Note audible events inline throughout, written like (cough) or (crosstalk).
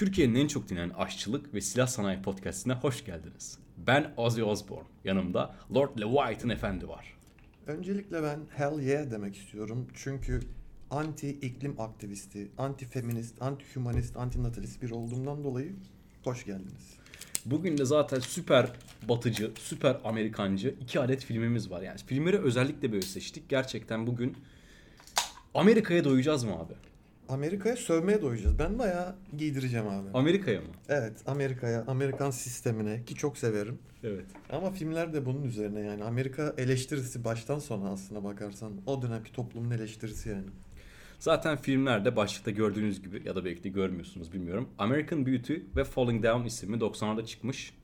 Türkiye'nin en çok dinlenen aşçılık ve silah sanayi podcastine hoş geldiniz. Ben Ozzy Osbourne. Yanımda Lord Leviathan Efendi var. Öncelikle ben hell yeah demek istiyorum. Çünkü anti iklim aktivisti, anti feminist, anti humanist, anti natalist bir olduğumdan dolayı hoş geldiniz. Bugün de zaten süper batıcı, süper Amerikancı iki adet filmimiz var. Yani filmleri özellikle böyle seçtik. Gerçekten bugün Amerika'ya doyacağız mı abi? Amerika'ya sövmeye doyacağız. Ben bayağı giydireceğim abi. Amerika'ya mı? Evet, Amerika'ya, Amerikan sistemine ki çok severim. Evet. Ama filmler de bunun üzerine yani. Amerika eleştirisi baştan sona aslına bakarsan. O dönemki toplumun eleştirisi yani. Zaten filmlerde başlıkta gördüğünüz gibi ya da belki de görmüyorsunuz bilmiyorum. American Beauty ve Falling Down isimli 90'larda çıkmış.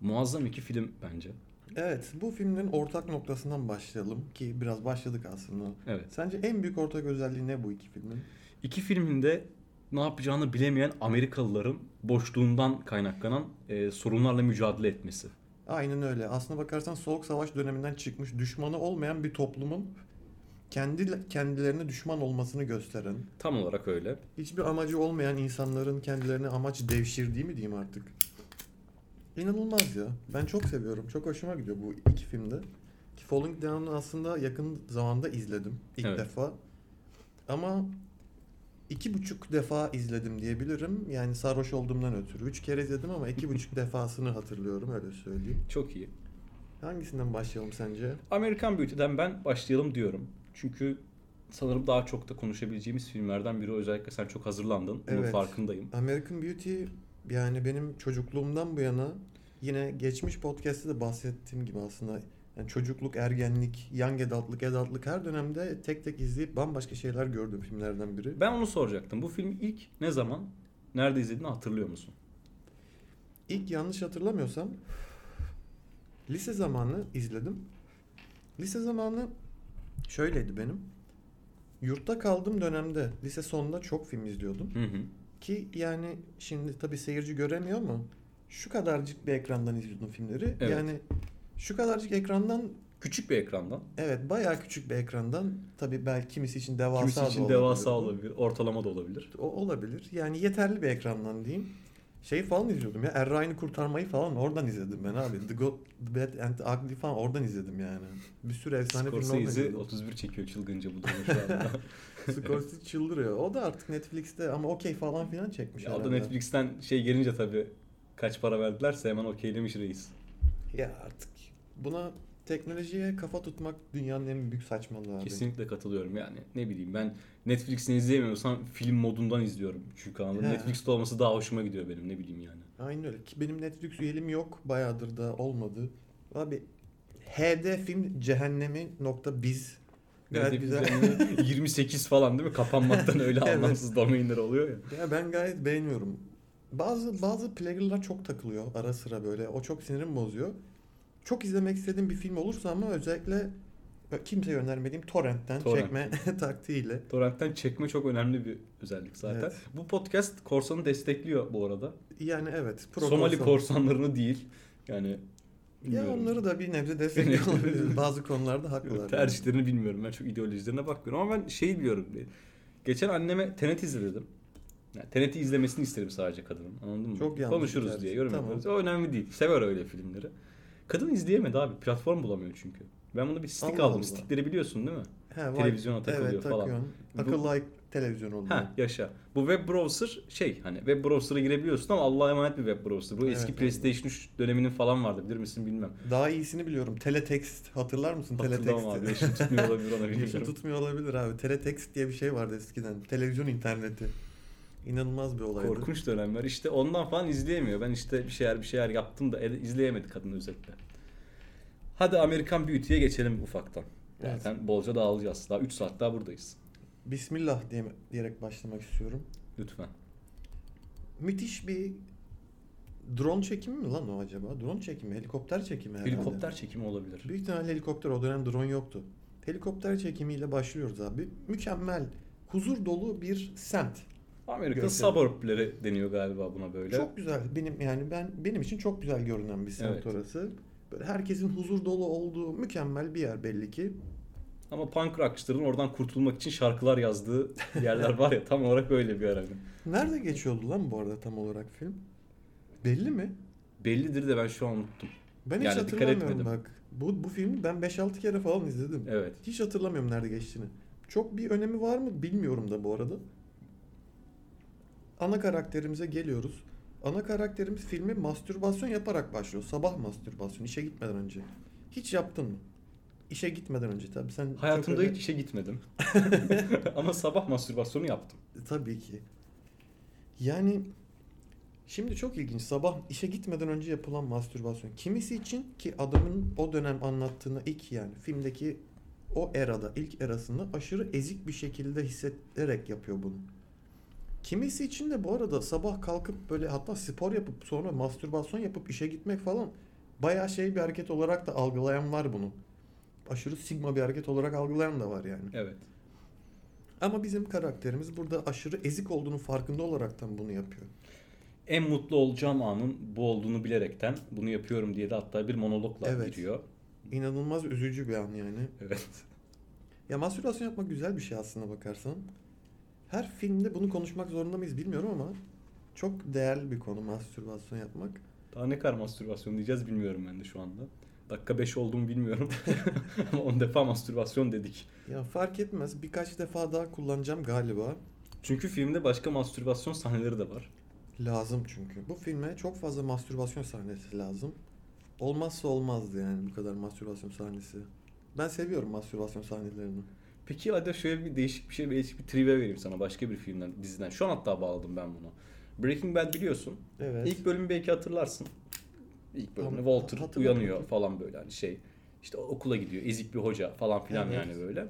Muazzam iki film bence. Evet, bu filmlerin ortak noktasından başlayalım ki biraz başladık aslında. Evet. Sence en büyük ortak özelliği ne bu iki filmin? İki filmin de ne yapacağını bilemeyen Amerikalıların boşluğundan kaynaklanan e, sorunlarla mücadele etmesi. Aynen öyle. Aslına bakarsan Soğuk Savaş döneminden çıkmış düşmanı olmayan bir toplumun kendi kendilerine düşman olmasını gösteren, Tam olarak öyle. hiçbir amacı olmayan insanların kendilerine amaç devşirdiği mi diyeyim artık. İnanılmaz ya. Ben çok seviyorum. Çok hoşuma gidiyor bu iki filmde. Ki Falling Down'u aslında yakın zamanda izledim. ilk Evet. defa. Ama iki buçuk defa izledim diyebilirim. Yani sarhoş olduğumdan ötürü. Üç kere izledim ama iki buçuk (laughs) defasını hatırlıyorum öyle söyleyeyim. Çok iyi. Hangisinden başlayalım sence? American Beauty'den ben başlayalım diyorum. Çünkü sanırım daha çok da konuşabileceğimiz filmlerden biri. Özellikle sen çok hazırlandın. Bunun Evet. farkındayım. American Beauty yani benim çocukluğumdan bu yana yine geçmiş podcast'te de bahsettiğim gibi aslında yani çocukluk, ergenlik, young adultlık, adultlık her dönemde tek tek izleyip bambaşka şeyler gördüğüm filmlerden biri. Ben onu soracaktım. Bu filmi ilk ne zaman, nerede izlediğini hatırlıyor musun? İlk yanlış hatırlamıyorsam lise zamanı izledim. Lise zamanı şöyleydi benim. Yurtta kaldığım dönemde lise sonunda çok film izliyordum. Hı hı. Ki yani şimdi tabii seyirci göremiyor ama şu kadarcık bir ekrandan izliyordum filmleri. Evet. Yani şu kadarcık ekrandan Küçük bir ekrandan. evet bayağı küçük bir ekrandan tabii belki kimisi için devasa Kimisi da için olabilir devasa olabilir, ortalama da olabilir. O olabilir. Yani yeterli bir ekrandan diyeyim. Şey falan izliyordum ya. Er Ryan'ı kurtarmayı falan oradan izledim ben abi. The Good, The Bad and The Ugly falan oradan izledim yani. Bir sürü efsane film oradan izledim. 31 çekiyor çılgınca bu durumu şu anda. (laughs) (laughs) Scorsese çıldırıyor. O da artık Netflix'te ama okey falan filan çekmiş ya o da. Netflix'ten şey gelince tabii kaç para verdilerse hemen okeylemiş reis. Ya artık buna teknolojiye kafa tutmak dünyanın en büyük saçmalığı abi. Kesinlikle katılıyorum yani. Ne bileyim ben Netflix'ten izleyemiyorsam film modundan izliyorum. Çünkü anladın. Netflix'te olması daha hoşuma gidiyor benim ne bileyim yani. Aynen öyle. Ki benim Netflix üyeliğim yok. Bayağıdır da olmadı. Abi HD film cehennemi nokta biz. Gayet Netflix güzel. üzerinde 28 falan değil mi? Kapanmaktan öyle (laughs) Evet. anlamsız domainler oluyor ya. Ya ben gayet beğeniyorum. Bazı bazı player'lar çok takılıyor ara sıra böyle. O çok sinirim bozuyor. Çok izlemek istediğim bir film olursa ama özellikle kimseye önermediğim torrentten Torrent. çekme (laughs) taktiğiyle. Torrent'ten çekme çok önemli bir özellik zaten. Evet. Bu podcast korsanı destekliyor bu arada. Yani evet. pro Somali korsan. korsanlarını değil. Yani Ya bilmiyorum. onları da bir nebze (laughs) destekliyor. Bazı konularda haklılar. Tercihlerini bilmiyorum. Ben çok ideolojilerine bakmıyorum ama ben şey biliyorum. Geçen anneme Tenet izledim. Yani Tenet'i izlemesini isterim sadece kadının. Anladın mı? Çok yanlış Konuşuruz diye yorum Tamam. yaparız. O önemli değil. Sever öyle filmleri. Kadın izleyemedi abi. Platform bulamıyor çünkü. Ben buna bir stick Allah aldım. Allah. Stickleri biliyorsun değil mi? He. Televizyona takılıyor evet, falan. takıyorsun. Akıllı televizyon oluyor. Ha yaşa. Bu web browser şey hani web browser'a girebiliyorsun ama Allah'a emanet bir web browser. Bu Evet, eski evet. PlayStation 3 döneminin falan vardı bilir misin bilmem. Daha iyisini biliyorum. Teletext. Hatırlar mısın Hatırlamam abi. Yaşım tutmuyor olabilir ona (laughs) bilmiyorum. tutmuyor olabilir abi. Teletext diye bir şey vardı eskiden. Televizyon interneti. İnanılmaz bir olaydı. Korkunç dönemler. İşte ondan falan izleyemiyor. Ben işte bir şeyler bir şeyler yaptım da izleyemedi kadın özetle. Hadi Amerikan Beauty'ye geçelim ufaktan. Evet. Zaten bolca dağılacağız. Daha 3 saat daha buradayız. Bismillah diye, diyerek başlamak istiyorum. Lütfen. Müthiş bir drone çekimi mi lan o acaba? Drone çekimi, helikopter çekimi herhalde. Helikopter çekimi olabilir. Büyük ihtimalle helikopter o dönem drone yoktu. Helikopter çekimiyle başlıyoruz abi. Mükemmel, huzur dolu bir semt. Amerika Görsel. suburbleri deniyor galiba buna böyle. Çok güzel. Benim yani ben benim için çok güzel görünen bir semt Evet. orası. Böyle herkesin huzur dolu olduğu mükemmel bir yer belli ki. Ama punk rockçıların oradan kurtulmak için şarkılar yazdığı (laughs) yerler var ya tam olarak öyle bir yer. Nerede geçiyordu lan bu arada tam olarak film? Belli mi? Bellidir de ben şu an unuttum. Ben hiç Yani dikkat hatırlamıyorum bak. Bu, bu filmi ben 5-6 kere falan izledim. Evet. Hiç hatırlamıyorum nerede geçtiğini. Çok bir önemi var mı bilmiyorum da bu arada. Ana karakterimize geliyoruz. Ana karakterimiz filmi mastürbasyon yaparak başlıyor. Sabah mastürbasyon işe gitmeden önce. Hiç yaptın mı? İşe gitmeden önce tabii sen Hayatımda öyle- hiç işe gitmedim. (laughs) Ama sabah mastürbasyonu yaptım. Tabii ki. Yani şimdi çok ilginç. Sabah işe gitmeden önce yapılan mastürbasyon. Kimisi için ki adamın o dönem anlattığını ilk yani filmdeki o erada, ilk erasında aşırı ezik bir şekilde hissederek yapıyor bunu. Kimisi için de bu arada sabah kalkıp böyle hatta spor yapıp sonra mastürbasyon yapıp işe gitmek falan bayağı şey bir hareket olarak da algılayan var bunu. Aşırı sigma bir hareket olarak algılayan da var yani. Evet. Ama bizim karakterimiz burada aşırı ezik olduğunu farkında olaraktan bunu yapıyor. En mutlu olacağım anın bu olduğunu bilerekten bunu yapıyorum diye de hatta bir monologla Evet. giriyor. İnanılmaz üzücü bir an yani. Evet. Ya mastürbasyon yapmak güzel bir şey aslında bakarsan. Her filmde bunu konuşmak zorunda mıyız bilmiyorum ama çok değerli bir konu mastürbasyon yapmak. Daha ne kadar mastürbasyon diyeceğiz bilmiyorum ben de şu anda. Dakika 5 olduğumu bilmiyorum. (laughs) Ama 10 defa mastürbasyon dedik. Ya fark etmez birkaç defa daha kullanacağım galiba. Çünkü filmde başka mastürbasyon sahneleri de var. Lazım çünkü. Bu filme çok fazla mastürbasyon sahnesi lazım. Olmazsa olmazdı yani bu kadar mastürbasyon sahnesi. Ben seviyorum mastürbasyon sahnelerini. Peki hadi şöyle bir değişik bir şey, değişik bir trivia vereyim sana başka bir filmden, diziden. Şu an hatta bağladım ben bunu. Breaking Bad biliyorsun. Evet. İlk bölümü belki hatırlarsın. İlk bölümde Tamam, Walter uyanıyor falan böyle hani şey. İşte okula gidiyor. Ezik bir hoca falan filan Evet. yani böyle.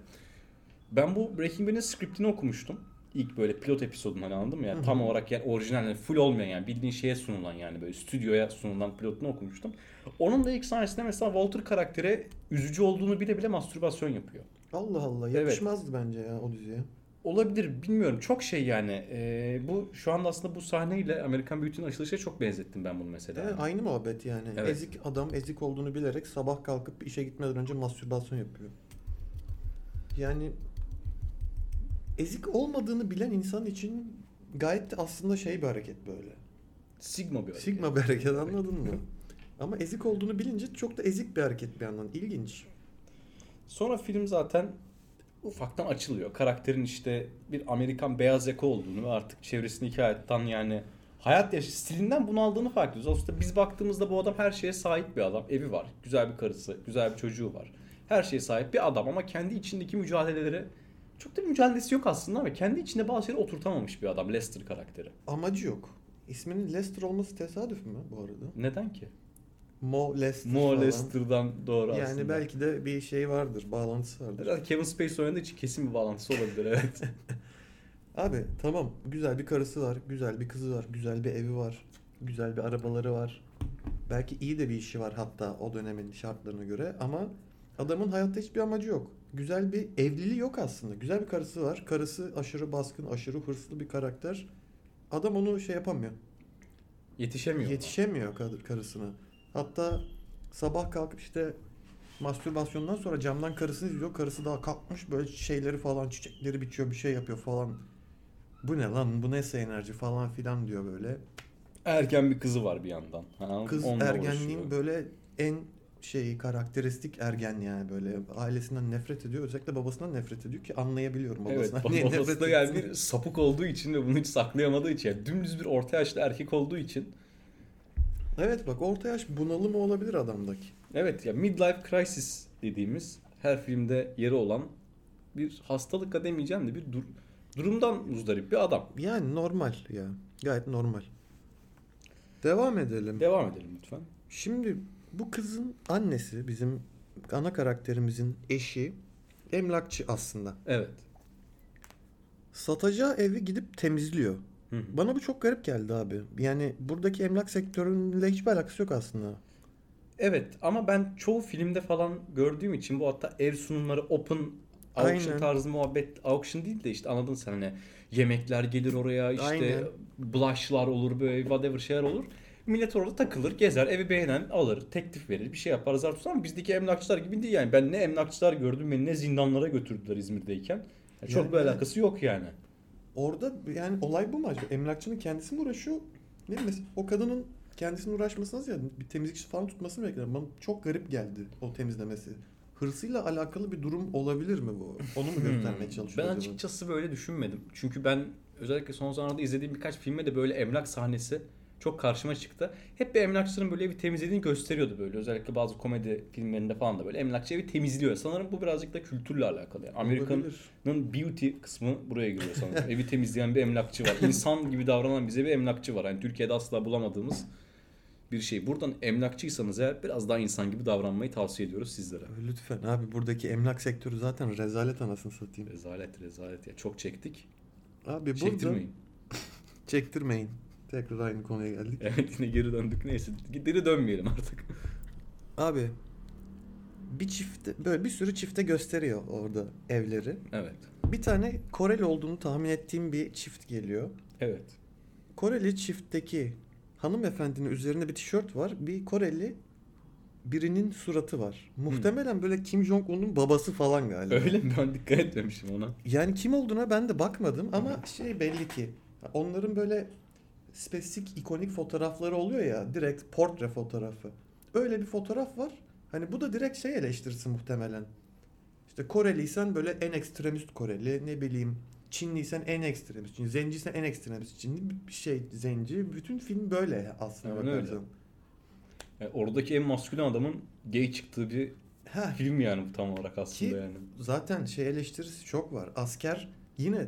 Ben bu Breaking Bad'in skriptini okumuştum. İlk böyle pilot episodun hani anladın mı? Yani Hı hı. tam olarak yani orijinal yani full olmayan yani bildiğin şeye sunulan yani böyle stüdyoya sunulan pilotunu okumuştum. Onun da ilk sahnesinde mesela Walter karaktere üzücü olduğunu bile bile mastürbasyon yapıyor. Allah Allah Evet. yakışmazdı bence ya o diziye. Olabilir bilmiyorum. Çok şey yani. Ee, bu şu anda aslında bu sahneyle Amerikan Beauty'nin açılışına çok benzettim ben bunu mesela. Evet, aynı muhabbet yani. Evet. Ezik adam ezik olduğunu bilerek sabah kalkıp işe gitmeden önce mastürbasyon yapıyor. Yani ezik olmadığını bilen insan için gayet aslında şey bir hareket böyle. Sigma bir hareket. Sigma bir hareket anladın mı? Ama ezik olduğunu bilince çok da ezik bir hareket bir yandan. İlginç. Sonra film zaten ufaktan açılıyor. Karakterin işte bir Amerikan beyaz yaka olduğunu ve artık çevresindeki hayattan yani hayat yaşı stilinden bunu aldığını fark ediyoruz. Aslında biz baktığımızda bu adam her şeye sahip bir adam. Evi var, güzel bir karısı, güzel bir çocuğu var. Her şeye sahip bir adam ama kendi içindeki mücadeleleri çok da bir mücadelesi yok aslında ama kendi içinde bazı şeyleri oturtamamış bir adam Lester karakteri. Amacı yok. İsminin Lester olması tesadüf mü bu arada? Neden ki? Mo Lester Mo. Lester'dan doğru Yani aslında. belki de bir şey vardır, bağlantısı vardır. Herhalde Kevin Spacey oynadığı için kesin bir bağlantısı olabilir evet. (laughs) Abi tamam güzel bir karısı var, güzel bir kızı var, güzel bir evi var, güzel bir arabaları var. Belki iyi de bir işi var hatta o dönemin şartlarına göre ama adamın hayatta hiçbir amacı yok. Güzel bir evliliği yok aslında. Güzel bir karısı var. Karısı aşırı baskın, aşırı hırslı bir karakter. Adam onu şey yapamıyor. Yetişemiyor. Yetişemiyor kar- karısına. Hatta sabah kalkıp işte mastürbasyondan sonra camdan karısını izliyor. Karısı daha kalkmış böyle şeyleri falan çiçekleri biçiyor bir şey yapıyor falan. Bu ne lan bu neyse enerji falan filan diyor böyle. Erken bir kızı var bir yandan. Ha, Kız ergenliğin uğraşıyor. böyle en şeyi karakteristik ergen yani böyle ailesinden nefret ediyor. Özellikle babasından nefret ediyor ki anlayabiliyorum Evet, (laughs) babasından. niye babası nefret da yani bir sapık olduğu için ve bunu hiç saklayamadığı için. Yani dümdüz bir orta yaşlı erkek olduğu için. Evet bak orta yaş bunalımı olabilir adamdaki. Evet ya midlife crisis dediğimiz her filmde yeri olan bir hastalık da demeyeceğim de bir dur- durumdan muzdarip bir adam. Yani normal ya. Gayet normal. Devam edelim. Devam edelim lütfen. Şimdi bu kızın annesi bizim ana karakterimizin eşi emlakçı aslında. Evet. Satacağı evi gidip temizliyor. Hı hı. Bana bu çok garip geldi abi. Yani buradaki emlak sektörünle hiçbir alakası yok aslında. Evet ama ben çoğu filmde falan gördüğüm için bu hatta ev sunumları open auction Aynen. tarzı muhabbet auction değil de işte anladın sen hani yemekler gelir oraya işte Aynen. blushlar olur böyle whatever şeyler olur. Millet orada takılır, gezer, evi beğenen alır, teklif verir, bir şey yapar, zar tutar ama bizdeki emlakçılar gibi değil yani. Ben ne emlakçılar gördüm, beni ne zindanlara götürdüler İzmir'deyken. Yani çok Yani bir alakası yok yani. Orada yani olay bu mu acaba? Emlakçının kendisi mi uğraşıyor? Ne bileyim o kadının kendisinin uğraşmasına ziyade bir temizlikçi falan tutmasını beklerim. Bana çok garip geldi o temizlemesi. Hırsıyla alakalı bir durum olabilir mi bu? Onu mu göstermeye Hmm. çalışıyor Ben acaba? açıkçası böyle düşünmedim. Çünkü ben özellikle son zamanlarda izlediğim birkaç filmde de böyle emlak sahnesi çok karşıma çıktı. Hep bir emlakçının böyle evi temizlediğini gösteriyordu böyle. Özellikle bazı komedi filmlerinde falan da böyle emlakçı evi temizliyor. Sanırım bu birazcık da kültürle alakalı. Yani Amerika'nın beauty kısmı buraya giriyor sanırım. evi temizleyen bir emlakçı var. İnsan gibi davranan bize bir emlakçı var. Yani Türkiye'de asla bulamadığımız bir şey. Buradan emlakçıysanız eğer biraz daha insan gibi davranmayı tavsiye ediyoruz sizlere. Lütfen abi buradaki emlak sektörü zaten rezalet anasını satayım. Rezalet rezalet ya çok çektik. Abi burada (laughs) Çektirmeyin. çektirmeyin. Tekrar aynı konuya geldik. Evet yine geri döndük neyse. Geri dönmeyelim artık. Abi bir çifte böyle bir sürü çifte gösteriyor orada evleri. Evet. Bir tane Koreli olduğunu tahmin ettiğim bir çift geliyor. Evet. Koreli çiftteki hanımefendinin üzerinde bir tişört var. Bir Koreli birinin suratı var. Muhtemelen böyle Kim Jong-un'un babası falan galiba. Öyle mi? Ben dikkat etmemişim ona. Yani kim olduğuna ben de bakmadım ama şey belli ki onların böyle spesifik ikonik fotoğrafları oluyor ya direkt portre fotoğrafı. Öyle bir fotoğraf var. Hani bu da direkt şey eleştirisi muhtemelen. İşte Koreliysen böyle en ekstremist Koreli ne bileyim Çinliysen en ekstremist Çinli, zenciysen en ekstremist Çinli bir şey zenci. Bütün film böyle aslında öyle. bakarsan. Yani oradaki en maskülen adamın gay çıktığı bir Ha, film yani bu tam olarak aslında Ki- yani. zaten şey eleştirisi çok var. Asker yine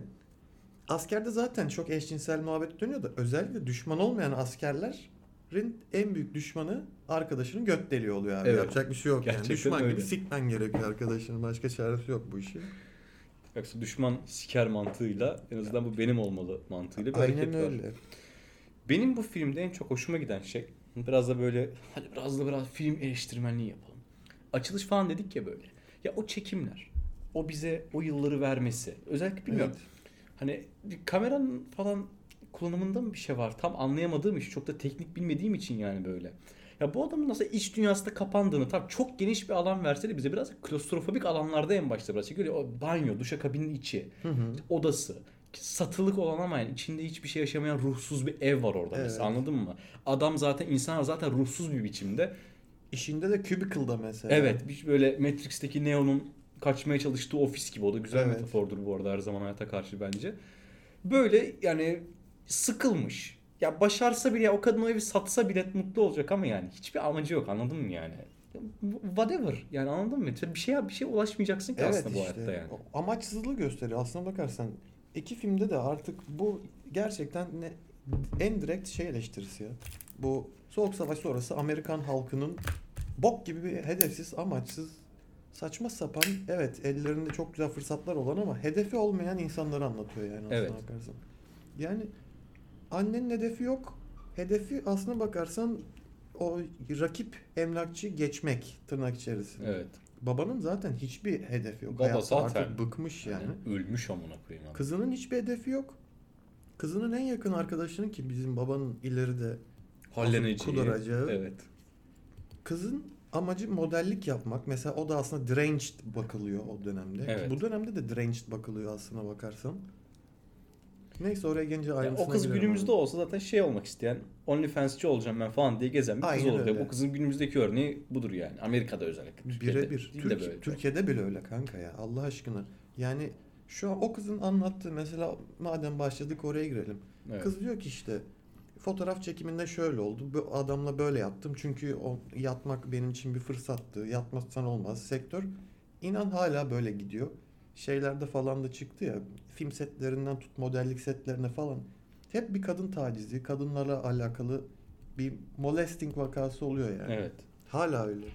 askerde zaten çok eşcinsel muhabbet dönüyor da özellikle düşman olmayan askerlerin en büyük düşmanı arkadaşının göt deliği oluyor abi. Evet. Yapacak bir şey yok Gerçekten yani. Düşman gibi öyle. sikmen gerekiyor arkadaşının. Başka çaresi yok bu işin. Yoksa düşman siker mantığıyla en azından bu benim olmalı mantığıyla bir Aynen hareket var. öyle. Benim bu filmde en çok hoşuma giden şey biraz da böyle hadi biraz da biraz film eleştirmenliği yapalım. Açılış falan dedik ya böyle. Ya o çekimler, o bize o yılları vermesi. Özellikle bilmiyorum. Evet. Hani kameranın falan kullanımında mı bir şey var? Tam anlayamadığım için çok da teknik bilmediğim için yani böyle. Ya bu adamın nasıl iç dünyasında kapandığını tam çok geniş bir alan verse de bize biraz klostrofobik alanlarda en başta biraz çekiyor. O banyo, duşakabinin içi, Hı hı. odası. Satılık olan ama yani içinde hiçbir şey yaşamayan ruhsuz bir ev var orada Evet. mesela anladın mı? Adam zaten insan zaten ruhsuz bir biçimde. İşinde de Cubicle'da mesela. Evet böyle Matrix'teki Neo'nun kaçmaya çalıştığı ofis gibi o da güzel Evet. metafordur bu arada her zaman hayata karşı bence. Böyle yani sıkılmış. Ya başarsa bile o kadın o evi satsa bile mutlu olacak ama yani hiçbir amacı yok anladın mı yani? Whatever yani anladın mı? Bir şey bir şey ulaşmayacaksın ki Evet aslında bu işte. hayatta yani. Amaçsızlığı gösteriyor. Aslına bakarsan iki filmde de artık bu gerçekten ne, en direkt şey eleştirisi ya. Bu Soğuk Savaş sonrası Amerikan halkının bok gibi bir hedefsiz, amaçsız, saçma sapan, evet ellerinde çok güzel fırsatlar olan ama hedefi olmayan insanları anlatıyor yani aslına Evet. bakarsan. Yani annenin hedefi yok. Hedefi aslına bakarsan o rakip emlakçı geçmek tırnak içerisinde. Evet. Babanın zaten hiçbir hedefi yok. Baba Hayatta zaten- artık bıkmış yani. Ölmüş amına koyayım. adam. Kızının hiçbir hedefi yok. Kızının en yakın arkadaşının ki bizim babanın ileride Halleneceği. Kullanacağı. Evet. kızın amacı modellik yapmak. Mesela o da aslında deranged bakılıyor o dönemde. Evet. Bu dönemde de deranged bakılıyor aslına bakarsan. Neyse oraya gelince ayrıntısına o kız günümüzde abi. olsa zaten şey olmak isteyen OnlyFans'çı olacağım ben falan diye gezen bir kız Aynen olur. öyle. Bu kızın günümüzdeki örneği budur yani. Amerika'da özellikle. Birebir. Türk- böyle. Türkiye'de bile öyle kanka ya. Allah aşkına. Yani şu an o kızın anlattığı mesela madem başladık oraya girelim. Evet. Kız diyor ki işte fotoğraf çekiminde şöyle oldu. Bu adamla böyle yaptım. Çünkü o yatmak benim için bir fırsattı. Yatmazsan olmaz. Sektör inan hala böyle gidiyor. Şeylerde falan da çıktı ya. Film setlerinden tut modellik setlerine falan. Hep bir kadın tacizi, kadınlarla alakalı bir molesting vakası oluyor yani. Evet. Hala öyle.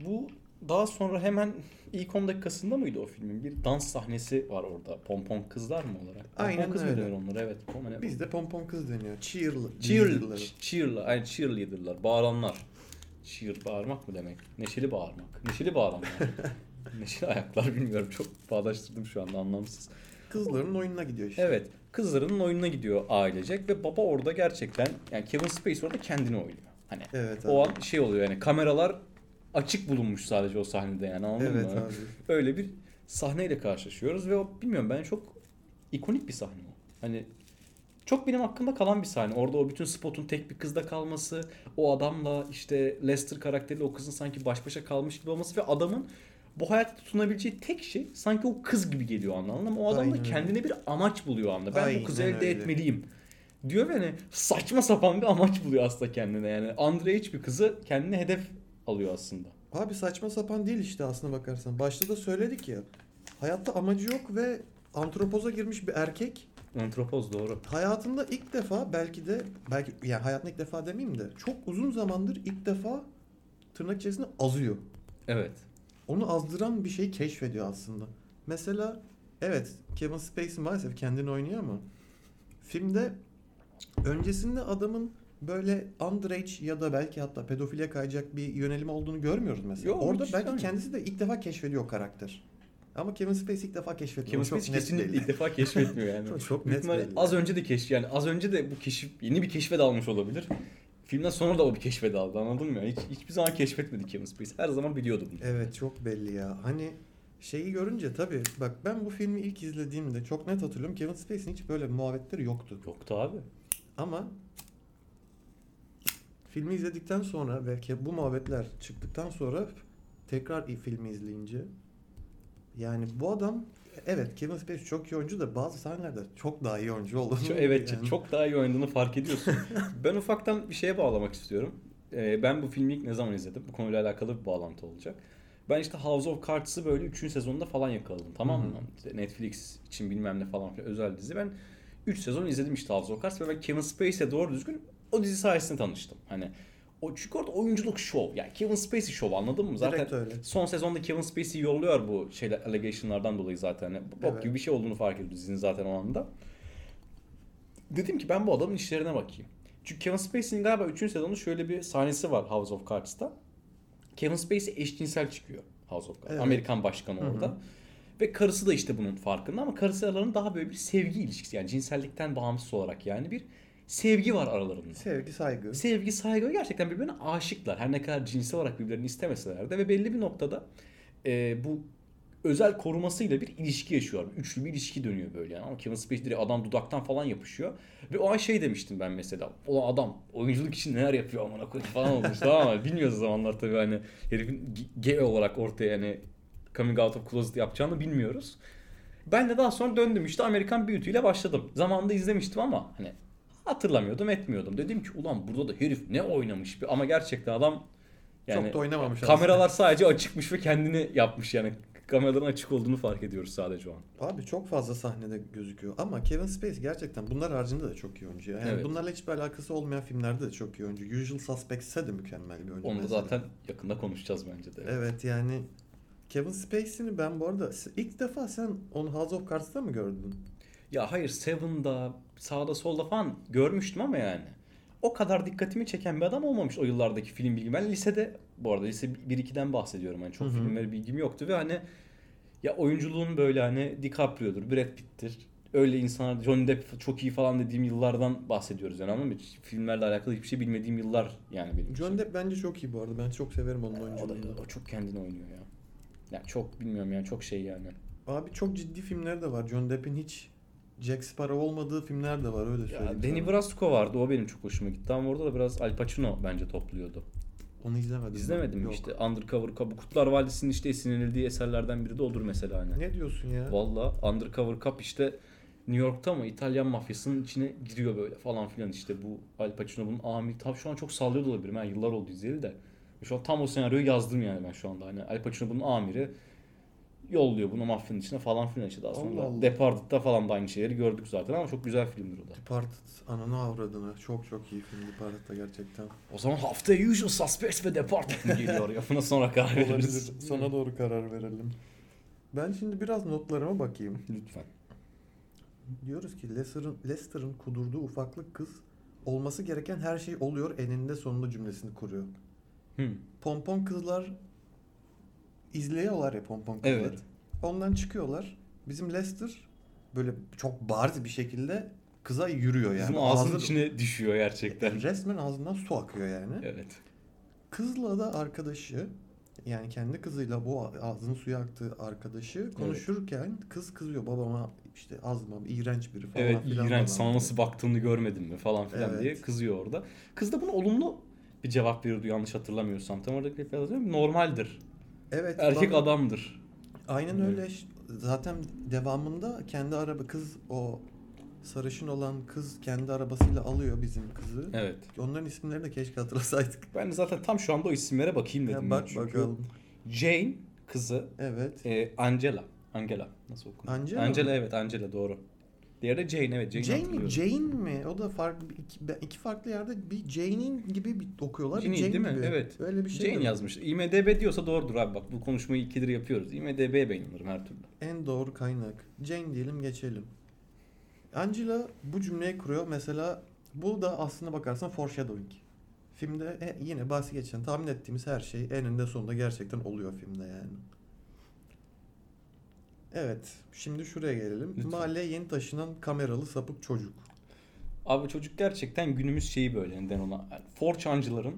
Bu daha sonra hemen ilk 10 dakikasında mıydı o filmin? Bir dans sahnesi var orada. Pompon kızlar mı olarak? Aynen Pompon kız mı öyle. deniyor onlara? Evet. Pompon, Bizde pompon kız deniyor. Cheer, Cheer, leader'ları. cheer'la, yani cheerleader'lar, bağıranlar. Cheer bağırmak mı demek? Neşeli bağırmak. Neşeli bağıranlar. (laughs) Neşeli ayaklar bilmiyorum. Çok bağdaştırdım şu anda anlamsız. Kızların oyununa gidiyor işte. Evet. Kızlarının oyununa gidiyor ailecek ve baba orada gerçekten yani Kevin Spacey orada kendini oynuyor. Hani Evet o abi. an şey oluyor yani kameralar açık bulunmuş sadece o sahnede yani anladın Evet mı? abi. Öyle bir sahneyle karşılaşıyoruz ve o bilmiyorum ben çok ikonik bir sahne o. Hani çok benim hakkında kalan bir sahne. Orada o bütün spotun tek bir kızda kalması, o adamla işte Lester karakteriyle o kızın sanki baş başa kalmış gibi olması ve adamın bu hayatta tutunabileceği tek şey sanki o kız gibi geliyor anladın ama o adam Aynen da kendine bir amaç buluyor anda. Ben bu kızı Aynen elde öyle. etmeliyim. Diyor ve hani saçma sapan bir amaç buluyor aslında kendine yani. Underage bir kızı kendine hedef alıyor aslında. Abi saçma sapan değil işte aslına bakarsan. Başta da söyledik ya. Hayatta amacı yok ve antropoza girmiş bir erkek Antropoz doğru. hayatında ilk defa belki de belki yani hayatında ilk defa demeyeyim de çok uzun zamandır ilk defa tırnak içerisinde azıyor. Evet. Onu azdıran bir şey keşfediyor aslında. Mesela evet Kevin Spacey maalesef kendini oynuyor ama filmde öncesinde adamın böyle underage ya da belki hatta pedofile kayacak bir yönelim olduğunu görmüyoruz mesela. Yok, Orada belki yani. kendisi de ilk defa keşfediyor karakter. Ama Kevin Spacey ilk defa keşfetmiyor. Kevin Spacey kesinlikle ilk defa keşfetmiyor yani. (laughs) Çok- çok net belli. Az önce de keşf yani az önce de bu keşif yeni bir keşfe dalmış olabilir. Filmden sonra da o bir keşfe daldı anladın mı? Hiç, hiçbir zaman keşfetmedi Kevin Spacey. Her zaman biliyordu bunu. Evet çok belli ya. Hani şeyi görünce tabii bak ben bu filmi ilk izlediğimde çok net hatırlıyorum. Kevin Spacey'nin hiç böyle muhabbetleri yoktu. Yoktu abi. Ama filmi izledikten sonra ve bu muhabbetler çıktıktan sonra tekrar filmi izleyince yani bu adam evet Kevin Spacey çok iyi oyuncu da bazı sahnelerde çok daha iyi oyuncu olduğunu Çok, evet yani. çok daha iyi oynadığını fark ediyorsun. (laughs) ben ufaktan bir şeye bağlamak istiyorum. Ee, ben bu filmi ilk ne zaman izledim? Bu konuyla alakalı bir bağlantı olacak. Ben işte House of Cards'ı böyle 3. sezonunda falan yakaladım tamam mı? İşte Netflix için bilmem ne falan filan özel dizi. Ben 3 sezon izledim işte House of Cards ve ben Kevin Spacey'e doğru düzgün o dizi sayesinde tanıştım. Hani o çünkü orada oyunculuk şov. Yani Kevin Spacey şov anladın mı? Zaten Direkt öyle. son sezonda Kevin Spacey yolluyor bu şeyler allegation'lardan dolayı zaten. Yani bok Evet. gibi bir şey olduğunu fark ediyoruz dizinin zaten o anda. Dedim ki ben bu adamın işlerine bakayım. Çünkü Kevin Spacey'nin galiba 3. sezonun şöyle bir sahnesi var House of Cards'ta. Kevin Spacey eşcinsel çıkıyor House of Cards. Evet. Amerikan başkanı Hı hı. orada. Ve karısı da işte bunun farkında ama karısı aralarında daha böyle bir sevgi ilişkisi yani cinsellikten bağımsız olarak yani bir sevgi var aralarında. Sevgi, saygı. Sevgi, saygı ve gerçekten birbirine aşıklar. Her ne kadar cinsel olarak birbirlerini istemeseler de ve belli bir noktada e, bu özel korumasıyla bir ilişki yaşıyor. Üçlü bir ilişki dönüyor böyle yani. Ama Kevin Spacey direkt adam dudaktan falan yapışıyor. Ve o an şey demiştim ben mesela. O adam oyunculuk için neler yapıyor amına koyayım falan olmuş tamam mı? (laughs) Bilmiyoruz o zamanlar tabii hani herifin gay olarak ortaya yani coming out of closet yapacağını bilmiyoruz. Ben de daha sonra döndüm işte Amerikan Beauty ile başladım. Zamanında izlemiştim ama hani hatırlamıyordum etmiyordum. Dedim ki ulan burada da herif ne oynamış bir ama gerçekten adam yani çok da oynamamış kameralar sadece açıkmış ve kendini yapmış yani kameraların açık olduğunu fark ediyoruz sadece o an. Abi çok fazla sahnede gözüküyor ama Kevin Spacey gerçekten bunlar haricinde de çok iyi oyuncu. ya. Yani Evet. bunlarla hiçbir alakası olmayan filmlerde de çok iyi oyuncu. Usual Suspects'e de mükemmel bir oyuncu. Onu mesela. zaten yakında konuşacağız bence de. Evet yani Kevin Spacey'ni ben bu arada ilk defa sen onu House of Cards'ta mı gördün? Ya hayır Seven'da sağda solda falan görmüştüm ama yani. O kadar dikkatimi çeken bir adam olmamış o yıllardaki film bilgim. Ben lisede bu arada lise 1-2'den bahsediyorum. Hani çok Hı hı. filmlere bilgim yoktu ve hani ya oyunculuğun böyle hani DiCaprio'dur, Brad Pitt'tir. Öyle insanlar Johnny Depp çok iyi falan dediğim yıllardan bahsediyoruz yani mı? Hiç Filmlerle alakalı hiçbir şey bilmediğim yıllar yani benim. Johnny Depp bence çok iyi bu arada. Ben çok severim onun o, da, oyunculuğunu. o çok kendini oynuyor ya. Ya çok bilmiyorum yani çok şey yani. Abi çok ciddi filmleri de var. Johnny Depp'in hiç Jack Sparrow olmadığı filmler de var öyle söyleyeyim. Ya Danny. Brasco vardı o benim çok hoşuma gitti ama orada da biraz Al Pacino bence topluyordu. Onu izlemedim. İzlemedim mi Yok. işte Undercover bu Kutlar Vadisi'nin işte esinlenildiği eserlerden biri de odur mesela hani. Ne diyorsun ya? Valla Undercover Cup işte New York'ta mı İtalyan mafyasının içine giriyor böyle falan filan işte bu Al Pacino bunun amiri. Tabii şu an çok sallıyor da olabilirim. Yani yıllar oldu izleyeli de. Şu an tam o senaryoyu yazdım yani ben şu anda. Hani Al Pacino bunun amiri yolluyor bunu mafyanın içine falan filan işte daha sonra. Allah Allah. Departed'da falan da aynı şeyleri gördük zaten ama çok güzel filmdir o da. Departed ananı avradına. Çok çok iyi film Departed da gerçekten. O zaman haftaya Usual Suspects ve Departed mi geliyor ya? Buna sonra karar veririz. Olabilir. Sana doğru karar verelim. Ben şimdi biraz notlarıma bakayım. Lütfen. Diyoruz ki Lester'ın Lester'ın kudurduğu ufaklık kız olması gereken her şey oluyor eninde sonunda cümlesini kuruyor. Hı. Pompon kızlar izliyorlar ya pompon kızlar. Evet. Ondan çıkıyorlar. Bizim Lester böyle çok bariz bir şekilde kıza yürüyor yani. Bizim ağzının Ağzı- içine düşüyor gerçekten. resmen ağzından su akıyor yani. Evet. Kızla da arkadaşı yani kendi kızıyla bu ağzını suya aktığı arkadaşı konuşurken kız kızıyor babama işte azmam iğrenç biri falan Evet filan. iğrenç falan. sana nasıl baktığını görmedin mi falan filan Evet. diye kızıyor orada. Kız da buna olumlu bir cevap veriyordu yanlış hatırlamıyorsam. Tam orada bir yazıyorum. Normaldir. Evet. Erkek bana- adamdır. Aynen Evet. öyle. Zaten devamında kendi araba kız o sarışın olan kız kendi arabasıyla alıyor bizim kızı. Evet. Onların isimlerini de keşke hatırlasaydık. Ben zaten tam şu anda o isimlere bakayım dedim. Ya ben bak çünkü. bakalım. Jane kızı Evet. e, Angela. Angela nasıl okunuyor? Angela Angela evet Angela doğru. Diğeri de Jane evet Jane, Jane mi? Jane mi? O da farklı iki, ben- iki farklı yerde bir Jane'in gibi bir okuyorlar. Jane Jane değil mi? gibi. Evet. Öyle bir şey. Jane yazmış. IMDB diyorsa doğrudur abi bak bu konuşmayı ikidir yapıyoruz. IMDB'ye beğenirim her türlü. En doğru kaynak. Jane diyelim geçelim. Angela bu cümleyi kuruyor. Mesela bu da aslına bakarsan foreshadowing. Filmde e, yine bahsi geçen tahmin ettiğimiz her şey eninde sonunda gerçekten oluyor filmde yani. Evet. Şimdi şuraya gelelim. Lütfen. Mahalleye yeni taşınan kameralı sapık çocuk. Abi çocuk gerçekten günümüz şeyi böyle neden ona. Yani 4chan'cıların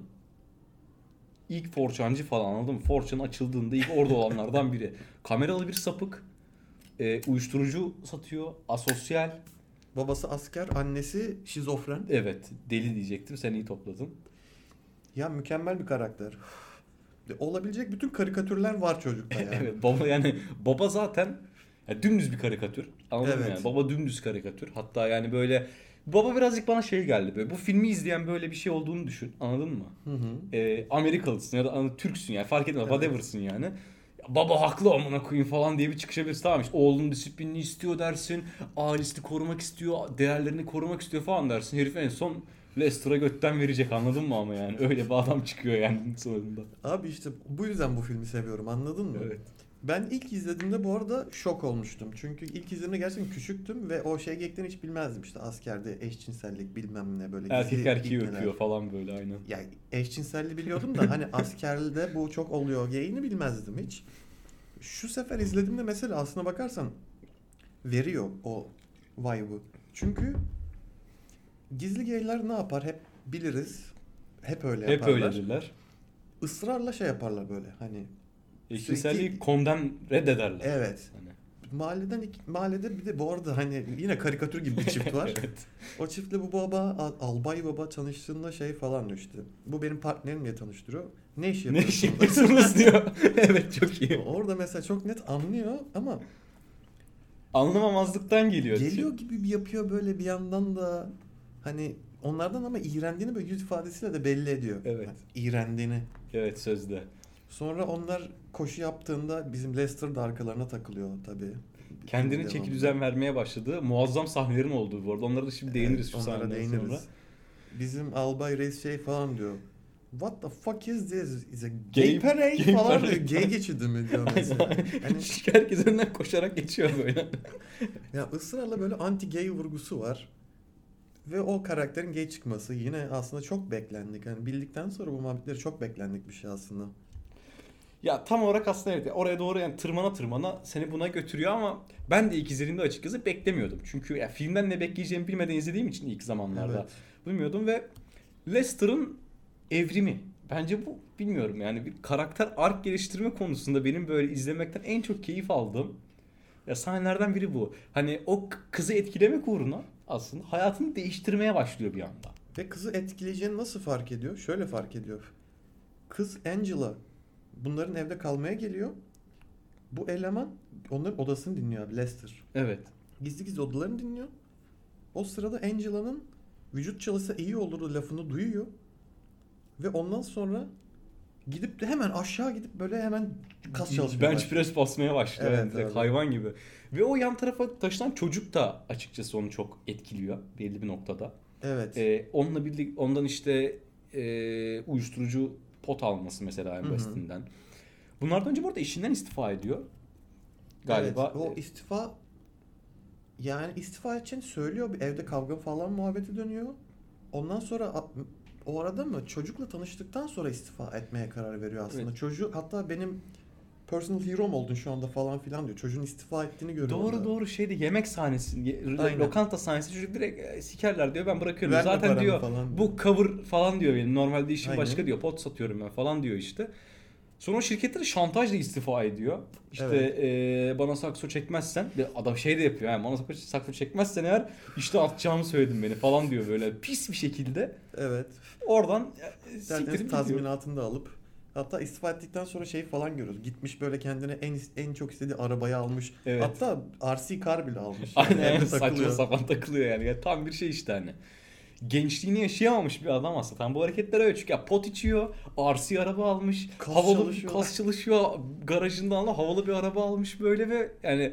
ilk 4chan'cı falan anladın mı? 4chan açıldığında ilk orada olanlardan biri. (laughs) Kameralı bir sapık. e, uyuşturucu satıyor. Asosyal. Babası asker, annesi şizofren. Evet deli diyecektim sen iyi topladın. Ya mükemmel bir karakter. Olabilecek bütün karikatürler var çocukta (laughs) yani. evet baba yani baba zaten ya dümdüz bir karikatür. Anladın mı Evet. yani? Baba dümdüz karikatür. Hatta yani böyle baba birazcık bana şey geldi böyle. Bu filmi izleyen böyle bir şey olduğunu düşün. Anladın mı? Hı hı. e, Amerikalısın ya da Türksün yani fark etmez Evet. whatever'sın yani. Ya baba haklı amına koyayım falan diye bir çıkışabilirsin. Tamam işte oğlunun disiplinini istiyor dersin. Ailesini korumak istiyor. Değerlerini korumak istiyor falan dersin. Herif en son Lester'a götten verecek anladın mı ama yani. Öyle bir adam çıkıyor yani (laughs) sonunda. Abi işte bu yüzden bu filmi seviyorum anladın mı? Evet. Ben ilk izlediğimde bu arada şok olmuştum. Çünkü ilk izlediğimde gerçekten küçüktüm ve o şey gekten hiç bilmezdim işte askerde eşcinsellik bilmem ne böyle. Erkek erkeği ilkneler. öpüyor falan böyle aynen. Ya eşcinselliği biliyordum da hani (laughs) askerde bu çok oluyor geyini bilmezdim hiç. Şu sefer izlediğimde mesela aslına bakarsan veriyor o vibe'ı. Çünkü gizli geyler ne yapar hep biliriz. Hep öyle Hep yaparlar. öyledirler. Israrla şey yaparlar böyle hani. Eşcinselliği kondem reddederler. Evet. Hani. Mahalleden iki, mahallede bir de bu arada hani yine karikatür gibi bir çift var. (laughs) evet. O çiftle bu baba Al- albay baba tanıştığında şey falan diyor işte. Bu benim partnerim diye tanıştırıyor. Ne iş Ne yapıyorsun? iş yapıyorsunuz diyor. (laughs) evet çok iyi. (laughs) Orada mesela çok net anlıyor ama Anlamamazlıktan geliyor. geliyor gibi bir yapıyor böyle bir yandan da hani onlardan ama iğrendiğini böyle yüz ifadesiyle de belli ediyor. Evet. Hani iğrendiğini. Evet sözde. Sonra onlar koşu yaptığında bizim Lester de arkalarına takılıyor tabii. Kendini çeki düzen vermeye başladığı muazzam sahnelerin olduğu bu arada. Onlara da şimdi değiniriz şu Evet, onlara sahneden değiniriz. sonra. Bizim albay reis şey falan diyor. What the fuck is this? Is a Gay- gay, parade gay falan parade. diyor. Gay geçidi mi diyor mesela. (laughs) hani, Herkes önünden koşarak geçiyor böyle. ya ısrarla böyle anti gay vurgusu var. Ve o karakterin gay çıkması yine aslında çok beklendik. Yani bildikten sonra bu muhabbetleri çok beklendik bir şey aslında. ya tam olarak aslında evet. Oraya doğru yani tırmana tırmana seni buna götürüyor ama ben de ilk izlediğimde açıkçası beklemiyordum. Çünkü ya filmden ne bekleyeceğimi bilmeden izlediğim için ilk zamanlarda Evet. bilmiyordum ve Lester'ın evrimi. Bence bu bilmiyorum yani bir karakter ark geliştirme konusunda benim böyle izlemekten en çok keyif aldığım ya sahnelerden biri bu. Hani o kızı etkilemek uğruna aslında hayatını değiştirmeye başlıyor bir anda. Ve kızı etkileyeceğini nasıl fark ediyor? Şöyle fark ediyor. Kız Angela bunların evde kalmaya geliyor. Bu eleman onların odasını dinliyor abi Lester. Evet. Gizli gizli odalarını dinliyor. O sırada Angela'nın vücut çalışsa iyi olur lafını duyuyor. Ve ondan sonra gidip de hemen aşağı gidip böyle hemen kas çalışmaya Bench press basmaya başlıyor. Evet abi. hayvan gibi. Ve o yan tarafa taşınan çocuk da açıkçası onu çok etkiliyor belli bir noktada. Evet. Ee, onunla birlikte ondan işte e, uyuşturucu pot alması mesela en basitinden. Bunlardan önce bu arada işinden istifa ediyor. Galiba. Evet, o istifa yani istifa için söylüyor bir evde kavga falan muhabbeti dönüyor. Ondan sonra o arada mı çocukla tanıştıktan sonra istifa etmeye karar veriyor aslında. Evet. Çocuk hatta benim personal hero'm oldun şu anda falan filan diyor. Çocuğun istifa ettiğini görüyor. Doğru orada. doğru şeydi yemek sahnesi, Aynen. lokanta sahnesi çocuk direkt e, sikerler diyor ben bırakıyorum. Verme Zaten diyor falan bu cover falan diyor benim normalde işim Aynen. başka diyor pot satıyorum ben falan diyor işte. Sonra o şirketleri şantajla istifa ediyor. İşte Evet. eee, bana sakso çekmezsen bir adam şey de yapıyor yani bana sakso, sakso çekmezsen eğer işte atacağımı söyledim beni falan diyor böyle pis bir şekilde. Evet. Oradan e, siktirip tazminatını da alıp hatta istifa ettikten sonra şey falan görüyoruz. Gitmiş böyle kendine en en çok istediği arabayı almış. Evet. Hatta RC kar bile almış. Aynen evde yani saçma sapan takılıyor yani. Ya tam bir şey işte hani. Gençliğini yaşayamamış bir adam aslında. Tam bu hareketler öyle çünkü ya pot içiyor, RC araba almış, Kas havalı çalışıyor. kas çalışıyor, garajından da havalı bir araba almış böyle ve yani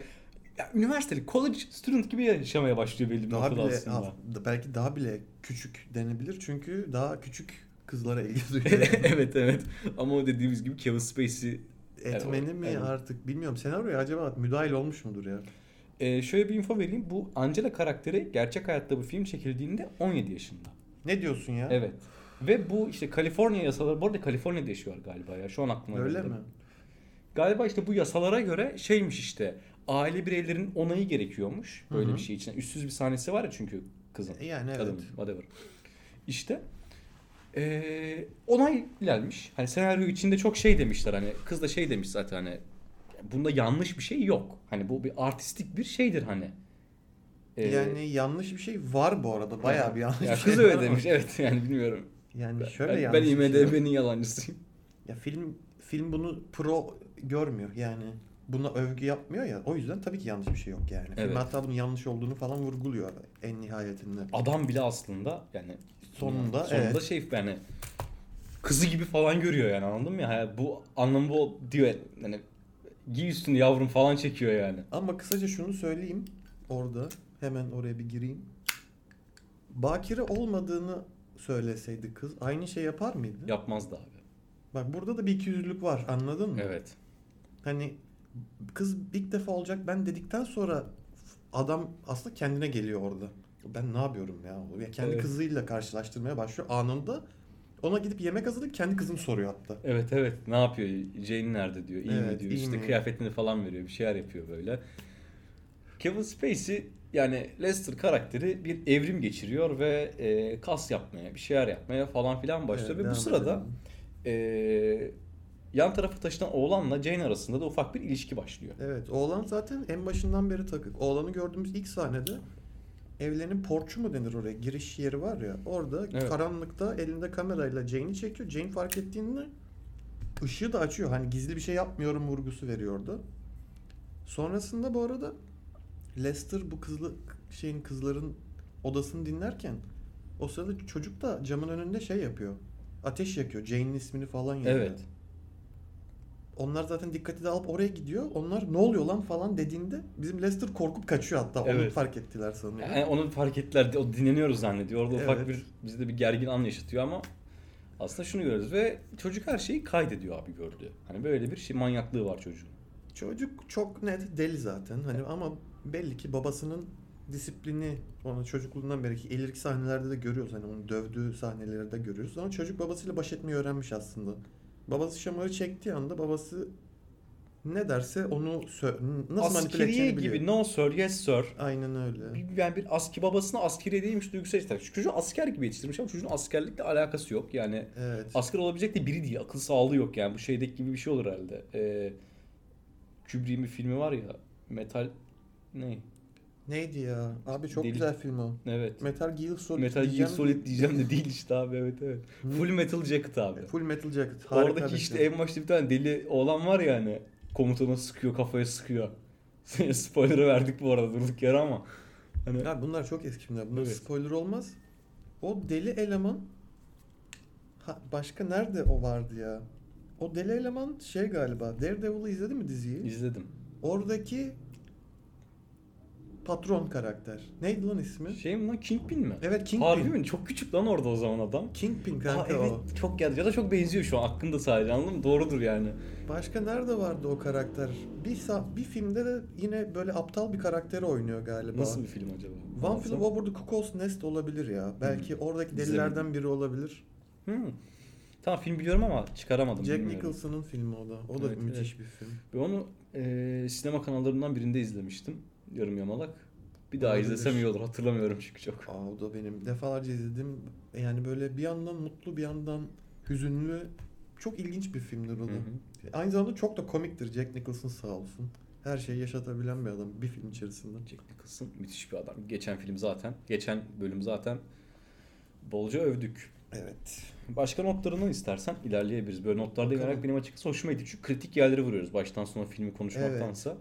ya, üniversiteli, college student gibi yaşamaya başlıyor belli bir Daha noktada bile aslında. af- belki daha bile küçük denebilir çünkü daha küçük kızlara ilgi (laughs) duyuyor. evet evet ama o dediğimiz gibi Kevin Spacey Etmeni Evet, mi evet. artık bilmiyorum. Senaryoya acaba müdahil olmuş mudur ya? Ee, şöyle bir info vereyim. Bu Angela karakteri gerçek hayatta bu film çekildiğinde 17 yaşında. Ne diyorsun ya? Evet. Ve bu işte Kaliforniya yasaları, bu arada Kaliforniya'da yaşıyor galiba ya. Şu an aklıma Öyle geldi. mi? Galiba işte bu yasalara göre şeymiş işte. Aile bireylerinin onayı gerekiyormuş. Böyle Hı hı. bir şey için. Üstsüz bir sahnesi var ya çünkü kızın. E Yani evet. Kadın, whatever. İşte ee, onay gelmiş. Hani senaryo içinde çok şey demişler hani kız da şey demiş zaten hani bunda yanlış bir şey yok. Hani bu bir artistik bir şeydir hani. Ee, Yani yanlış bir şey var bu arada. Bayağı bir yanlış ya bir kız şey öyle var ama- demiş evet yani bilmiyorum. Yani şöyle ben, yanlış ben şey. IMDB'nin yalancısıyım. Ya film film bunu pro görmüyor yani. Buna övgü yapmıyor ya. O yüzden tabii ki yanlış bir şey yok yani. Film Evet. hatta bunun yanlış olduğunu falan vurguluyor en nihayetinde. Adam bile aslında yani Sonunda, sonunda evet. şey yani kızı gibi falan görüyor yani anladın mı ya? Yani bu anlamı bu diyor yani giy üstünü yavrum falan çekiyor yani. Ama kısaca şunu söyleyeyim orada. Hemen oraya bir gireyim. Bakire olmadığını söyleseydi kız aynı şey yapar mıydı? Yapmazdı abi. Bak burada da bir ikiyüzlülük var anladın mı? Evet. Hani kız ilk defa olacak ben dedikten sonra adam aslında kendine geliyor orada. Ben ne yapıyorum ya? ya kendi Evet. kızıyla karşılaştırmaya başlıyor anında. Ona gidip yemek hazırlayıp kendi kızını soruyor hatta. Evet evet. Ne yapıyor? Jane nerede diyor. İyi mi Evet, diyor. iyi işte mi? kıyafetini falan veriyor. Bir şeyler yapıyor böyle. Kevin Spacey yani Lester karakteri bir evrim geçiriyor ve e, kas yapmaya, bir şeyler yapmaya falan filan başlıyor. Evet, ve bu sırada edelim. e, yan tarafı taşınan oğlanla Jane arasında da ufak bir ilişki başlıyor. Evet oğlan zaten en başından beri takık. Oğlanı gördüğümüz ilk sahnede evlerin porçu mu denir oraya giriş yeri var ya orada Evet. karanlıkta elinde kamerayla Jane'i çekiyor. Jane fark ettiğinde ışığı da açıyor. Hani gizli bir şey yapmıyorum vurgusu veriyor orada. Sonrasında bu arada Lester bu kızlı şeyin kızların odasını dinlerken o sırada çocuk da camın önünde şey yapıyor. Ateş yakıyor. Jane'in ismini falan yazıyor. Evet. Onlar zaten dikkati dağılıp oraya gidiyor. Onlar ne oluyor lan falan dediğinde bizim Lester korkup kaçıyor hatta. Onu Evet. fark ettiler sanırım. Yani onu fark ettiler. O dinleniyoruz zannediyor. Orada ufak Evet. bir bizde bir gergin an yaşatıyor ama aslında şunu görüyoruz ve çocuk her şeyi kaydediyor abi gördü. Hani böyle bir şey manyaklığı var çocuğun. Çocuk çok net deli zaten. Hani ama belli ki babasının disiplini onu çocukluğundan beri ki ileriki sahnelerde de görüyoruz. Hani onu dövdüğü sahneleri de görüyoruz. Ama çocuk babasıyla baş etmeyi öğrenmiş aslında. Babası şamarı çektiği anda babası ne derse onu nasıl manipüle edeceğini biliyor. gibi no sir yes sir. Aynen öyle. Bir- Yani bir aski babasına askeriye değilmiş duygusal yetiştirmiş. Çocuğu asker gibi yetiştirmiş ama çocuğun askerlikle alakası yok. Yani Evet. asker olabilecek de biri değil. Akıl sağlığı yok yani. Bu şeydeki gibi bir şey olur herhalde. Ee, Kubrick'in bir filmi var ya. Metal ne? Neydi ya? Abi çok Deli- güzel film o. Evet. Metal Gear Solid Metal Gear. Solid diyeceğim de değil işte abi evet evet. (laughs) Full Metal Jacket abi. Full Metal Jacket. Harika Oradaki işte film. en başta bir tane deli oğlan var ya hani komutana sıkıyor kafaya sıkıyor. (laughs) Spoiler'ı verdik bu arada durduk yere ama. Hani Ya bunlar çok eski filmler. Bunlar Evet. spoiler olmaz. O deli eleman ha, başka nerede o vardı ya? O deli eleman şey galiba. Daredevil'ı izledin mi diziyi? izledim. Oradaki patron karakter. Neydi lan ismi? Şey mi lan Kingpin mi? Evet Kingpin. Harbi mi? Çok küçük lan orada o zaman adam. Kingpin Aa, kanka evet o. çok geldi ya da çok benziyor şu an aklımda sadece anladın mı? Doğrudur yani. Başka nerede vardı o karakter? Bir bir filmde de yine böyle aptal bir karakteri oynuyor galiba. Nasıl bir film acaba? One Nasıl? Flew Over the Cuckoo's Nest olabilir ya. Belki oradaki delilerden biri olabilir. Hmm. Tamam film biliyorum ama çıkaramadım. Jack. Nicholson'ın filmi o da. O da Evet, müthiş bir film. Ben onu e, sinema kanallarından birinde izlemiştim. Yarım yamalak. Bir daha Olabilir. izlesem iyi olur. Hatırlamıyorum çünkü çok. Aa, o da benim defalarca izledim. Yani böyle bir yandan mutlu bir yandan hüzünlü çok ilginç bir filmdir o da. Hı hı. Aynı zamanda çok da komiktir. Jack Nicholson sağ olsun. Her şeyi yaşatabilen bir adam bir film içerisinde. Jack Nicholson müthiş bir adam. Geçen film zaten, geçen bölüm zaten bolca övdük. Evet. Başka notlarını istersen ilerleyebiliriz. Böyle notlarda Bakalım. benim açıkçası hoşuma gitti. Çünkü kritik yerleri vuruyoruz baştan sona filmi konuşmaktansa.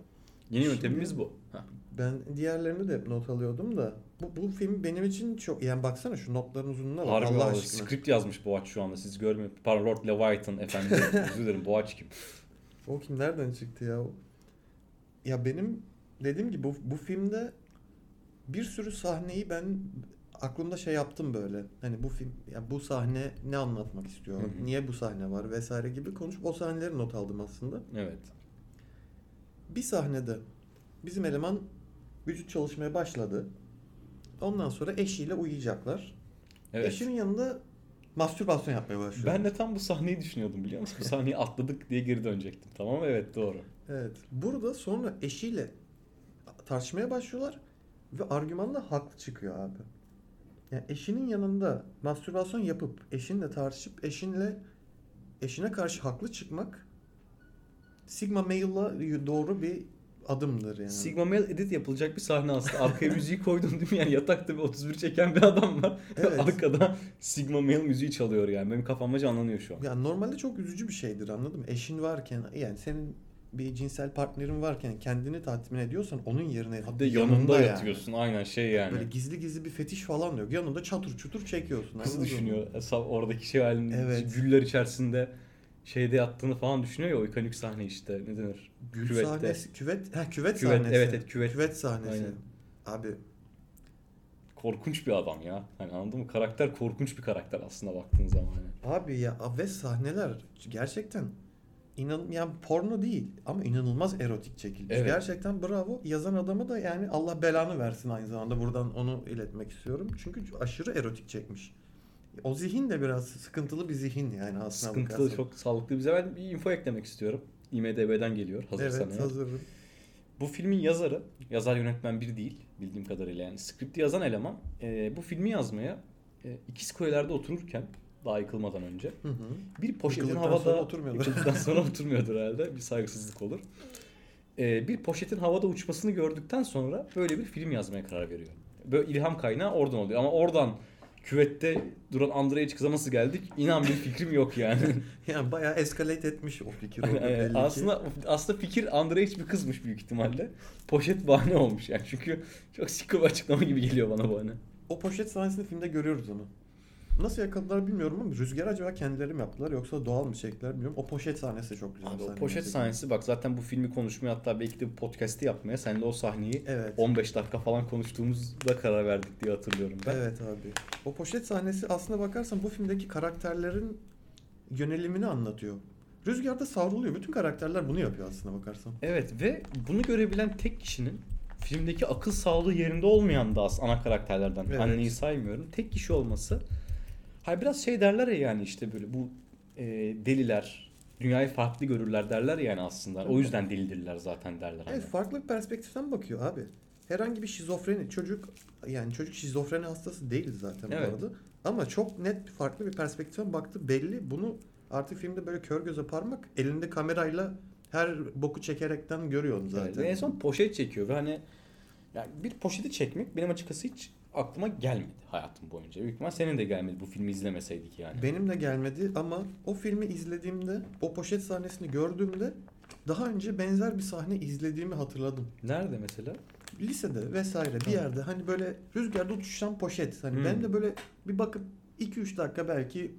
Yeni Şimdi- yöntemimiz bu. Ha. Ben diğerlerini de hep not alıyordum da bu, bu film benim için çok yani baksana şu notların uzunluğuna bak Harbi Allah Allah aşkına. Script yazmış Boğaç şu anda. Siz görmüyor. Pardon Lord Leviathan efendim. (laughs) Özür dilerim Boğaç kim? O kim nereden çıktı ya? Ya benim dediğim gibi bu, bu filmde bir sürü sahneyi ben aklımda şey yaptım böyle. Hani bu film ya bu sahne ne anlatmak istiyor? Hı hı. Niye bu sahne var vesaire gibi konuşup o sahneleri not aldım aslında. Evet. Bir sahnede bizim eleman vücut çalışmaya başladı. Ondan sonra eşiyle uyuyacaklar. Evet. Eşinin yanında mastürbasyon yapmaya başlıyor. Ben de tam bu sahneyi düşünüyordum biliyor musun? Bu sahneyi (laughs) atladık diye geri dönecektim. Tamam mı? Evet doğru. Evet. Burada sonra eşiyle tartışmaya başlıyorlar ve argümanla haklı çıkıyor abi. Yani eşinin yanında mastürbasyon yapıp eşinle tartışıp eşinle eşine karşı haklı çıkmak Sigma Male'a doğru bir adımdır yani. Sigma Male edit yapılacak bir sahne aslında. Arkaya müziği koydum değil mi? Yani yatakta bir 31 çeken bir adam var. Evet. (laughs) Arkada Sigma Male müziği çalıyor yani. Benim kafamda canlanıyor şu an. Yani normalde çok üzücü bir şeydir anladın mı? Eşin varken yani senin bir cinsel partnerin varken kendini tatmin ediyorsan onun yerine de yanında yani. yatıyorsun. Aynen şey yani. Böyle gizli gizli bir fetiş falan yok. Yanında çatır çutur çekiyorsun. Kız düşünüyor. Hesap oradaki şey halinde Evet. güller içerisinde şeyde yattığını falan düşünüyor ya o ikonik sahne işte ne denir? Gül Küvette. sahnesi, küvet, ha küvet, Küvet, sahnesi. evet, evet, küvet. Küvet sahnesi. Aynen. Abi Korkunç bir adam ya. Hani anladın mı? Karakter korkunç bir karakter aslında baktığın zaman. Abi ya ve sahneler gerçekten inan yani porno değil ama inanılmaz erotik çekilmiş. Evet. Gerçekten bravo. Yazan adamı da yani Allah belanı versin aynı zamanda buradan onu iletmek istiyorum. Çünkü aşırı erotik çekmiş. O zihin de biraz sıkıntılı bir zihin yani aslında. Sıkıntılı çok sağlıklı bize. Ben bir info eklemek istiyorum. IMDB'den geliyor. Hazırsan Evet eğer. hazırım. Bu filmin yazarı, yazar yönetmen bir değil bildiğim kadarıyla yani. Skripti yazan eleman e, bu filmi yazmaya e, ikiz kulelerde otururken daha yıkılmadan önce Hı hı. bir poşetin havada sonra oturmuyordur. Yıkıldıktan (laughs) sonra oturmuyordur herhalde. Bir saygısızlık olur. E, bir poşetin havada uçmasını gördükten sonra böyle bir film yazmaya karar veriyor. Böyle ilham kaynağı oradan oluyor. Ama oradan küvette duran Andrei kıza nasıl geldik? İnan bir fikrim yok yani. (laughs) Yani bayağı escalate etmiş o fikir belli ki. aslında aslında fikir Andrei bir kızmış büyük ihtimalle. Poşet bahane olmuş yani. Çünkü çok sıkı bir açıklama gibi geliyor bana bu hani. O poşet sahnesini filmde görüyoruz onu. Nasıl yakaladılar bilmiyorum ama rüzgar acaba kendileri mi yaptılar yoksa doğal mı çektiler bilmiyorum. O poşet sahnesi çok güzel. Abi o poşet sahnesi bak zaten bu filmi konuşmaya hatta belki de bu podcast'i yapmaya sen de o sahneyi Evet. 15 dakika falan konuştuğumuzda karar verdik diye hatırlıyorum ben. Evet abi. O poşet sahnesi aslına bakarsan bu filmdeki karakterlerin yönelimini anlatıyor. Rüzgarda savruluyor. Bütün karakterler bunu yapıyor aslına bakarsan. Evet ve bunu görebilen tek kişinin filmdeki akıl sağlığı yerinde olmayan da as ana karakterlerden. Evet. Anneyi saymıyorum. Tek kişi olması. Hayır biraz şey derler ya yani işte böyle bu e, deliler dünyayı farklı görürler derler yani aslında. O yüzden delidirler zaten derler. hani. Evet farklı bir perspektiften bakıyor abi. Herhangi bir şizofreni çocuk yani çocuk şizofreni hastası değil zaten Evet. bu arada. Ama çok net bir farklı bir perspektiften baktı belli. Bunu artık filmde böyle kör göze parmak elinde kamerayla her boku çekerekten görüyorum zaten. Evet, ve en son poşet çekiyor ve hani yani bir poşeti çekmek benim açıkçası hiç aklıma gelmedi hayatım boyunca. Büyük ihtimal senin de gelmedi bu filmi izlemeseydik yani. Benim de gelmedi ama o filmi izlediğimde, o poşet sahnesini gördüğümde daha önce benzer bir sahne izlediğimi hatırladım. Nerede mesela? Lisede vesaire bir yerde hani böyle rüzgarda uçuşan poşet. Hani Hmm. ben de böyle bir bakıp 2-3 dakika belki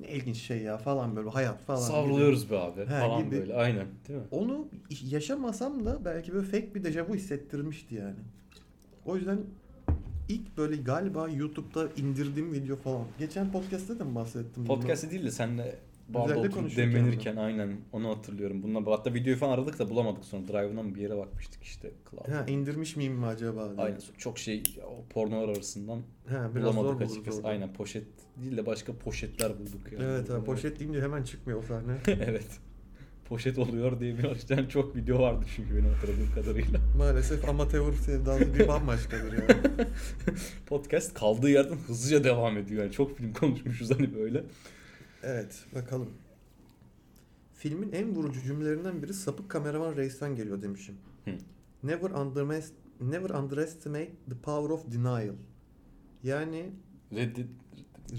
ne ilginç şey ya falan böyle hayat falan. gibi. Savruluyoruz be abi He, falan gibi. böyle aynen değil mi? Onu yaşamasam da belki böyle fake bir dejavu hissettirmişti yani. O yüzden ilk böyle galiba YouTube'da indirdiğim video falan. Geçen podcast'ta da mı bahsettim? Podcast'ı değil de senle Üzerinde oturup konuşurken demlenirken aynen onu hatırlıyorum. Bununla hatta videoyu falan aradık da bulamadık sonra. Drive'ına mı bir yere bakmıştık işte. Cloud. Ha indirmiş miyim mi acaba? diye. Aynen çok şey o pornolar arasından Ha, biraz zor bulamadık buluruz açıkçası. orada. Aynen poşet değil de başka poşetler bulduk yani. Evet abi poşet deyince hemen çıkmıyor o sahne. (laughs) evet. Poşet oluyor diye bir açıdan çok video vardı çünkü benim hatırladığım kadarıyla. Maalesef amatör sevdası bir bambaşkadır yani. (laughs) Podcast kaldığı yerden hızlıca devam ediyor. Yani çok film konuşmuşuz hani böyle. Evet bakalım. filmin en vurucu cümlelerinden biri sapık kameraman reisten geliyor demişim. Hı. Never, underest, never underestimate the power of denial. Yani Reddet,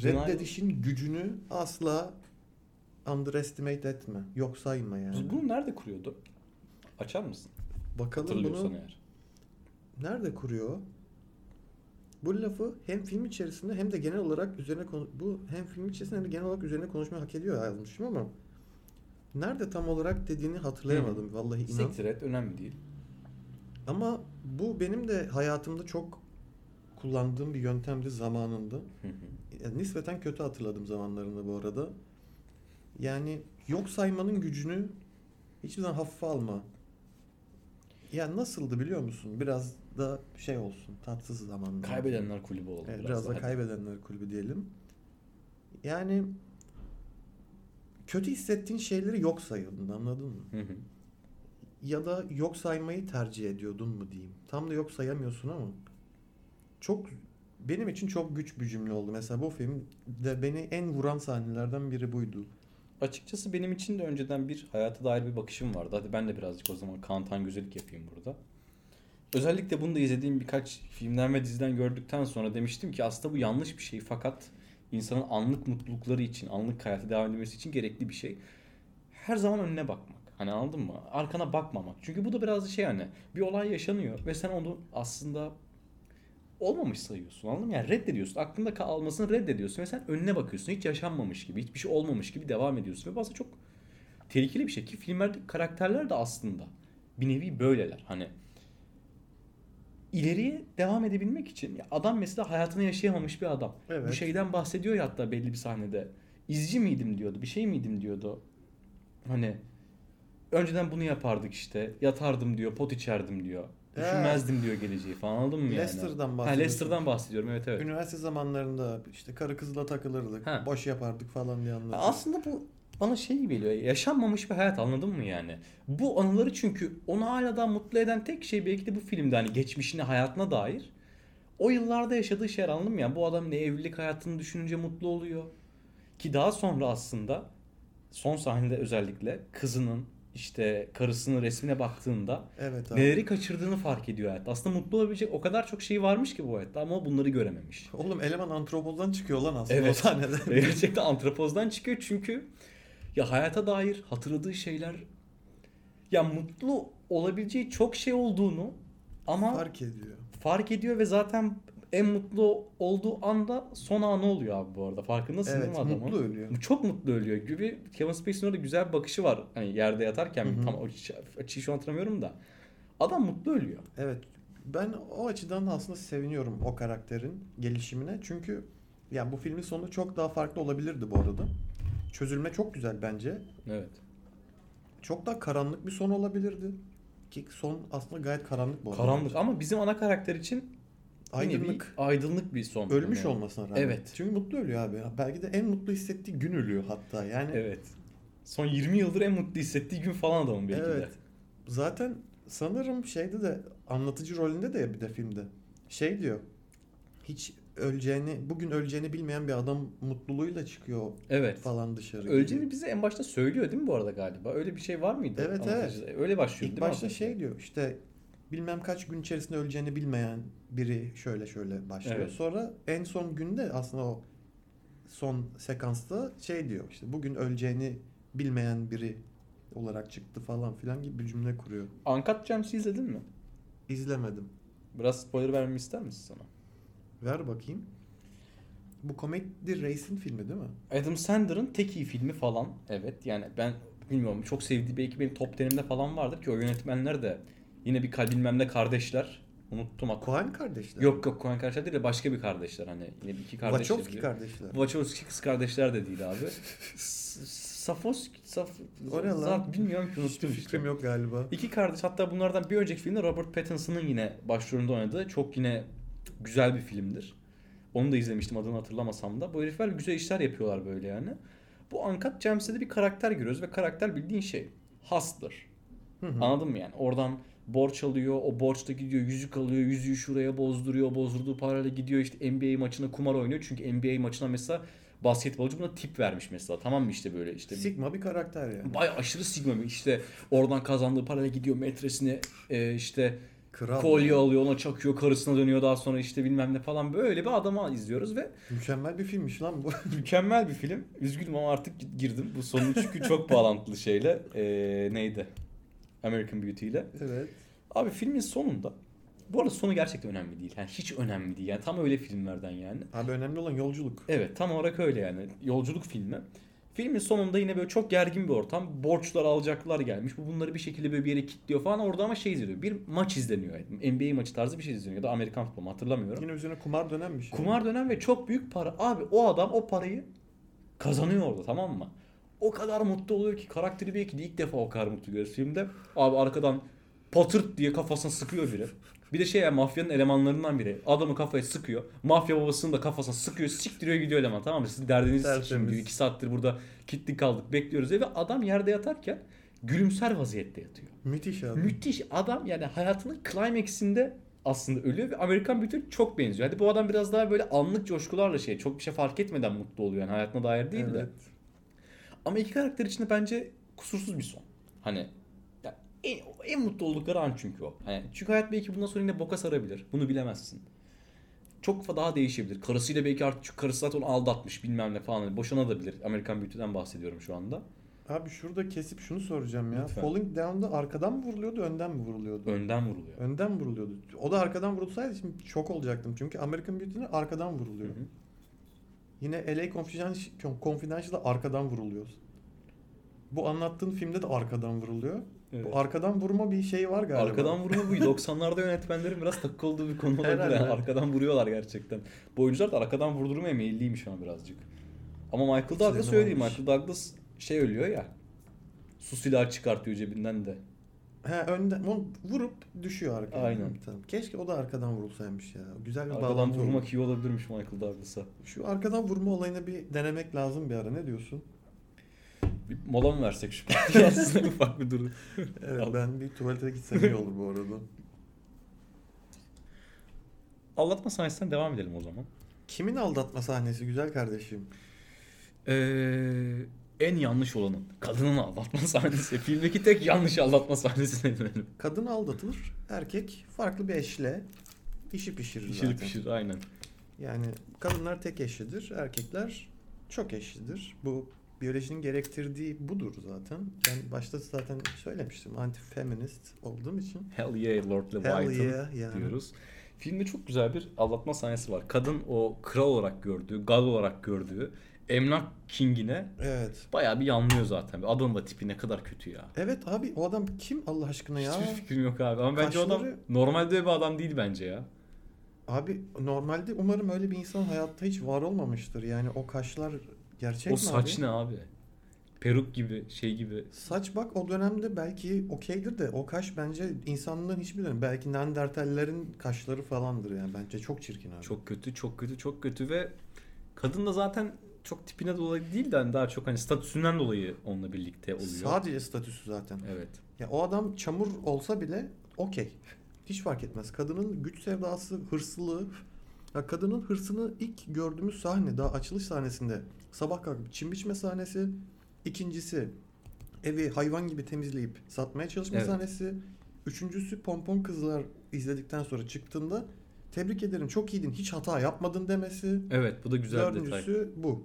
reddedişin gücünü asla underestimate etme. Yok sayma yani. Biz bunu nerede kuruyordu? Açar mısın? Bakalım bunu eğer. nerede kuruyor? Bu lafı hem film içerisinde hem de genel olarak üzerine konu- bu hem film içerisinde hem de genel olarak üzerine konuşmayı hak ediyor yazmışım ama nerede tam olarak dediğini hatırlayamadım vallahi inan. Siktir et önemli değil. Ama bu benim de hayatımda çok kullandığım bir yöntemdi zamanında. Hı hı. Yani nispeten kötü hatırladım zamanlarında bu arada. Yani yok saymanın gücünü hiçbir zaman hafife alma. Ya nasıldı biliyor musun? Biraz da şey olsun, tatsız zamanlar. Kaybedenler kulübü oldu. Evet, biraz, biraz da hadi. kaybedenler kulübü diyelim. Yani kötü hissettiğin şeyleri yok sayıyordun anladın mı? Hı hı. Ya da yok saymayı tercih ediyordun mu diyeyim. Tam da yok sayamıyorsun ama çok benim için çok güç bir cümle oldu. Mesela bu filmde beni en vuran sahnelerden biri buydu. Açıkçası benim için de önceden bir hayata dair bir bakışım vardı. Hadi ben de birazcık o zaman kantan güzellik yapayım burada. Özellikle bunu da izlediğim birkaç filmden ve diziden gördükten sonra demiştim ki aslında bu yanlış bir şey fakat insanın anlık mutlulukları için, anlık hayata devam edilmesi için gerekli bir şey. Her zaman önüne bakmak. Hani anladın mı? Arkana bakmamak. Çünkü bu da biraz şey hani bir olay yaşanıyor ve sen onu aslında olmamış sayıyorsun anladın mı? Yani reddediyorsun. Aklında kalmasını reddediyorsun ve sen önüne bakıyorsun. Hiç yaşanmamış gibi, hiçbir şey olmamış gibi devam ediyorsun. Ve aslında çok tehlikeli bir şey ki filmlerde karakterler de aslında bir nevi böyleler. Hani ileriye devam edebilmek için ya adam mesela hayatını yaşayamamış bir adam. Evet. Bu şeyden bahsediyor ya hatta belli bir sahnede. İzci miydim diyordu. Bir şey miydim diyordu. Hani önceden bunu yapardık işte. Yatardım diyor, pot içerdim diyor. Düşünmezdim diyor geleceği falan anladın mı yani? Leicester'dan Ha, bahsediyorsun. Leicester'dan bahsediyorum evet evet. Üniversite zamanlarında işte karı kızla takılırdık, Ha. boş yapardık falan diye anlatıyor. Aslında bu bana şey gibi geliyor. Yaşanmamış bir hayat anladın mı yani? Bu anıları çünkü onu hala daha mutlu eden tek şey belki de bu filmde hani geçmişine hayatına dair. O yıllarda yaşadığı şeyler anladın mı? Yani bu adam ne evlilik hayatını düşününce mutlu oluyor. Ki daha sonra aslında son sahnede özellikle kızının işte karısının resmine baktığında Evet abi. neleri kaçırdığını fark ediyor hayatta. Aslında mutlu olabilecek o kadar çok şey varmış ki bu hayatta ama bunları görememiş. Oğlum eleman antropozdan çıkıyor lan aslında Evet. o sahnede. (laughs) Gerçekten antropozdan çıkıyor çünkü ya hayata dair hatırladığı şeyler ya mutlu olabileceği çok şey olduğunu ama fark, Fark ediyor. ediyor ve zaten en mutlu olduğu anda son anı oluyor abi bu arada. Farkındasın değil mi Evet adamın? mutlu ölüyor. Çok mutlu ölüyor gibi. Kevin Spacey'nin orada güzel bir bakışı var. Hani yerde yatarken Hı hı. tam açıyı açıyı şu an hatırlamıyorum da. Adam mutlu ölüyor. Evet. Ben o açıdan da aslında seviniyorum o karakterin gelişimine. Çünkü yani bu filmin sonu çok daha farklı olabilirdi bu arada. Çözülme çok güzel bence. Evet. Çok daha karanlık bir son olabilirdi. Ki son aslında gayet karanlık bu arada. Karanlık ama bizim ana karakter için bir nevi Aydınlık. aydınlık bir son. Ölmüş Yani. olmasına rağmen. Evet. Çünkü mutlu ölüyor abi. Belki de en mutlu hissettiği gün ölüyor hatta. Yani Evet. Son 20 yıldır en mutlu hissettiği gün falan adamın belki Evet. de. Zaten sanırım şeyde de anlatıcı rolünde de bir de filmde. Şey diyor. Hiç öleceğini, bugün öleceğini bilmeyen bir adam mutluluğuyla çıkıyor Evet. falan dışarı. Öleceğini bize en başta söylüyor değil mi bu arada galiba? Öyle bir şey var mıydı? Evet, Anlatıcıda? Öyle başlıyor İlk değil mi? başta şey diyor işte bilmem kaç gün içerisinde öleceğini bilmeyen biri şöyle şöyle başlıyor. Evet. Sonra en son günde aslında o son sekansta şey diyor işte bugün öleceğini bilmeyen biri olarak çıktı falan filan gibi bir cümle kuruyor. Uncut Gems'i izledin mi? İzlemedim. Biraz spoiler vermemi ister misin sana? Ver bakayım. Bu Comedy Race'in filmi değil mi? Adam Sandler'ın tek iyi filmi falan. Evet yani ben bilmiyorum çok sevdiği belki benim top 10'imde falan vardır ki o yönetmenler de yine bir kal bilmem ne kardeşler. Unuttum hatta. Coen kardeşler. Yok yok Coen kardeşler değil de başka bir kardeşler hani yine bir iki kardeş. Wachowski yazıyor. kardeşler. Wachowski kız kardeşler de değil abi. (laughs) Safos, Saf, O ne lan? Bilmiyorum ki Hiçbir unuttum işte. fikrim yok galiba. İki kardeş hatta bunlardan bir önceki filmde Robert Pattinson'ın yine başrolünde oynadığı çok yine güzel bir filmdir. Onu da izlemiştim adını hatırlamasam da. Bu herifler güzel işler yapıyorlar böyle yani. Bu Uncut Gems'te de bir karakter görüyoruz ve karakter bildiğin şey hustler. Hı hı. Anladın mı yani? Oradan borç alıyor, o borçta gidiyor, yüzük alıyor, yüzüğü şuraya bozduruyor, bozdurduğu parayla gidiyor işte NBA maçına kumar oynuyor. Çünkü NBA maçına mesela basketbolcu buna tip vermiş mesela. Tamam mı işte böyle işte Sigma bir karakter yani. Baya aşırı sigma bir işte oradan kazandığı parayla gidiyor metresine e, işte Kral. kolye alıyor ona çakıyor karısına dönüyor daha sonra işte bilmem ne falan böyle bir adamı izliyoruz ve Mükemmel bir filmmiş lan bu. (laughs) mükemmel bir film. Üzgünüm ama artık girdim. Bu sonu çünkü çok bağlantılı şeyle e, neydi? American Beauty ile. evet. Abi filmin sonunda bu arada sonu gerçekten önemli değil. Yani hiç önemli değil. Yani tam öyle filmlerden yani. Abi önemli olan yolculuk. Evet tam olarak öyle yani. Yolculuk filmi. Filmin sonunda yine böyle çok gergin bir ortam. Borçlar alacaklar gelmiş. Bu bunları bir şekilde böyle bir yere kilitliyor falan. Orada ama şey izliyor. Bir maç izleniyor. NBA maçı tarzı bir şey izleniyor. Ya da Amerikan futbolu hatırlamıyorum. Yine üzerine kumar dönenmiş. yani. Kumar dönem ve çok büyük para. Abi o adam o parayı kazanıyor orada tamam mı? O kadar mutlu oluyor ki karakteri belki de ilk defa o kadar mutlu görüyoruz filmde. Abi arkadan patırt diye kafasına sıkıyor biri. Bir de şey ya mafyanın elemanlarından biri. Adamı kafaya sıkıyor. Mafya babasını da kafasına sıkıyor. Siktiriyor gidiyor eleman tamam mı? Siz derdinizi Tertemiz. sikeyim diyor. İki saattir burada kilitli kaldık bekliyoruz. Ve adam yerde yatarken gülümser vaziyette yatıyor. Müthiş abi. Müthiş adam yani hayatının climax'inde aslında ölüyor ve Amerikan Beauty çok benziyor. Hadi bu adam biraz daha böyle anlık coşkularla şey çok bir şey fark etmeden mutlu oluyor yani hayatına dair değil de. Ama iki karakter için de bence kusursuz bir son. Hani ya en, en mutlu oldukları an çünkü o. Hani çünkü hayat belki bundan sonra yine boka sarabilir. Bunu bilemezsin. Çok daha değişebilir. Karısıyla belki artık karısı zaten onu aldatmış bilmem ne falan. Hani boşanabilir. Amerikan Beauty'den bahsediyorum şu anda. Abi şurada kesip şunu soracağım ya. Lütfen. Falling Down'da arkadan mı vuruluyordu, önden mi vuruluyordu? Önden vuruluyor. Önden vuruluyordu? O da arkadan vurulsaydı şimdi şok olacaktım. Çünkü American Beauty'de arkadan vuruluyor. Hı hı. Yine LA Confidential, Confidential'da arkadan vuruluyor. Bu anlattığın filmde de arkadan vuruluyor. Evet. Bu arkadan vurma bir şey var galiba. Arkadan vurma bu (laughs) 90'larda yönetmenlerin biraz takık olduğu bir konu olabilir. Herhalde. Yani arkadan vuruyorlar gerçekten. Bu oyuncular da arkadan vurdurmaya meyilliymiş ama birazcık. Ama Michael Douglas öyle değil. Michael Douglas şey ölüyor ya. Su silahı çıkartıyor cebinden de. He önden onu vurup düşüyor arkadan. Aynen. Tamam. Keşke o da arkadan vurulsaymış ya. Güzel bir Arkadan bağlantı vurmak olur. iyi olabilirmiş Michael Douglas'a. Şu arkadan vurma olayını bir denemek lazım bir ara. Ne diyorsun? Bir mola mı versek şu podcast'ına (laughs) ufak bir dur. Evet Al. ben bir tuvalete gitsem iyi olur bu arada. (laughs) Anlatma sahnesinden devam edelim o zaman. Kimin aldatma sahnesi güzel kardeşim? Ee, en yanlış olanın. Kadının aldatma (laughs) sahnesi. Filmdeki tek yanlış aldatma sahnesine dönelim. Kadın aldatılır, erkek farklı bir eşle işi pişirir Pişir zaten. pişir aynen. Yani kadınlar tek eşlidir, erkekler çok eşlidir. Bu biyolojinin gerektirdiği budur zaten. Ben başta zaten söylemiştim anti-feminist olduğum için. Hell yeah Lord Leviathan yeah yani. diyoruz. Filmde çok güzel bir aldatma sahnesi var. Kadın o kral olarak gördüğü, gal olarak gördüğü emlak kingine Evet. bayağı bir yanlıyor zaten. Adamın da tipi ne kadar kötü ya. Evet abi o adam kim Allah aşkına ya? Hiçbir fikrim yok abi. Ama bence o adam Kaşları- normalde bir adam değil bence ya. Abi normalde umarım öyle bir insan hayatta hiç var olmamıştır. Yani o kaşlar gerçek o mi saç abi? ne abi? Peruk gibi, şey gibi. Saç bak o dönemde belki okeydir de o kaş bence insanlığın hiçbir dönemi. Belki Neandertallerin kaşları falandır yani bence çok çirkin abi. Çok kötü, çok kötü, çok kötü ve kadın da zaten çok tipine dolayı değil de hani daha çok hani statüsünden dolayı onunla birlikte oluyor. Sadece statüsü zaten. Evet. Ya o adam çamur olsa bile okey. Hiç fark etmez. Kadının güç sevdası, hırslılığı. Ya kadının hırsını ilk gördüğümüz sahne daha açılış sahnesinde sabah kalkıp çim biçme sahnesi. İkincisi evi hayvan gibi temizleyip satmaya çalışma Evet. sahnesi. Üçüncüsü pompon kızlar izledikten sonra çıktığında tebrik ederim çok iyiydin hiç hata yapmadın demesi. Evet, bu da güzel bir detay. Dördüncüsü bu.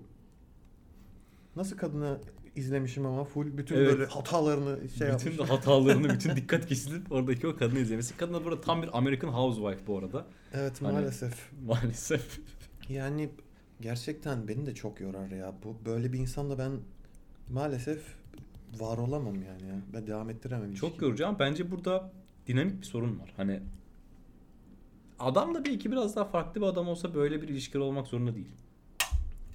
Nasıl kadını izlemişim ama full bütün Evet. böyle hatalarını şey bütün yapmış. hatalarını, (laughs) bütün dikkat kesilip oradaki o kadını izlemesi. Kadın da burada tam bir American housewife bu arada. Evet Hani- maalesef. Maalesef. Yani gerçekten beni de çok yorar ya. Bu böyle bir insanla ben maalesef var olamam yani ya. Ben devam ettiremem. Çok yorucu ama bence burada dinamik bir sorun var. Hani adam da belki biraz daha farklı bir adam olsa böyle bir ilişkiler olmak zorunda değil.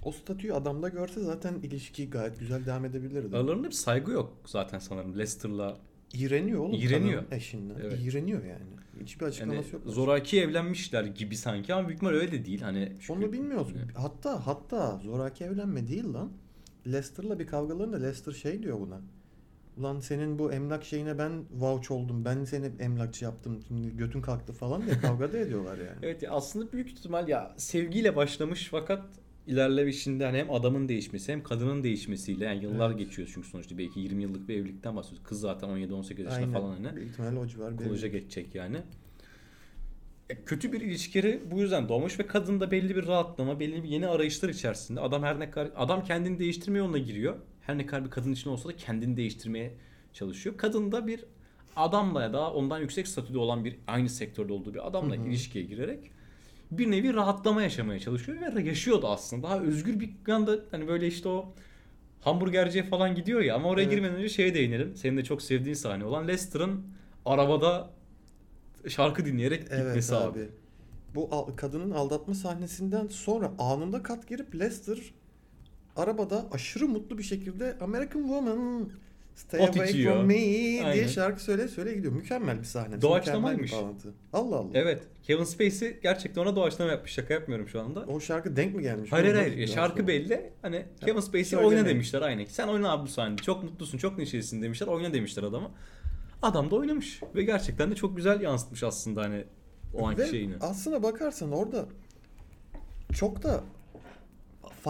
O statüyü adamda görse zaten ilişki gayet güzel devam edebilirdi. Aralarında bir saygı yok zaten sanırım Lester'la. İğreniyor oğlum İğreniyor. eşinden. Evet. İğreniyor yani. Hiçbir Yani açıklaması yok. zoraki evlenmişler gibi sanki ama büyük öyle de değil. Hani çünkü- Onu bilmiyoruz. Hani- Hatta hatta zoraki evlenme değil lan. Lester'la bir kavgalarında Lester şey diyor buna. Ulan senin bu emlak şeyine ben vouch oldum. Ben seni emlakçı yaptım. Şimdi götün kalktı falan diye kavga da ediyorlar yani. (laughs) Evet ya aslında büyük ihtimal ya sevgiyle başlamış fakat ilerleyişinde hani hem adamın değişmesi hem kadının değişmesiyle yani yıllar Evet. geçiyor çünkü sonuçta belki 20 yıllık bir evlilikten bahsediyoruz. Kız zaten 17-18 yaşında Aynen. falan hani. Büyük ihtimalle o civar. bir Koleje geçecek yani. E, Kötü bir ilişkileri bu yüzden doğmuş ve kadın da belli bir rahatlama, belli bir yeni arayışlar içerisinde. Adam her ne kadar adam kendini değiştirme yoluna giriyor. Her ne kadar bir kadın için olsa da kendini değiştirmeye çalışıyor. Kadın da bir adamla ya da ondan yüksek statüde olan bir aynı sektörde olduğu bir adamla Hı hı. ilişkiye girerek bir nevi rahatlama yaşamaya çalışıyor ve yaşıyordu aslında. Daha özgür bir anda hani böyle işte o hamburgerciye falan gidiyor ya ama oraya Evet. girmeden önce şeye değinelim. Senin de çok sevdiğin sahne olan Lester'ın arabada şarkı dinleyerek Evet gitmesi abi. abi. Bu al- kadının aldatma sahnesinden sonra anında kat girip Lester arabada aşırı mutlu bir şekilde American Woman Stay Ot away içiyor. from me diye Aynen. şarkı söyle söyle gidiyor. Mükemmel bir sahne. Doğaçlamaymış. Bir bağlantı. Allah Allah. Evet. Kevin Spacey gerçekten ona doğaçlama yapmış. Şaka yapmıyorum şu anda. O şarkı denk mi gelmiş? Hayır hayır hayır. Şarkı doğaçlama? belli. Hani Kevin Spacey söyleme. oyna demişler aynı. Sen oyna abi bu sahnede. Çok mutlusun, çok neşelisin demişler. Oyna demişler adama. Adam da oynamış. Ve gerçekten de çok güzel yansıtmış aslında hani o anki Ve şeyini. aslına bakarsan orada çok da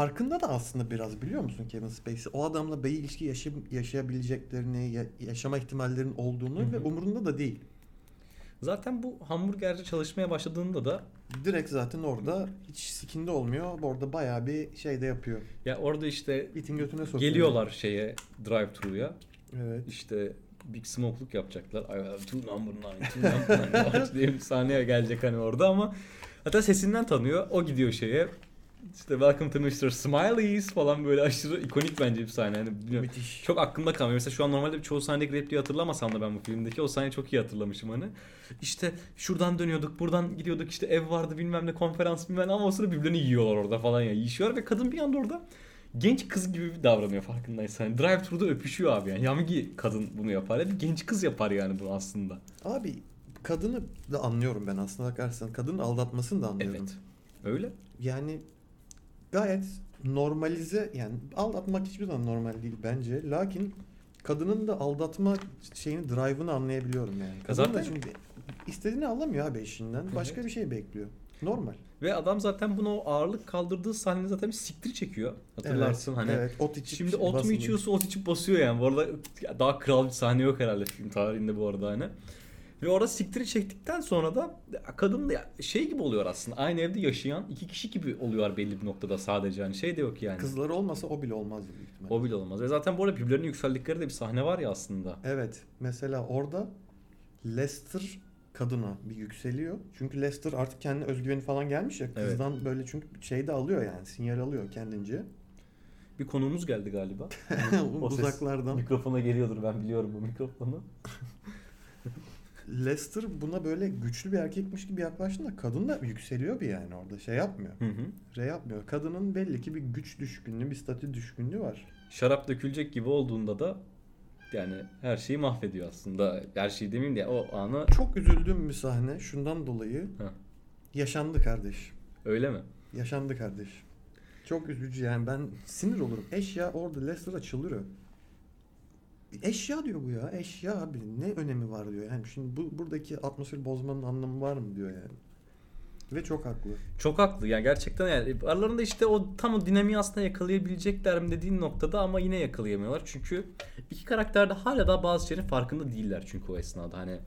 farkında da aslında biraz biliyor musun Kevin Spacey? O adamla bir ilişki yaşay- yaşayabileceklerini, ya- yaşama ihtimallerinin olduğunu Hı hı. ve umurunda da değil. Zaten bu hamburgerci çalışmaya başladığında da Direkt zaten orada hiç sikinde olmuyor. Orada bayağı bir şey de yapıyor. ya orada işte İtin götüne sokuyor. geliyorlar şeye drive thru'ya. Evet. İşte Big Smoke'luk yapacaklar. I have two number nine, two number nine diye bir sahneye gelecek hani orada ama hatta sesinden tanıyor. O gidiyor şeye. İşte Welcome to Mr. Smileys falan böyle aşırı ikonik bence bir sahne. Yani bilmiyorum. Müthiş. Çok aklımda kalmıyor. Mesela şu an normalde çoğu sahnedeki repliği hatırlamasam da ben bu filmdeki o sahneyi çok iyi hatırlamışım hani. İşte şuradan dönüyorduk, buradan gidiyorduk işte ev vardı bilmem ne konferans bilmem ne ama o sırada birbirlerini yiyorlar orada falan ya. Yiyişiyorlar ve kadın bir anda orada genç kız gibi bir davranıyor farkındaysan. Hani drive thru'da öpüşüyor abi yani. Yamgi kadın bunu yapar. Ya bir genç kız yapar yani bunu aslında. Abi kadını da anlıyorum ben aslında bakarsan. Kadının aldatmasını da anlıyorum. Evet. Öyle. Yani gayet normalize yani aldatmak hiçbir zaman normal değil bence. Lakin kadının da aldatma şeyini drive'ını anlayabiliyorum yani. Kadın Zaten- da çünkü istediğini alamıyor abi eşinden. Başka Evet. bir şey bekliyor. Normal. Ve adam zaten bunu o ağırlık kaldırdığı sahnede zaten bir siktir çekiyor. Hatırlarsın evet, hani. Evet, ot içip Şimdi ot mu içiyorsa ot içip basıyor yani. Bu arada daha kral bir sahne yok herhalde film tarihinde bu arada hani. Ve orada siktiri çektikten sonra da kadın da şey gibi oluyor aslında. Aynı evde yaşayan iki kişi gibi oluyor belli bir noktada sadece. hani şey de yok yani. Kızları olmasa o bile olmazdı büyük ihtimalle. O bile olmaz. Ve zaten bu arada birbirlerine yükseldikleri de bir sahne var ya aslında. Evet. Mesela orada Lester kadına bir yükseliyor. Çünkü Lester artık kendine özgüveni falan gelmiş ya. Evet. Kızdan böyle çünkü şey de alıyor yani. Sinyal alıyor kendince. Bir konuğumuz geldi galiba. (laughs) Uzaklardan. Mikrofona geliyordur ben biliyorum bu mikrofonu. Lester buna böyle güçlü bir erkekmiş gibi yaklaştığında kadın da yükseliyor bir yani orada. Şey yapmıyor. Hı hı. Re yapmıyor. Kadının belli ki bir güç düşkünlüğü, bir statü düşkünlüğü var. Şarap dökülecek gibi olduğunda da yani her şeyi mahvediyor aslında. Her şeyi demeyeyim de o anı Çok üzüldüğüm bir sahne şundan dolayı. Heh. Yaşandı kardeş. öyle mi? Yaşandı kardeş. Çok üzücü yani ben sinir olurum. Eşya orada Lester'a çıldırıyor. Eşya diyor bu ya. Eşya abi ne önemi var diyor. Yani şimdi bu buradaki atmosferi bozmanın anlamı var mı diyor yani. Ve çok haklı. Çok haklı yani gerçekten yani aralarında işte o tam o dinamiği aslında yakalayabilecekler mi dediğin noktada ama yine yakalayamıyorlar. Çünkü iki karakter de hala da bazı şeylerin farkında değiller çünkü o esnada hani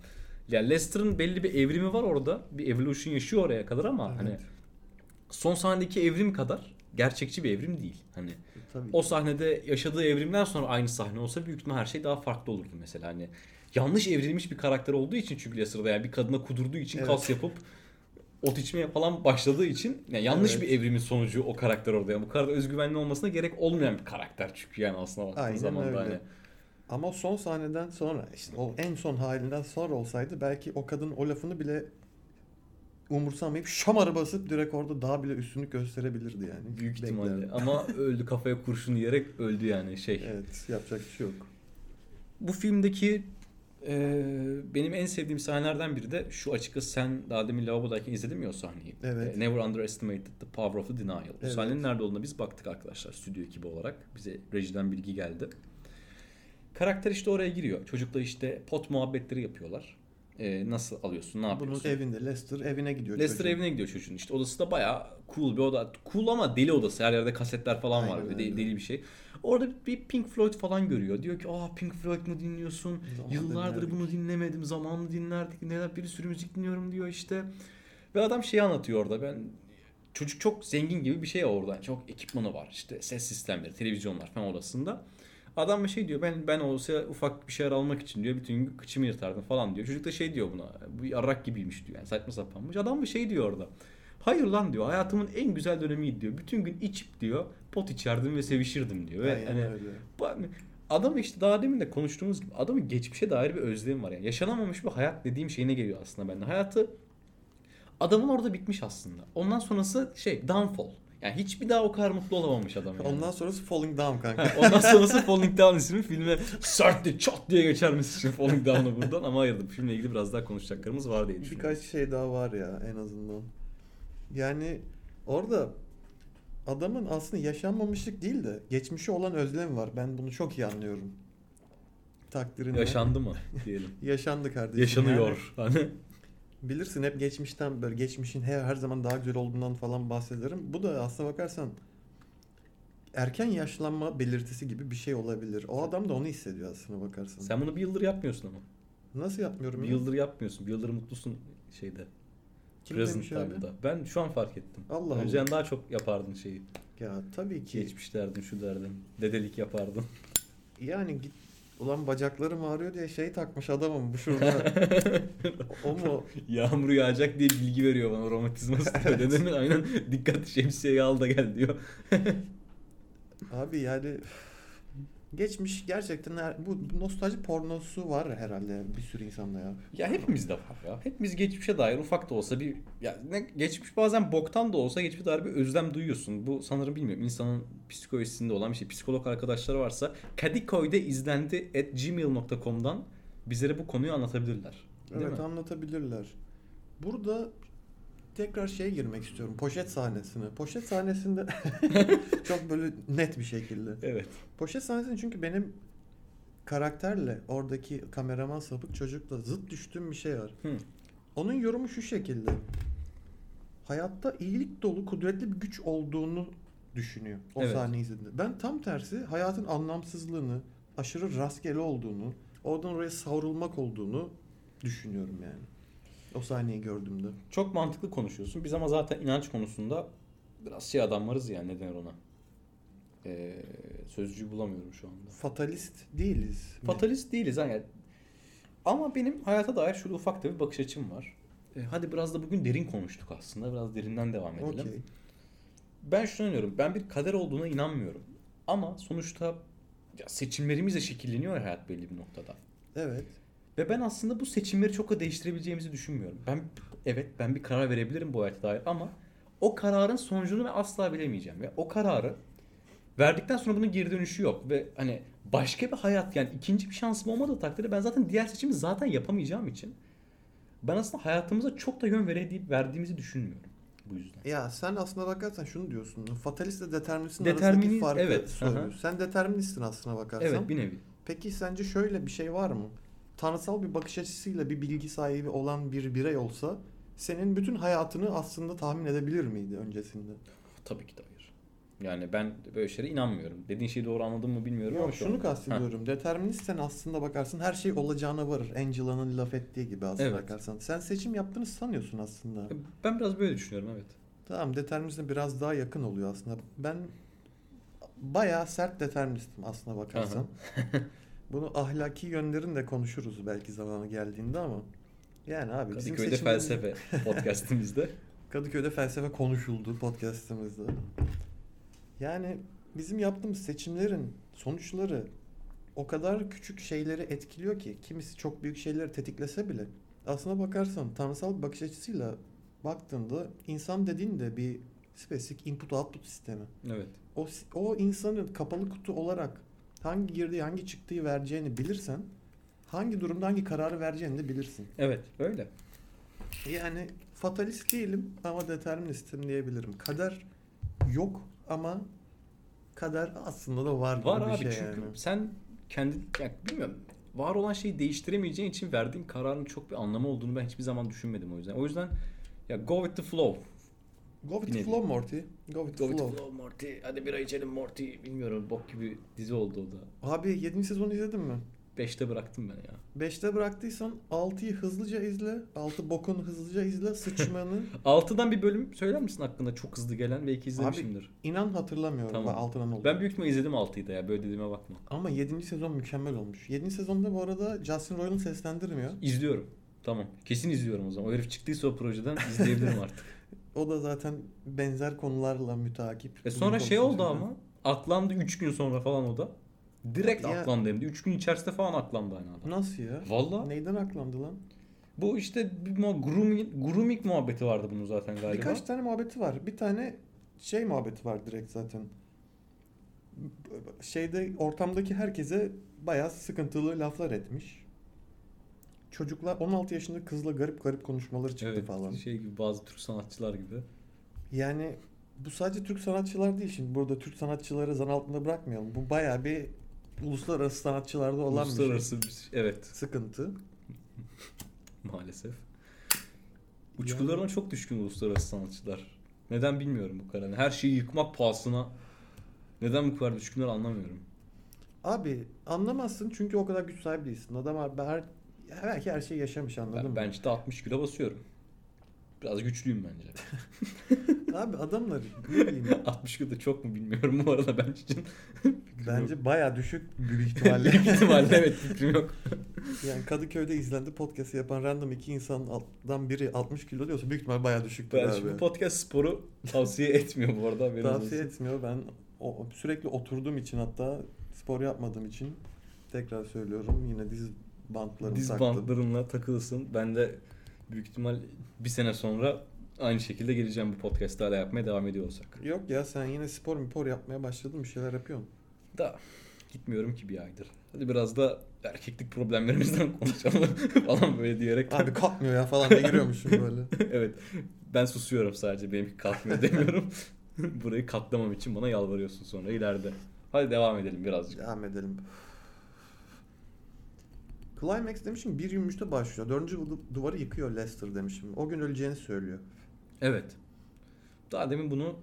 ya Lester'ın belli bir evrimi var orada. Bir evolution yaşıyor oraya kadar ama hani Evet. son sahnedeki evrim kadar gerçekçi bir evrim değil. Hani Tabii. o sahnede yaşadığı evrimden sonra aynı sahne olsa büyük ihtimal her şey daha farklı olurdu mesela. Hani yanlış evrilmiş bir karakter olduğu için çünkü Lester'da yani bir kadına kudurduğu için Evet. kas yapıp ot içmeye falan başladığı için yani yanlış Evet. bir evrimin sonucu o karakter orada. Yani bu kadar özgüvenli olmasına gerek olmayan bir karakter çünkü yani aslında baktığın zaman öyle. hani. Ama son sahneden sonra işte o en son halinden sonra olsaydı belki o kadın o lafını bile umursamayıp şamara basıp direkt orada daha bile üstünlük gösterebilirdi yani. Büyük ihtimalle. (laughs) Ama öldü kafaya kurşun yiyerek öldü yani şey. Evet yapacak bir şey yok. Bu filmdeki e, benim en sevdiğim sahnelerden biri de şu açıkçası sen daha demin lavabodayken izledin mi o sahneyi? Evet. E, Never underestimated the power of the denial. Bu Evet. sahnenin nerede olduğuna biz baktık arkadaşlar stüdyo ekibi olarak. Bize rejiden bilgi geldi. Karakter işte oraya giriyor. Çocukla işte pot muhabbetleri yapıyorlar. Ee, nasıl alıyorsun? Ne yapıyorsun? Bunun evinde Lester evine gidiyor Lester çocuğun. evine gidiyor çocuğun. İşte odası da bayağı cool bir oda. Cool ama deli odası. Her yerde kasetler falan var. Aynen Böyle öyle. deli bir şey. Orada bir Pink Floyd falan görüyor. Diyor ki aa Pink Floyd mu dinliyorsun? Zamanında Yıllardır dinlerdik." bunu dinlemedim. Zamanını dinlerdik. Neler bir sürü müzik dinliyorum diyor işte. Ve adam şeyi anlatıyor orada. Ben çocuk çok zengin gibi bir şey orada. Çok ekipmanı var. İşte ses sistemleri, televizyonlar falan odasında. Adam bir şey diyor. Ben ben olsa ufak bir şeyler almak için diyor. Bütün gün kıçımı yırtardım falan diyor. Çocuk da şey diyor buna. Bu yarrak gibiymiş diyor. Yani saçma sapanmış. Adam bir şey diyor orada. Hayır lan diyor. Hayatımın en güzel dönemiydi diyor. Bütün gün içip diyor. Pot içerdim ve sevişirdim diyor. Ve Aynen hani öyle. bu- Adam işte daha demin de konuştuğumuz gibi adamın geçmişe dair bir özlemi var. Yani yaşanamamış bir hayat dediğim şeyine geliyor aslında bende. Hayatı adamın orada bitmiş aslında. Ondan sonrası şey downfall. Yani hiçbir daha o kadar mutlu olamamış adam yani. Ondan sonrası Falling Down kanka. Ondan sonrası Falling Down ismi filme sert diye çat diye geçermiş için Falling Down'ı buradan ama hayır filmle ilgili biraz daha konuşacaklarımız var diye düşünüyorum. Birkaç şey daha var ya en azından. Yani orada adamın aslında yaşanmamışlık değil de geçmişe olan özlem var. Ben bunu çok iyi anlıyorum. Takdirinle. Yaşandı mı diyelim. (laughs) Yaşandı kardeşim. Yaşanıyor. Hani Yani bilirsin hep geçmişten böyle geçmişin her, her zaman daha güzel olduğundan falan bahsederim. Bu da aslına bakarsan erken yaşlanma belirtisi gibi bir şey olabilir. O adam da onu hissediyor aslına bakarsan. sen bunu bir yıldır yapmıyorsun ama. Nasıl yapmıyorum Bir ya? yıldır yapmıyorsun. Bir yıldır mutlusun şeyde. Kim present time'da. Ben şu an fark ettim. Allah Allah. Önceden daha çok yapardın şeyi. Ya tabii ki. Geçmiş derdin, şu derdin. Dedelik yapardın. Yani git ulan bacaklarım ağrıyor diye şey takmış adamım bu şurada. (laughs) o mu? Yağmur yağacak diye bilgi veriyor bana romatizması. tutuyor. Dedemin aynen dikkat şemsiyeyi al da gel diyor. Abi yani geçmiş gerçekten her, bu nostalji pornosu var herhalde bir sürü insanda ya. Ya hepimizde var ya. Hepimiz geçmişe dair ufak da olsa bir ya ne geçmiş bazen boktan da olsa geçmişe dair bir özlem duyuyorsun. Bu sanırım bilmiyorum insanın psikolojisinde olan bir şey. Psikolog arkadaşları varsa Kadıköy'de izlendi at gmail.com'dan bizlere bu konuyu anlatabilirler. Değil evet mi? anlatabilirler. Burada tekrar şeye girmek istiyorum. Poşet sahnesine. Poşet sahnesinde (laughs) çok böyle net bir şekilde. Evet. Poşet sahnesinde çünkü benim karakterle oradaki kameraman sapık çocukla zıt düştüğüm bir şey var. Hı. Onun yorumu şu şekilde. Hayatta iyilik dolu kudretli bir güç olduğunu düşünüyor o Evet. sahneyi izlediğinde. Ben tam tersi hayatın anlamsızlığını, aşırı rastgele olduğunu, oradan oraya savrulmak olduğunu düşünüyorum yani. O sahneyi gördüğümde. Çok mantıklı konuşuyorsun. Biz ama zaten inanç konusunda biraz şey adamlarız ya ne denir ona. Ee, sözcüğü bulamıyorum şu anda. Fatalist değiliz. Fatalist değiliz yani. Ama benim hayata dair şöyle ufak da bir bakış açım var. Ee, hadi biraz da bugün derin konuştuk aslında. Biraz derinden devam edelim. Okey. Ben şunu inanıyorum. Ben bir kader olduğuna inanmıyorum. Ama sonuçta ya seçimlerimizle şekilleniyor ya hayat belli bir noktada. Evet. Ve ben aslında bu seçimleri çok da değiştirebileceğimizi düşünmüyorum. Ben evet ben bir karar verebilirim bu hayata dair ama o kararın sonucunu ben asla bilemeyeceğim. Ve o kararı verdikten sonra bunun geri dönüşü yok. Ve hani başka bir hayat yani ikinci bir şansım olmadığı takdirde ben zaten diğer seçimi zaten yapamayacağım için ben aslında hayatımıza çok da yön verdiğimizi düşünmüyorum bu yüzden. Ya sen aslına bakarsan şunu diyorsun. Fatalistle deterministin Determinist, arasındaki farkı evet. söylüyorsun. Aha. Sen deterministsin aslına bakarsan. Evet bir nevi. Peki sence şöyle bir şey var mı? Tanrısal bir bakış açısıyla bir bilgi sahibi olan bir birey olsa senin bütün hayatını aslında tahmin edebilir miydi öncesinde? Tabii ki de hayır. Yani ben böyle şeylere inanmıyorum. Dediğin şeyi doğru anladım mı bilmiyorum ama Yok şu şunu anda- kastediyorum. Determinist sen aslında bakarsın her şey olacağına varır. Angela'nın laf ettiği gibi aslında Evet. bakarsan. Sen seçim yaptığını sanıyorsun aslında. Ha. Ben biraz böyle düşünüyorum evet. Tamam determinizme biraz daha yakın oluyor aslında. Ben bayağı sert deterministim aslına bakarsan. (laughs) Bunu ahlaki yönlerini de konuşuruz belki zamanı geldiğinde ama. Yani abi bizim Kadıköy'de seçimlerimiz- felsefe (laughs) podcastimizde. Kadıköy'de felsefe konuşuldu podcastimizde. Yani bizim yaptığımız seçimlerin sonuçları o kadar küçük şeyleri etkiliyor ki kimisi çok büyük şeyleri tetiklese bile aslına bakarsan tanrısal bir bakış açısıyla baktığında insan dediğin de bir spesifik input output sistemi. Evet. O, o insanın kapalı kutu olarak hangi girdiği hangi çıktığı vereceğini bilirsen hangi durumda hangi kararı vereceğini de bilirsin. Evet öyle. Yani fatalist değilim ama deterministim diyebilirim. Kader yok ama kader aslında da var Var abi şey çünkü yani. sen kendi yani bilmiyorum var olan şeyi değiştiremeyeceğin için verdiğin kararın çok bir anlamı olduğunu ben hiçbir zaman düşünmedim o yüzden. O yüzden ya go with the flow. Go with the flow Morty. Go with the Go with flow. the flow Morty. Hadi bira içelim Morty. Bilmiyorum bok gibi dizi oldu o da. Abi 7. sezonu izledin mi? 5'te bıraktım ben ya. 5'te bıraktıysan 6'yı hızlıca izle. 6 bokun hızlıca izle. Sıçmanı. (laughs) 6'dan bir bölüm söyler misin hakkında çok hızlı gelen? Belki izlemişimdir. İnan hatırlamıyorum. Tamam. Tamam. 6'dan oldu. Ben büyük ihtimalle izledim 6'yı da ya. Böyle dediğime bakma. Ama 7. sezon mükemmel olmuş. 7. sezonda bu arada Justin Roiland seslendirmiyor. İzliyorum. Tamam. Kesin izliyorum o zaman. O herif çıktıysa o projeden izleyebilirim artık. (laughs) O da zaten benzer konularla mütakip. E sonra şey oldu ama. Aklandı 3 gün sonra falan o da. Direkt Ya- aklandı hem de. 3 gün içerisinde falan aklandı aynı adam. Nasıl ya? Valla. Neyden aklandı lan? Bu işte bir grooming, grooming muhabbeti vardı bunun zaten galiba. Birkaç tane muhabbeti var. Bir tane şey muhabbeti var direkt zaten. Şeyde ortamdaki herkese bayağı sıkıntılı laflar etmiş. Çocuklar 16 yaşında kızla garip garip konuşmaları çıktı evet, falan. şey gibi bazı Türk sanatçılar gibi. Yani bu sadece Türk sanatçılar değil şimdi burada Türk sanatçıları zan altında bırakmayalım. Bu bayağı bir uluslararası sanatçılarda olan bir şey. Uluslararası bir şey. Evet sıkıntı. (laughs) maalesef. Uçkularına çok düşkün uluslararası sanatçılar. Neden bilmiyorum bu kadar. Her şeyi yıkmak pahasına. Neden bu kadar düşkünler anlamıyorum. Abi anlamazsın çünkü o kadar güç sahibi değilsin. Adam abi her, belki her şeyi yaşamış anladın Ben, mı? ben işte 60 kilo basıyorum. Biraz güçlüyüm bence. (laughs) Abi adamlar ne bileyim 60 (laughs) kilo da çok mu bilmiyorum bu arada ben için. bence baya düşük büyük (laughs) ihtimalle. Büyük ihtimalle evet fikrim yok. yani Kadıköy'de izlendi podcast yapan random iki insandan biri 60 kilo diyorsa büyük ihtimal baya düşüktür Ben abi. şimdi podcast sporu tavsiye etmiyor bu arada. Tavsiye olsun. etmiyor. Ben o, sürekli oturduğum için hatta spor yapmadığım için tekrar söylüyorum yine diz bantlarımı Diz taktım. bantlarınla takılısın. Ben de büyük ihtimal bir sene sonra aynı şekilde geleceğim bu podcast'ı hala yapmaya devam ediyor olsak. Yok ya sen yine spor spor yapmaya başladın bir şeyler yapıyorsun. Da gitmiyorum ki bir aydır. Hadi biraz da erkeklik problemlerimizden (laughs) konuşalım (laughs) falan böyle diyerek. Abi kalkmıyor ya falan diye giriyormuşum böyle. (laughs) evet. Ben susuyorum sadece. Benimki kalkmıyor demiyorum. Burayı katlamam için bana yalvarıyorsun sonra ileride. Hadi devam edelim birazcık. Devam edelim. Climax demişim 1.23'te başlıyor. Dördüncü du- duvarı yıkıyor Leicester demişim. O gün öleceğini söylüyor. Evet. Daha demin bunu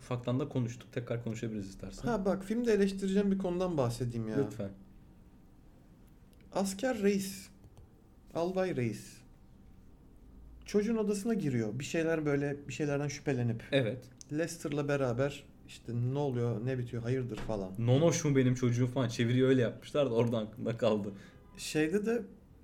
ufaktan da konuştuk. Tekrar konuşabiliriz istersen. Ha bak filmde eleştireceğim bir konudan bahsedeyim ya. Lütfen. Asker reis. Albay reis. Çocuğun odasına giriyor. Bir şeyler böyle bir şeylerden şüphelenip. Evet. Leicester beraber işte ne oluyor ne bitiyor hayırdır falan. Nonoş mu benim çocuğum falan çeviriyor öyle yapmışlar da oradan aklımda kaldı. Şeyde de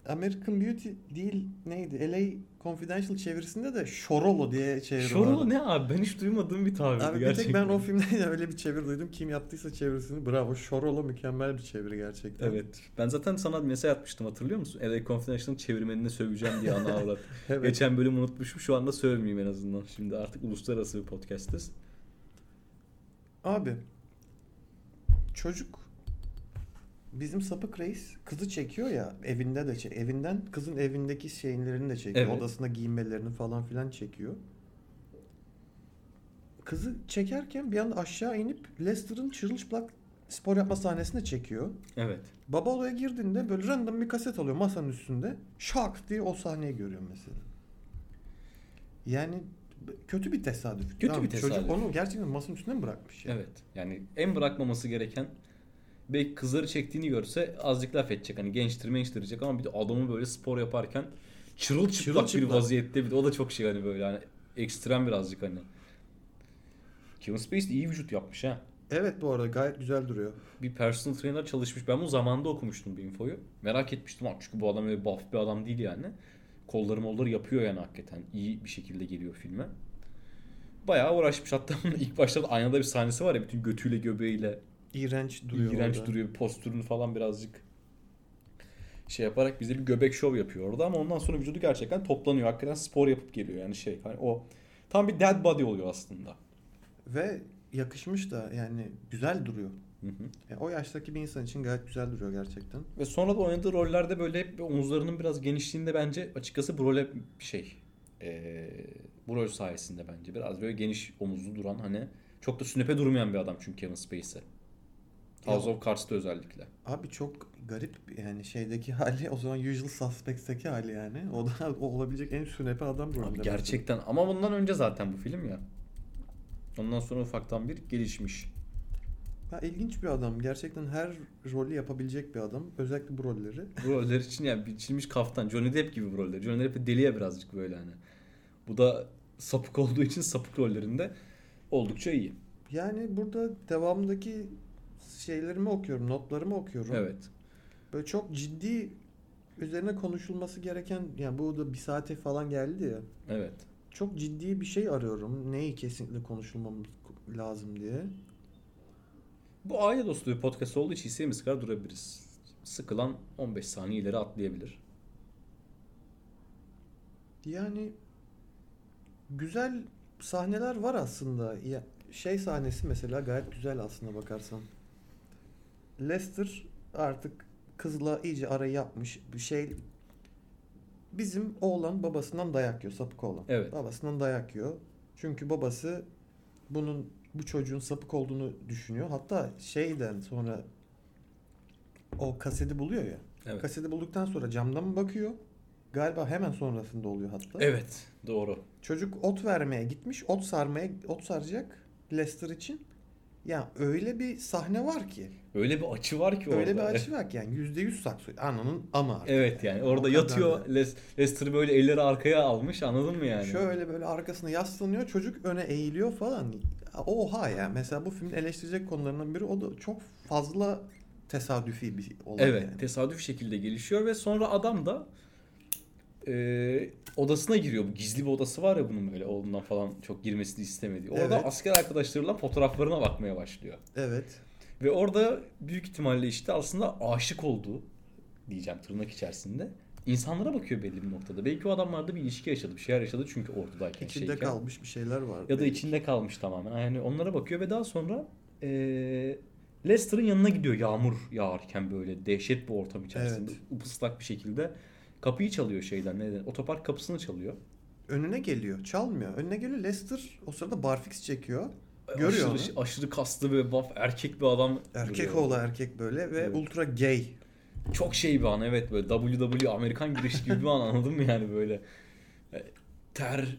American Beauty değil neydi? LA Confidential çevirisinde de Şorolo diye çeviri Şorulu vardı. ne abi? Ben hiç duymadığım bir tabirdi Abi bir gerçekten. tek ben o filmde (laughs) de öyle bir çeviri duydum. Kim yaptıysa çevirisini bravo. Şorolo mükemmel bir çeviri gerçekten. Evet. Ben zaten sana bir mesaj atmıştım hatırlıyor musun? LA Confidential'ın çevirmenini söveceğim diye ana avrat. (laughs) Evet. Geçen bölüm unutmuşum. Şu anda sövmeyeyim en azından. Şimdi artık uluslararası bir podcast'ız. Abi çocuk bizim sapık reis kızı çekiyor ya evinde de çek evinden kızın evindeki şeylerini de çekiyor. Evet. Odasına giyinmelerini falan filan çekiyor. Kızı çekerken bir anda aşağı inip Lester'ın çırılçıplak spor yapma sahnesini çekiyor. Evet. Baba odaya girdiğinde böyle random bir kaset alıyor masanın üstünde. Şak diye o sahneyi görüyor mesela. Yani kötü bir tesadüf. Kötü Tamam, bir tesadüf. Çocuk onu gerçekten masanın üstüne mi bırakmış? ya? Evet. Yani en bırakmaması gereken belki kızları çektiğini görse azıcık laf edecek. Hani gençtir mençtir diyecek ama bir de adamı böyle spor yaparken çırılçıplak bir Çırılçıplak. vaziyette bir de o da çok şey hani böyle hani ekstrem birazcık hani. Kevin Spacey de iyi vücut yapmış ha. Evet bu arada gayet güzel duruyor. Bir personal trainer çalışmış. Ben bunu zamanında okumuştum bir infoyu. Merak etmiştim abi çünkü bu adam öyle buff bir adam değil yani. Kolları molları yapıyor yani hakikaten. İyi bir şekilde geliyor filme. Bayağı uğraşmış. Hatta (laughs) ilk başta da aynada bir sahnesi var ya bütün götüyle göbeğiyle İğrenç duruyor iğrenç orada. duruyor. Postürünü falan birazcık şey yaparak bize bir göbek şov yapıyor orada ama ondan sonra vücudu gerçekten toplanıyor. Hakikaten spor yapıp geliyor yani şey. Hani o tam bir dead body oluyor aslında. Ve yakışmış da yani güzel duruyor. Hı hı. Yani o yaştaki bir insan için gayet güzel duruyor gerçekten. Ve sonra da oynadığı rollerde böyle hep omuzlarının biraz genişliğinde bence açıkçası bu role bir şey. Ee, bu rol sayesinde bence. Biraz böyle geniş omuzlu duran hani çok da sünepe durmayan bir adam çünkü Kevin Spacey. House of Cards'ta özellikle. Abi çok garip yani şeydeki hali o zaman Usual Suspects'teki hali yani. O da o olabilecek en sünepe adam rolünde. Abi mesela. gerçekten ama bundan önce zaten bu film ya. Ondan sonra ufaktan bir gelişmiş. Ya ilginç bir adam. Gerçekten her rolü yapabilecek bir adam. Özellikle bu rolleri. Bu roller için yani biçilmiş kaftan. Johnny Depp gibi bu roller. Johnny Depp de deliye birazcık böyle hani. Bu da sapık olduğu için sapık rollerinde oldukça iyi. Yani burada devamındaki şeylerimi okuyorum, notlarımı okuyorum. Evet. Böyle çok ciddi üzerine konuşulması gereken yani bu da bir saate falan geldi ya. Evet. Çok ciddi bir şey arıyorum. Neyi kesinlikle konuşulmamız lazım diye. Bu aile dostu bir podcast olduğu için istediğimiz kadar durabiliriz. Sıkılan 15 saniye ileri atlayabilir. Yani güzel sahneler var aslında. Ya, şey sahnesi mesela gayet güzel aslında bakarsan. Lester artık kızla iyice arayı yapmış. Bir şey bizim oğlan babasından dayak yiyor, sapık oğlan. Evet. Babasından dayak yiyor. Çünkü babası bunun bu çocuğun sapık olduğunu düşünüyor. Hatta şeyden sonra o kaseti buluyor ya. Evet. Kaseti bulduktan sonra camdan mı bakıyor? Galiba hemen sonrasında oluyor hatta. Evet. Doğru. Çocuk ot vermeye gitmiş. Ot sarmaya ot saracak Lester için. Ya öyle bir sahne var ki. Öyle bir açı var ki orada. Öyle bir açı var ki yani yüzde yüz saksı. Ananın ama. Evet yani orada yatıyor. Les- Lester böyle elleri arkaya almış anladın mı yani? Şöyle böyle arkasına yaslanıyor. Çocuk öne eğiliyor falan. Oha ya. Mesela bu filmin eleştirecek konularından biri o da çok fazla tesadüfi bir olay Evet, yani. tesadüf şekilde gelişiyor ve sonra adam da e, odasına giriyor. Bu gizli bir odası var ya bunun böyle oğlundan falan çok girmesini istemediği. Orada Evet. asker arkadaşlarıyla fotoğraflarına bakmaya başlıyor. Evet. Ve orada büyük ihtimalle işte aslında aşık olduğu diyeceğim tırnak içerisinde insanlara bakıyor belli bir noktada. Belki o adamlarda bir ilişki yaşadı, bir şeyler yaşadı çünkü ordudayken İçinde şeyken. kalmış bir şeyler var. Ya da belki. içinde kalmış tamamen. Yani onlara bakıyor ve daha sonra e, Lester'ın yanına gidiyor yağmur yağarken böyle dehşet bir ortam içerisinde. Evet. Upıslak bir şekilde. Kapıyı çalıyor şeyden. Neden? Otopark kapısını çalıyor. Önüne geliyor. Çalmıyor. Önüne geliyor. Lester o sırada barfix çekiyor. Görüyor aşırı, onu. aşırı kaslı ve buff erkek bir adam. Erkek duruyor. oğlu erkek böyle ve Evet. ultra gay. Çok şey bir an evet böyle WWE Amerikan girişi gibi bir an (laughs) anladın mı yani böyle. E, Ter,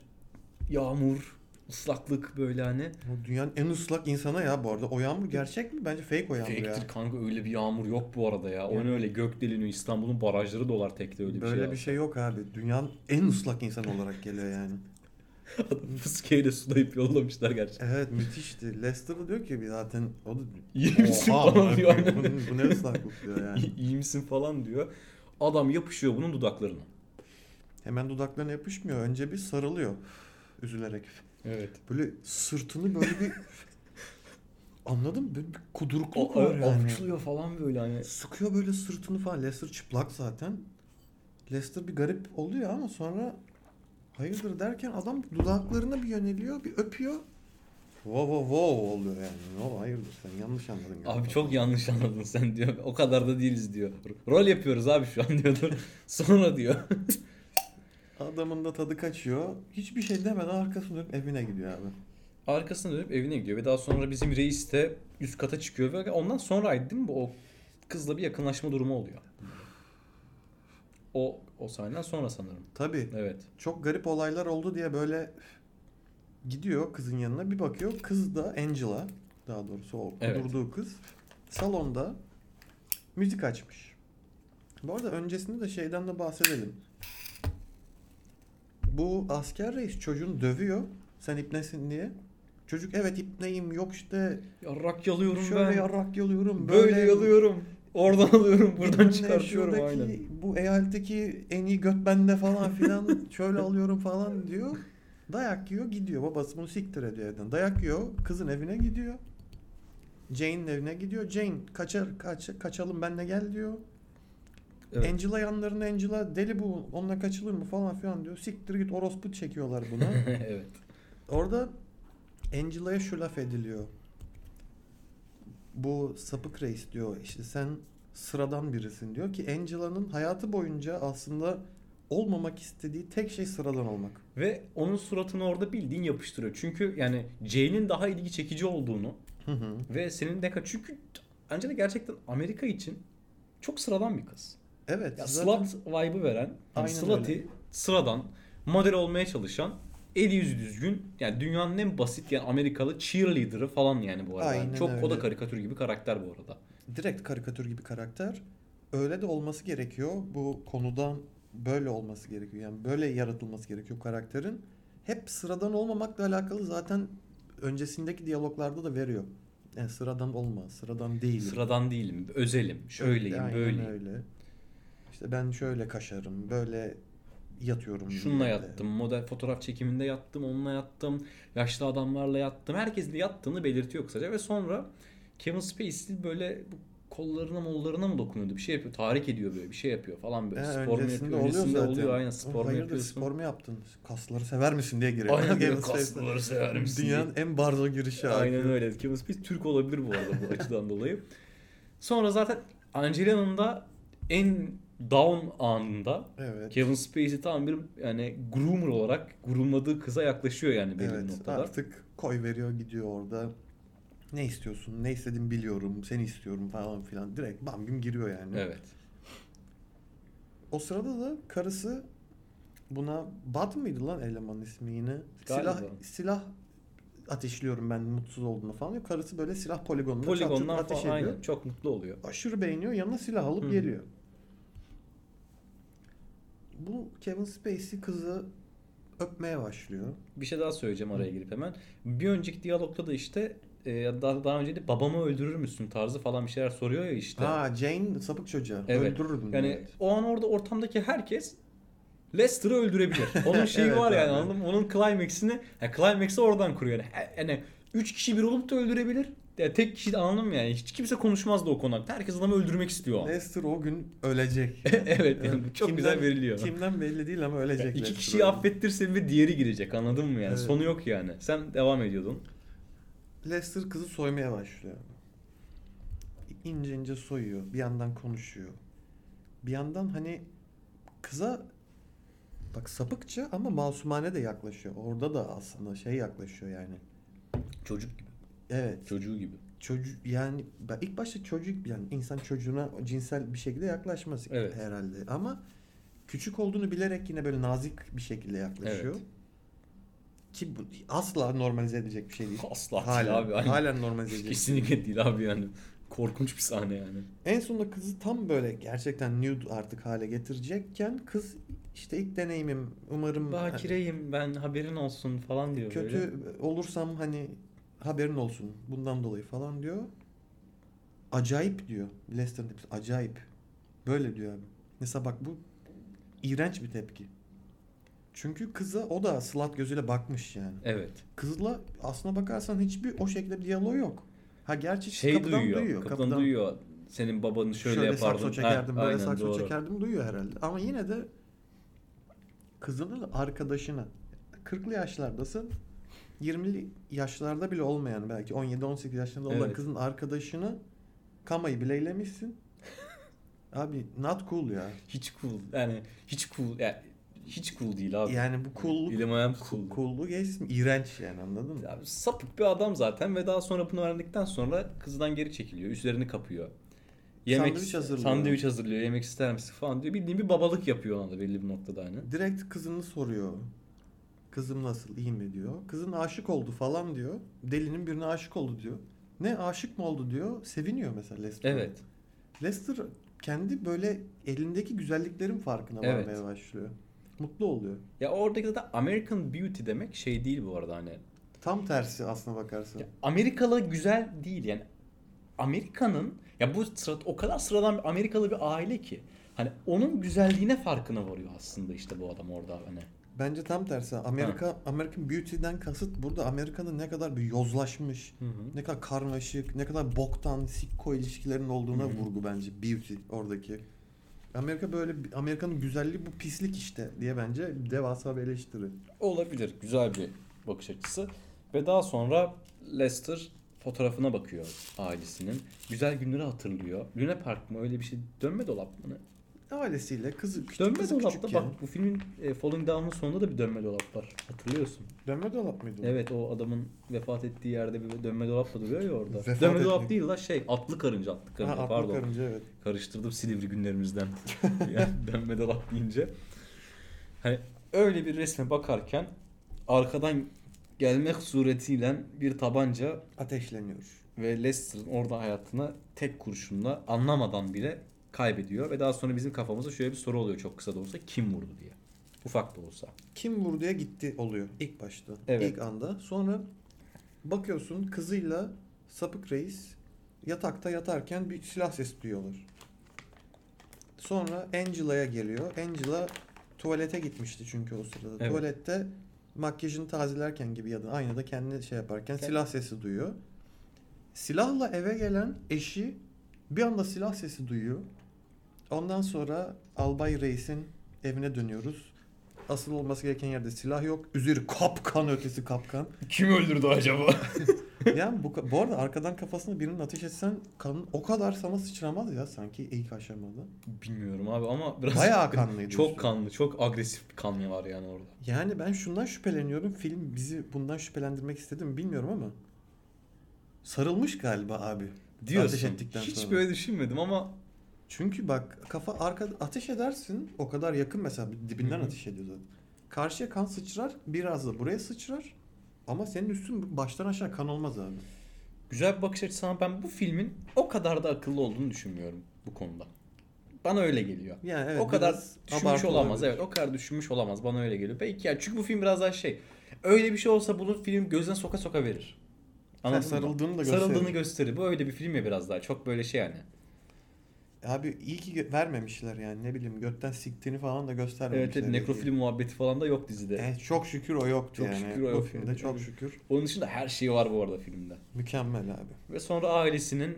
yağmur, ıslaklık böyle hani. Dünyanın en ıslak insana ya bu arada. O yağmur gerçek mi? Bence fake o yağmur ya. Fake'tir kanka öyle bir yağmur yok bu arada ya. O Yani- ne öyle gök deliniyor İstanbul'un barajları dolar tekte öyle bir Böyle şey. bir şey yok abi. Dünyanın en ıslak insanı olarak geliyor yani. Adam (laughs) fıskeyle sulayıp yollamışlar gerçekten. Evet müthişti. Lester diyor ki bir zaten o da (laughs) İyi misin Oha, falan diyor. bu, bu ne ıslaklık diyor yani. İyi- İyi misin falan diyor. Adam yapışıyor bunun dudaklarına. Hemen dudaklarına yapışmıyor. Önce bir sarılıyor. Üzülerek. Evet. Böyle sırtını böyle bir (laughs) anladın mı? Böyle bir kudurukluk O, var yani. avuçluyor falan böyle hani. Sıkıyor böyle sırtını falan. Lester çıplak zaten. Lester bir garip oluyor ama sonra hayırdır derken adam dudaklarına bir yöneliyor, bir öpüyor. Wow wow wow oluyor yani. No, hayırdır sen yanlış anladın. galiba. Abi çok yanlış anladın sen diyor. O kadar da değiliz diyor. Rol yapıyoruz abi şu an diyordur. (laughs) Sonra diyor. (laughs) Adamın da tadı kaçıyor. Hiçbir şey demeden arkasını dönüp evine gidiyor abi. Arkasına dönüp evine gidiyor ve daha sonra bizim reis de üst kata çıkıyor ve ondan sonraydı değil mi bu? O kızla bir yakınlaşma durumu oluyor. O o sahneden sonra sanırım. Tabii. Evet. Çok garip olaylar oldu diye böyle gidiyor kızın yanına bir bakıyor. Kız da Angela daha doğrusu o Evet. kudurduğu kız salonda müzik açmış. Bu arada öncesinde de şeyden de bahsedelim. Bu asker reis çocuğunu dövüyor. Sen ipnesin diye. Çocuk evet ipneyim yok işte Yarrak yalıyorum şöyle ben. yarrak yalıyorum. Böyle yalıyorum. Oradan alıyorum, (laughs) buradan çıkartıyorum şuradaki, aynen. Bu eyaletteki en iyi göt bende falan filan (laughs) şöyle alıyorum falan diyor. Dayak yiyor gidiyor. Babası bunu siktir ediyor evden. Dayak yiyor. Kızın evine gidiyor. Jane'in evine gidiyor. Jane kaçar kaç, kaçalım benle gel diyor. Evet. Angela yanlarında Angela deli bu onunla kaçılır mı falan filan diyor. Siktir git orospu çekiyorlar buna. (laughs) evet. Orada Angela'ya şu laf ediliyor. Bu sapık reis diyor işte sen sıradan birisin diyor ki Angela'nın hayatı boyunca aslında olmamak istediği tek şey sıradan olmak. Ve onun suratını orada bildiğin yapıştırıyor. Çünkü yani Jane'in daha ilgi çekici olduğunu Hı hı. ve senin ne kadar çünkü Angela gerçekten Amerika için çok sıradan bir kız. Evet. Ya zaten- slut vibe'ı veren, yani slutty, öyle. sıradan, model olmaya çalışan, eli yüzü düzgün, yani dünyanın en basit yani Amerikalı cheerleader'ı falan yani bu arada. Aynen çok o da öyle. karikatür gibi karakter bu arada. direkt karikatür gibi karakter. Öyle de olması gerekiyor. Bu konudan böyle olması gerekiyor. Yani böyle yaratılması gerekiyor karakterin. Hep sıradan olmamakla alakalı zaten öncesindeki diyaloglarda da veriyor. Yani sıradan olma, sıradan değilim. Sıradan değilim, özelim, şöyleyim, Aynen böyleyim. öyle. İşte ben şöyle kaşarım, böyle yatıyorum. Şununla millete. yattım, model fotoğraf çekiminde yattım, onunla yattım, yaşlı adamlarla yattım. Herkesin de yattığını belirtiyor kısaca ve sonra Kevin Spacey böyle kollarına mollarına mı dokunuyordu? Bir şey yapıyor, tahrik ediyor böyle, bir şey yapıyor falan böyle. He, spor mu yapıyor? oluyor Öncesinde zaten. oluyor aynen spor mu yapıyorsun? spor mu yaptın? Kasları sever misin diye giriyor. Aynen Spacey. kasları sever misin Dünyanın en barzo girişi abi. Aynen öyle. Kevin Spacey Türk olabilir bu arada bu (laughs) açıdan dolayı. Sonra zaten Angelina'nın da en down anında Evet. Kevin Spacey tam bir yani groomer olarak groomladığı kıza yaklaşıyor yani belli Evet noktada. artık koy veriyor gidiyor orada. Ne istiyorsun? Ne istediğimi biliyorum. Seni istiyorum falan filan. Direkt bam güm giriyor yani. Evet. O sırada da karısı buna Bud mıydı lan elemanın ismi yine? Galiba. Silah silah ateşliyorum ben mutsuz olduğunu falan diyor. Karısı böyle silah poligonuna Poligonlar ateş falan ediyor. aynen çok mutlu oluyor. Aşırı beğeniyor. Yanına silah alıp Hı. geliyor. Bu Kevin Spacey kızı öpmeye başlıyor. Bir şey daha söyleyeceğim araya girip hemen. Bir önceki diyalogda da işte e, daha, daha önce de babamı öldürür müsün tarzı falan bir şeyler soruyor ya işte. Ha Jane sapık çocuğa. Evet. Öldürürdüm. Yani diyor. o an orada ortamdaki herkes Lester'ı öldürebilir. (laughs) Onun şeyi Evet var yani anladın mı? Onun climax'ini, yani climax'ı oradan kuruyor. Yani, he- yani üç kişi bir olup da öldürebilir. Yani tek kişi de anladın mı yani? Hiç kimse konuşmazdı o konakta. Herkes adamı öldürmek istiyor. Lester o gün ölecek. (laughs) evet yani bu çok Kimden- güzel veriliyor. Kimden belli değil ama ölecek. Yani iki Lester kişiyi affettirse bir diğeri girecek anladın mı yani? Evet. Sonu yok yani. Sen devam ediyordun. Lester kızı soymaya başlıyor. İnce ince soyuyor. Bir yandan konuşuyor. Bir yandan hani kıza bak sapıkça ama masumane de yaklaşıyor. Orada da aslında şey yaklaşıyor yani. Çocuk gibi. Evet. Çocuğu gibi. Çocuk yani ben ilk başta çocuk yani insan çocuğuna cinsel bir şekilde yaklaşmaz Evet. herhalde ama küçük olduğunu bilerek yine böyle nazik bir şekilde yaklaşıyor. Evet. Ki bu asla normalize edecek bir şey değil. (laughs) Asla değil Halen, abi. Aynen. halen normalize edecek. şey değil. Kesinlikle değil abi yani. Korkunç bir sahne yani. En sonunda kızı tam böyle gerçekten nude artık hale getirecekken kız işte ilk deneyimim umarım Bakireyim ben haberin olsun falan diyor kötü böyle. olursam hani haberin olsun bundan dolayı falan diyor. Acayip diyor. Lester'ın tepkisi acayip. Böyle diyor abi. Mesela bak bu iğrenç bir tepki. Çünkü kıza o da slut gözüyle bakmış yani. Evet. Kızla aslına bakarsan hiçbir o şekilde bir diyaloğu yok. Ha gerçi Şey kapıdan duyuyor, duyuyor. Kapıdan, duyuyor. Senin babanı şöyle, şöyle yapardın. sakso Heh, çekerdim, böyle aynen, sakso doğru. çekerdim duyuyor herhalde. Ama yine de kızının arkadaşına 40'lı yaşlardasın. 20'li yaşlarda bile olmayan belki 17-18 yaşlarında olan Evet. kızın arkadaşını kamayı bileylemişsin. (laughs) Abi not cool ya. Hiç cool. Yani hiç cool. Yani hiç cool değil abi. Yani bu cool'luk Elim ayağım cool. cool, cool'luğu geçsin. İğrenç yani anladın mı? Abi sapık bir adam zaten ve daha sonra bunu öğrendikten sonra kızdan geri çekiliyor. Üstlerini kapıyor. Sandviç hazırlıyor. Sandviç hazırlıyor. Yemek ister misin falan diyor. Bildiğin bir babalık yapıyor ona da belli bir noktada hani. Direkt kızını soruyor. Kızım nasıl iyi mi diyor. Kızın aşık oldu falan diyor. Delinin birine aşık oldu diyor. Ne aşık mı oldu diyor. Seviniyor mesela Lester. Evet. Lester kendi böyle elindeki güzelliklerin farkına Evet. varmaya başlıyor. Mutlu oluyor. Ya oradaki de American Beauty demek şey değil bu arada hani. Tam tersi aslına bakarsan. Ya Amerikalı güzel değil yani. Amerika'nın ya bu sıra, o kadar sıradan bir Amerikalı bir aile ki hani onun güzelliğine farkına varıyor aslında işte bu adam orada hani. Bence tam tersi. Amerika American Beauty'den kasıt burada Amerika'nın ne kadar bir yozlaşmış, Hı hı. ne kadar karmaşık, ne kadar boktan, sikko ilişkilerinin olduğuna Hı hı. vurgu bence beauty oradaki. Amerika böyle Amerika'nın güzelliği bu pislik işte diye bence devasa bir eleştiri. Olabilir. Güzel bir bakış açısı. Ve daha sonra Lester fotoğrafına bakıyor ailesinin. Güzel günleri hatırlıyor. Luna Park mı öyle bir şey? Dönme dolap mı? ne? Ailesiyle kızı küçük Dönme kızı dolapta küçükken. bak bu filmin e, Falling Down'un sonunda da bir dönme dolap var. Hatırlıyorsun. Dönme dolap mıydı? Evet o adamın vefat ettiği yerde bir dönme dolap da duruyor ya orada. Vefat dönme dolap etmek. değil la şey atlı karınca atlı Ha, karınca pardon. karınca evet. Karıştırdım Silivri günlerimizden. (laughs) yani dönme dolap deyince. Hani öyle bir resme bakarken arkadan gelmek suretiyle bir tabanca Ateşleniyor. ve Lester'ın orada hayatını tek kurşunla anlamadan bile kaybediyor. Ve daha sonra bizim kafamızda şöyle bir soru oluyor çok kısa da olsa kim vurdu diye. Ufak da olsa. Kim vurduya gitti oluyor ilk başta. Evet. İlk anda. Sonra bakıyorsun kızıyla sapık reis yatakta yatarken bir silah sesi duyuyorlar. Sonra Angela'ya geliyor. Angela tuvalete gitmişti çünkü o sırada. Evet. Tuvalette makyajını tazelerken gibi ya da aynada kendini şey yaparken silah sesi duyuyor. Silahla eve gelen eşi bir anda silah sesi duyuyor. Ondan sonra Albay Reis'in evine dönüyoruz. Asıl olması gereken yerde silah yok. Üzeri kapkan ötesi kapkan. Kim öldürdü acaba? (laughs) yani bu, bu arada arkadan kafasına birinin ateş etsen kanın o kadar sana sıçramaz ya sanki ilk aşamada. Bilmiyorum abi ama biraz Bayağı kanlıydı. (laughs) çok üstü. kanlı, çok agresif bir kan var yani orada. Yani ben şundan şüpheleniyorum. Film bizi bundan şüphelendirmek istedi mi bilmiyorum ama. Sarılmış galiba abi. Diyorsun. Ateş ettikten Hiç sonra. böyle düşünmedim ama Çünkü bak kafa arkada ateş edersin. O kadar yakın mesela dibinden Hı hı. ateş ediyor zaten. Karşıya kan sıçrar. Biraz da buraya sıçrar. Ama senin üstün baştan aşağı kan olmaz abi. güzel bir bakış açısı ama ben bu filmin o kadar da akıllı olduğunu düşünmüyorum bu konuda. Bana öyle geliyor. Yani evet, o kadar düşünmüş olamaz. olabilir. Evet, o kadar düşünmüş olamaz. Bana öyle geliyor. Belki yani çünkü bu film biraz daha şey. Öyle bir şey olsa bunu film gözüne soka soka verir. Sen Anladın mı? sarıldığını da gösterir. Sarıldığını gösterir. Bu öyle bir film ya biraz daha. Çok böyle şey yani. Abi iyi ki vermemişler yani ne bileyim götten siktiğini falan da göstermemişler. Evet, evet nekrofili muhabbeti falan da yok dizide. Evet, çok şükür o yoktu Çok yani. şükür o Bu yok. filmde çok şükür. Onun dışında her şey var bu arada filmde. Mükemmel abi. Ve sonra ailesinin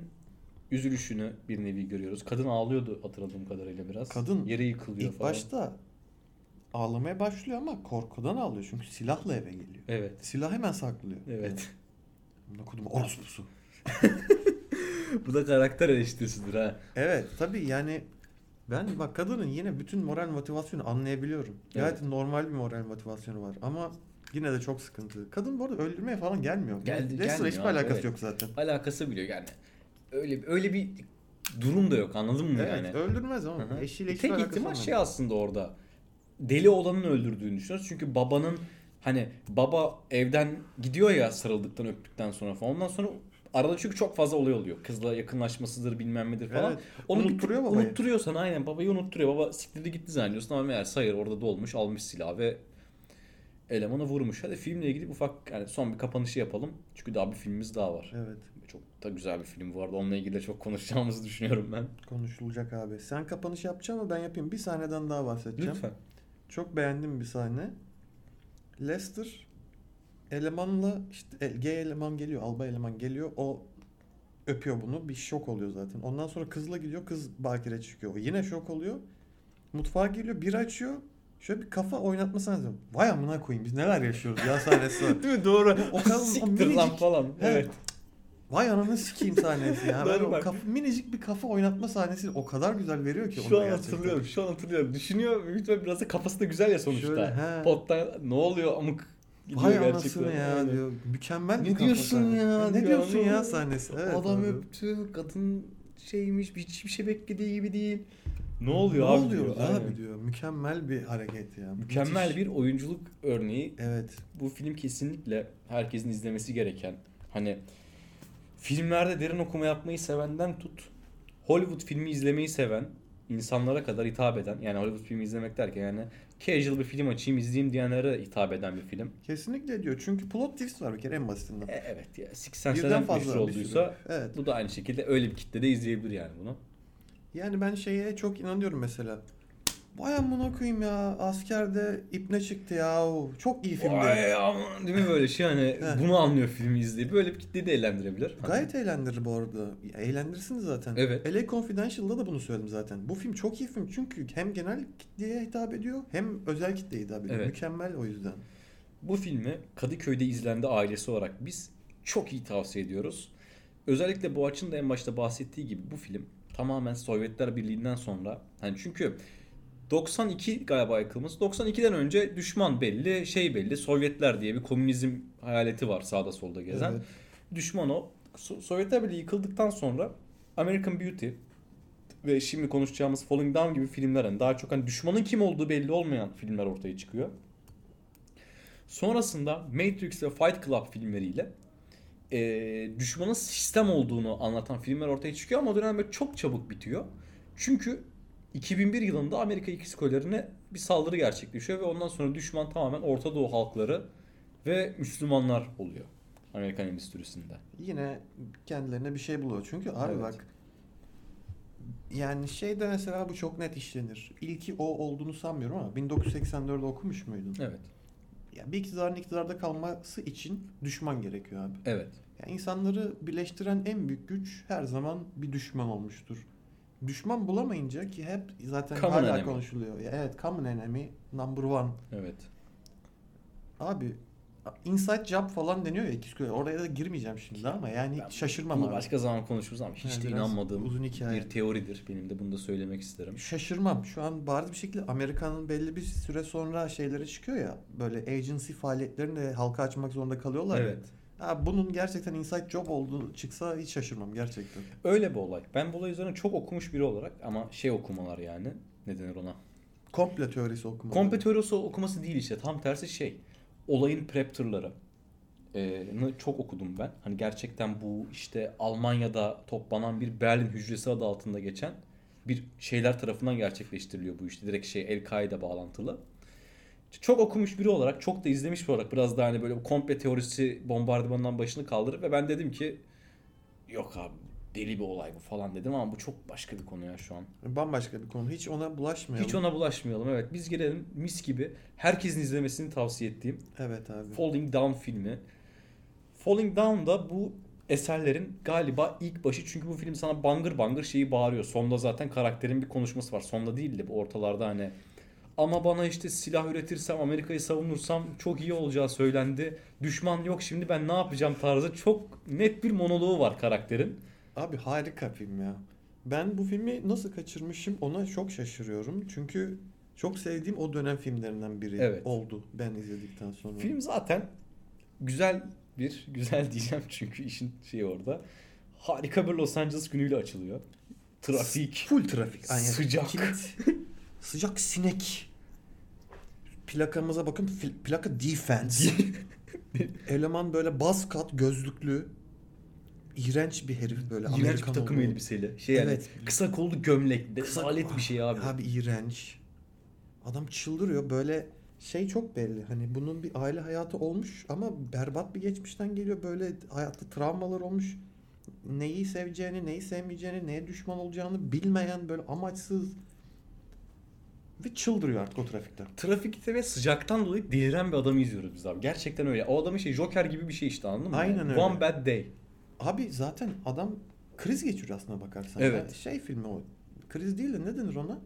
üzülüşünü bir nevi görüyoruz. Kadın ağlıyordu hatırladığım kadarıyla biraz. Kadın yere yıkılıyor İlk falan. başta ağlamaya başlıyor ama korkudan ağlıyor çünkü silahla eve geliyor. Evet. Silah hemen saklıyor. Evet. Amına kodum orospusu. (laughs) bu da karakter eleştirisidir ha. Evet tabii yani ben bak kadının yine bütün moral motivasyonu anlayabiliyorum. Gayet normal bir moral motivasyonu var ama yine de çok sıkıntı. Kadın bu arada öldürmeye falan gelmiyor. Geldi- gelmiyor hiçbir alakası evet. yok zaten. Alakası bile yani. Öyle öyle bir durum da yok anladın mı Evet yani? öldürmez ama hı. eşiyle hiçbir Tek ihtimal şey aslında orada. Deli olanın öldürdüğünü düşünüyoruz. Çünkü babanın hani baba evden gidiyor ya sarıldıktan öptükten sonra falan. Ondan sonra arada çünkü çok fazla olay oluyor. Kızla yakınlaşmasıdır bilmem nedir falan. Evet. Onu Unutturuyor babayı. Unutturuyor sana aynen. Babayı unutturuyor. Baba siktirdi gitti zannediyorsun ama meğer hayır orada dolmuş almış silah ve elemanı vurmuş. Hadi filmle ilgili ufak yani son bir kapanışı yapalım. Çünkü daha bir filmimiz daha var. Evet. Çok da güzel bir film bu arada. Onunla ilgili de çok konuşacağımızı düşünüyorum ben. Konuşulacak abi. Sen kapanış yapacaksın ama ben yapayım. Bir sahneden daha bahsedeceğim. Lütfen. Çok beğendim bir sahne. Lester elemanla işte e, G eleman geliyor, albay eleman geliyor. O öpüyor bunu. Bir şok oluyor zaten. Ondan sonra kızla gidiyor. Kız bakire çıkıyor. O yine şok oluyor. Mutfağa geliyor. Bir açıyor. Şöyle bir kafa oynatma sahnesi. Vay amına koyayım biz neler yaşıyoruz ya sahnesi var. (laughs) Değil mi? Doğru. O kadar- (laughs) o lan falan. Evet. Evet. Vay ananı sikeyim sahnesi ya. (laughs) Ben Doğru o kafa- minicik bir kafa oynatma sahnesi o kadar güzel veriyor ki. Şu an gerçekten. hatırlıyorum. Şu an hatırlıyorum. Düşünüyor. Büyük biraz da kafası da güzel ya sonuçta. Şöyle, he. Potta ne oluyor amık gidiyor Vay gerçekten. anasını ya Aynen. diyor. Mükemmel bir Ne kafa diyorsun sahnesi. ya? Ne diyor, diyorsun ya mı? sahnesi? Evet, Adam abi. öptü. Kadın şeymiş. Hiçbir şey beklediği gibi değil. Ne oluyor ne abi oluyor diyor. abi Aynen. diyor. Mükemmel bir hareket ya. Mükemmel Müthiş. bir oyunculuk örneği. Evet. Bu film kesinlikle herkesin izlemesi gereken. Hani filmlerde derin okuma yapmayı sevenden tut. Hollywood filmi izlemeyi seven insanlara kadar hitap eden yani Hollywood filmi izlemek derken yani casual bir film açayım izleyeyim diyenlere hitap eden bir film. Kesinlikle diyor. Çünkü plot twist var bir kere en basitinden. E, evet ya Six Sense'den fazla sürü. olduysa Evet. bu da aynı şekilde öyle bir kitle de izleyebilir yani bunu. Yani ben şeye çok inanıyorum mesela. Vay amına koyayım ya askerde ipne çıktı ya. Çok iyi filmdi. Vay aman değil mi böyle şey hani (laughs) bunu anlıyor filmi izleyip böyle bir kitleyi de eğlendirebilir. Gayet eğlendirir bu arada. Eğlendirsin zaten. Evet. LA Confidential'da da bunu söyledim zaten. Bu film çok iyi film çünkü hem genel kitleye hitap ediyor hem özel kitleye hitap ediyor. Evet. Mükemmel o yüzden. Bu filmi Kadıköy'de izlendi ailesi olarak biz çok iyi tavsiye ediyoruz. özellikle Boğaç'ın da en başta bahsettiği gibi bu film tamamen Sovyetler Birliği'nden sonra hani çünkü 92 galiba yakılması. 92'den önce düşman belli, şey belli. Sovyetler diye bir komünizm hayaleti var sağda solda gezen. Evet. Düşman o. So- Sovyetler Birliği yıkıldıktan sonra American Beauty ve şimdi konuşacağımız Falling Down gibi filmler hani daha çok hani düşmanın kim olduğu belli olmayan filmler ortaya çıkıyor. Sonrasında Matrix ve Fight Club filmleriyle eee, düşmanın sistem olduğunu anlatan filmler ortaya çıkıyor ama o dönem böyle çok çabuk bitiyor. Çünkü 2001 yılında Amerika İkiz Kulelerine bir saldırı gerçekleşiyor ve ondan sonra düşman tamamen Orta Doğu halkları ve Müslümanlar oluyor Amerikan endüstrisinde. Yine kendilerine bir şey buluyor. Çünkü abi Evet. bak yani şeyde mesela bu çok net işlenir. İlki o olduğunu sanmıyorum ama 1984'de okumuş muydun? Evet. Ya bir iktidarın iktidarda kalması için düşman gerekiyor abi. Evet. Yani insanları birleştiren en büyük güç her zaman bir düşman olmuştur. Düşman bulamayınca ki hep zaten Common hala enemy. konuşuluyor. Ya evet common enemy number one. Evet. Abi inside job falan deniyor ya ikiz kule. Oraya da girmeyeceğim şimdi ama yani Ben şaşırmam Bunu abi. başka zaman konuşuruz ama hiç Yani de inanmadığım uzun hikaye. bir teoridir. Benim de bunu da söylemek isterim. Şaşırmam. Şu an bariz bir şekilde Amerika'nın belli bir süre sonra şeyleri çıkıyor ya. Böyle agency faaliyetlerini de halka açmak zorunda kalıyorlar ya. Ha, bunun gerçekten inside job olduğu çıksa hiç şaşırmam gerçekten. Öyle bir olay. Ben bu olay üzerine çok okumuş biri olarak ama şey okumalar yani. Ne denir ona? Komple teorisi okumalı. Komple teorisi okuması değil işte. Tam tersi şey. Olayın prepterları. Ee, nı çok okudum ben. Hani gerçekten bu işte Almanya'da toplanan bir Berlin hücresi adı altında geçen bir şeyler tarafından gerçekleştiriliyor bu işte. Direkt şey El-Kaide bağlantılı. Çok okumuş biri olarak, çok da izlemiş biri olarak biraz daha hani böyle komple teorisi bombardımanından başını kaldırıp ve ben dedim ki yok abi deli bir olay bu falan dedim ama bu çok başka bir konu ya şu an. Bambaşka bir konu. Hiç ona bulaşmayalım. Hiç ona bulaşmayalım. Evet biz girelim mis gibi herkesin izlemesini tavsiye ettiğim Evet abi. Falling Down filmi. Falling Down da bu eserlerin galiba ilk başı çünkü bu film sana bangır bangır şeyi bağırıyor. Sonda zaten karakterin bir konuşması var. Sonda değil de ortalarda hani ama bana işte silah üretirsem Amerika'yı savunursam çok iyi olacağı söylendi. Düşman yok şimdi ben ne yapacağım tarzı çok net bir monoloğu var karakterin. Abi harika film ya. Ben bu filmi nasıl kaçırmışım ona çok şaşırıyorum. Çünkü çok sevdiğim o dönem filmlerinden biri Evet. oldu ben izledikten sonra. Film zaten güzel bir (laughs) güzel diyeceğim çünkü işin şeyi orada. Harika bir Los Angeles günüyle açılıyor. Trafik. Full trafik. Aynen. Sıcak. Sıcak sinek. Plakamıza bakın plaka defense. (laughs) Eleman böyle baz kat gözlüklü. İğrenç bir herif böyle. İğrenç bir Amerikan takım olduğu. elbiseli. Şey yani Evet. kısa kollu gömlek. Kısa- Rezalet bir şey abi. Abi iğrenç. Adam çıldırıyor böyle şey çok belli. Hani bunun bir aile hayatı olmuş ama berbat bir geçmişten geliyor. Böyle hayatta travmalar olmuş. Neyi seveceğini, neyi sevmeyeceğini, neye düşman olacağını bilmeyen böyle amaçsız ve çıldırıyor artık o trafikte. Trafikte ve sıcaktan dolayı deliren bir adamı izliyoruz biz abi. Gerçekten öyle. O adamın şey Joker gibi bir şey işte anladın mı? Aynen öyle. One Bad Day. Abi zaten adam kriz geçiriyor aslına bakarsan. Evet. Ya şey filmi o. Kriz değil de ne denir ona?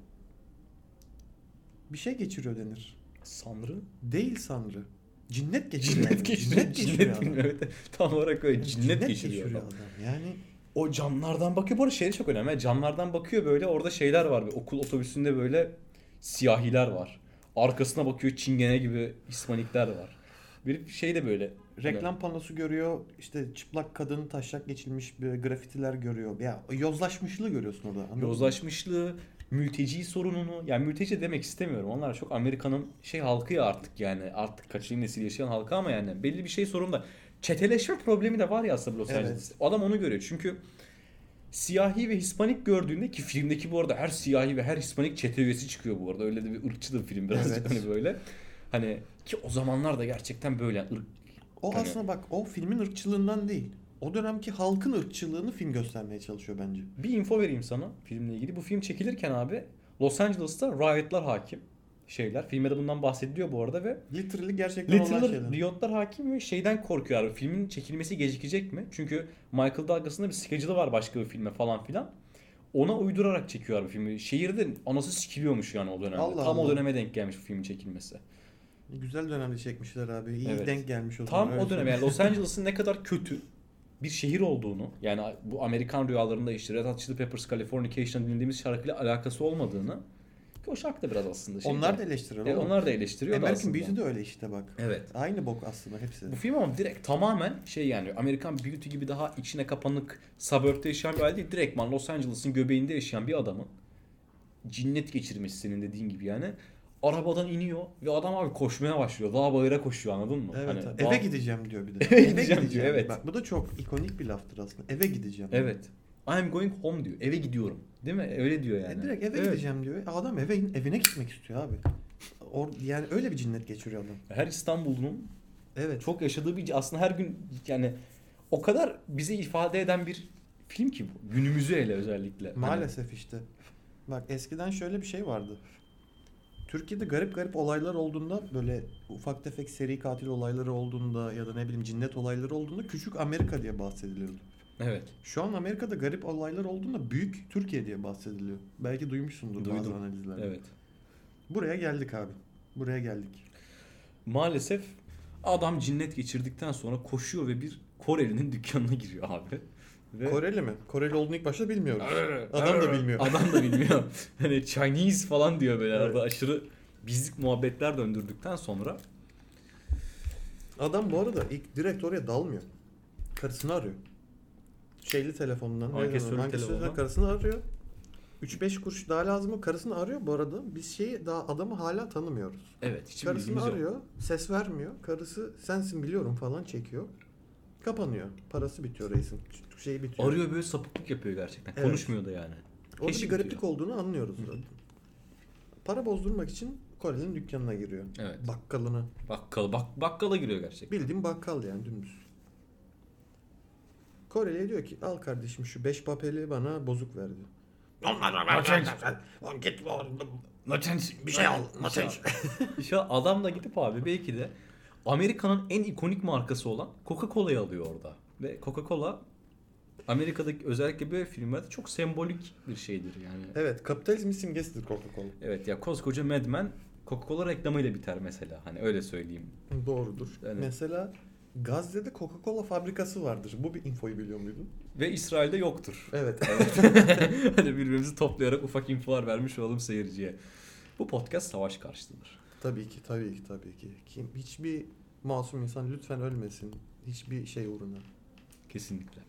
Bir şey geçiriyor denir. Sanrı. Değil sanrı. Cinnet geçiriyor. Cinnet adam. geçiriyor. Cinnet geçiriyor. Cinnet adam. evet. (laughs) Tam olarak öyle. Yani Cinnet, geçiriyor, adam. Yani O camlardan bakıyor. Bu arada şey çok önemli. Camlardan bakıyor böyle orada şeyler var. Böyle okul otobüsünde böyle siyahiler var. Arkasına bakıyor çingene gibi Hispanikler var. Bir şey de böyle. reklam panosu görüyor. işte çıplak kadın taşak geçilmiş bir grafitiler görüyor. Ya yozlaşmışlığı görüyorsun orada. Yozlaşmışlığı, mülteci sorununu. Yani mülteci demek istemiyorum. Onlar çok Amerika'nın şey halkı ya artık yani. Artık kaçıncı nesil yaşayan halkı ama yani belli bir şey sorunda. Çeteleşme problemi de var ya aslında Los Evet. Angeles'te. Adam onu görüyor. Çünkü siyahi ve Hispanik gördüğünde ki filmdeki bu arada her siyahi ve her Hispanik çete üyesi çıkıyor bu arada. Öyle de bir ırkçı da bir film birazcık Evet. hani böyle. Hani ki o zamanlar da gerçekten böyle. Irk- O Hani- aslında bak o filmin ırkçılığından değil. O dönemki halkın ırkçılığını film göstermeye çalışıyor bence. Bir info vereyim sana filmle ilgili. Bu film çekilirken abi Los Angeles'ta riotlar hakim. Şeyler. Filmde de bundan bahsediliyor bu arada ve Literally gerçekten olan Literal şeyler. Riot'lar hakim ve şeyden korkuyor abi. Filmin çekilmesi gecikecek mi? Çünkü Michael Douglas'ın da bir schedule'ı var başka bir filme falan filan. Ona uydurarak çekiyor abi filmi. Şehirde anası sikiliyormuş yani o dönemde. Allah Tam o Allah. döneme denk gelmiş bu filmin çekilmesi. Güzel dönemde çekmişler abi. İyi Evet. denk gelmiş o Tam o dönem yani Los (laughs) Angeles'ın ne kadar kötü bir şehir olduğunu yani bu Amerikan rüyalarında işte Red Hot Chili Peppers Californication dinlediğimiz şarkıyla alakası olmadığını ki o şarkı da biraz aslında şey. Onlar da eleştiriyor. e, onlar da eleştiriyor American aslında. Beauty de öyle işte bak. Evet. Aynı bok aslında hepsi. Bu film ama direkt tamamen şey yani Amerikan Beauty gibi daha içine kapanık suburb'da yaşayan bir aile değil. Direktman Los Angeles'ın göbeğinde yaşayan bir adamın cinnet geçirmesi senin dediğin gibi yani. Arabadan iniyor ve adam abi koşmaya başlıyor. Dağ bayıra koşuyor anladın mı? Evet. Hani Eve gideceğim diyor bir de. (laughs) Eve gideceğim diyor, evet. Bak bu da çok ikonik bir laftır aslında. Eve gideceğim. Evet. I'm going home diyor. Eve gidiyorum. Değil mi? Öyle diyor yani. E, direkt eve Evet. gideceğim diyor. Adam eve evine gitmek istiyor abi. Or, yani öyle bir cinnet geçiriyor adam. Her İstanbul'un Evet. çok yaşadığı bir aslında her gün yani o kadar bize ifade eden bir film ki bu. Günümüzü hele özellikle. Hani- Maalesef işte. Bak eskiden şöyle bir şey vardı. Türkiye'de garip garip olaylar olduğunda böyle ufak tefek seri katil olayları olduğunda ya da ne bileyim cinnet olayları olduğunda küçük Amerika diye bahsediliyordu. Evet. Şu an Amerika'da garip olaylar olduğunda büyük Türkiye diye bahsediliyor. Belki duymuşsundur bazı Duydum. analizlerde. Evet. Buraya geldik abi. Buraya geldik. Maalesef adam cinnet geçirdikten sonra koşuyor ve bir Koreli'nin dükkanına giriyor abi. Ve Koreli mi? Koreli olduğunu ilk başta bilmiyoruz. Adam da bilmiyor. Adam da bilmiyor. (laughs) hani Chinese falan diyor böyle Evet. arada aşırı bizlik muhabbetler döndürdükten sonra Adam bu arada ilk direkt oraya dalmıyor. Karısını arıyor. Şeyli telefonundan. ne Ankesörlü telefondan. karısını arıyor. 3-5 kuruş daha lazım mı? Karısını arıyor bu arada. Biz şeyi daha adamı hala tanımıyoruz. evet hiç Karısını bilgimiz yok. arıyor. Ses vermiyor. Karısı sensin biliyorum falan çekiyor. Kapanıyor. Parası bitiyor reisin. Şeyi bitiyor. Arıyor böyle sapıklık yapıyor gerçekten. Evet. Konuşmuyor da yani. Orada bir gariplik bitiyor. olduğunu anlıyoruz zaten. Para bozdurmak için Koreli'nin dükkanına giriyor. Evet. Bakkalına. Bakkal, bak, bakkala giriyor gerçekten. Bildiğin bakkal yani dümdüz. Koreli'ye diyor ki al kardeşim şu 5 papeli bana bozuk ver diyor. Git bir şey al. İşte (laughs) adam da gidip abi belki de Amerika'nın en ikonik markası olan Coca-Cola'yı alıyor orada. Ve Coca-Cola Amerika'daki özellikle böyle filmlerde çok sembolik bir şeydir yani. Evet kapitalizmin simgesidir Coca-Cola. Evet ya koskoca Mad Men Coca-Cola reklamıyla biter mesela. Hani öyle söyleyeyim. Doğrudur. Yani- Mesela Gazze'de Coca-Cola fabrikası vardır. Bu bir infoyu biliyor muydun? Ve İsrail'de yoktur. Evet. (laughs) hani birbirimizi toplayarak ufak infolar vermiş olalım seyirciye. Bu podcast savaş karşıtıdır. tabii ki, tabii ki, tabii ki. Kim, hiçbir masum insan lütfen ölmesin. Hiçbir şey uğruna. Kesinlikle.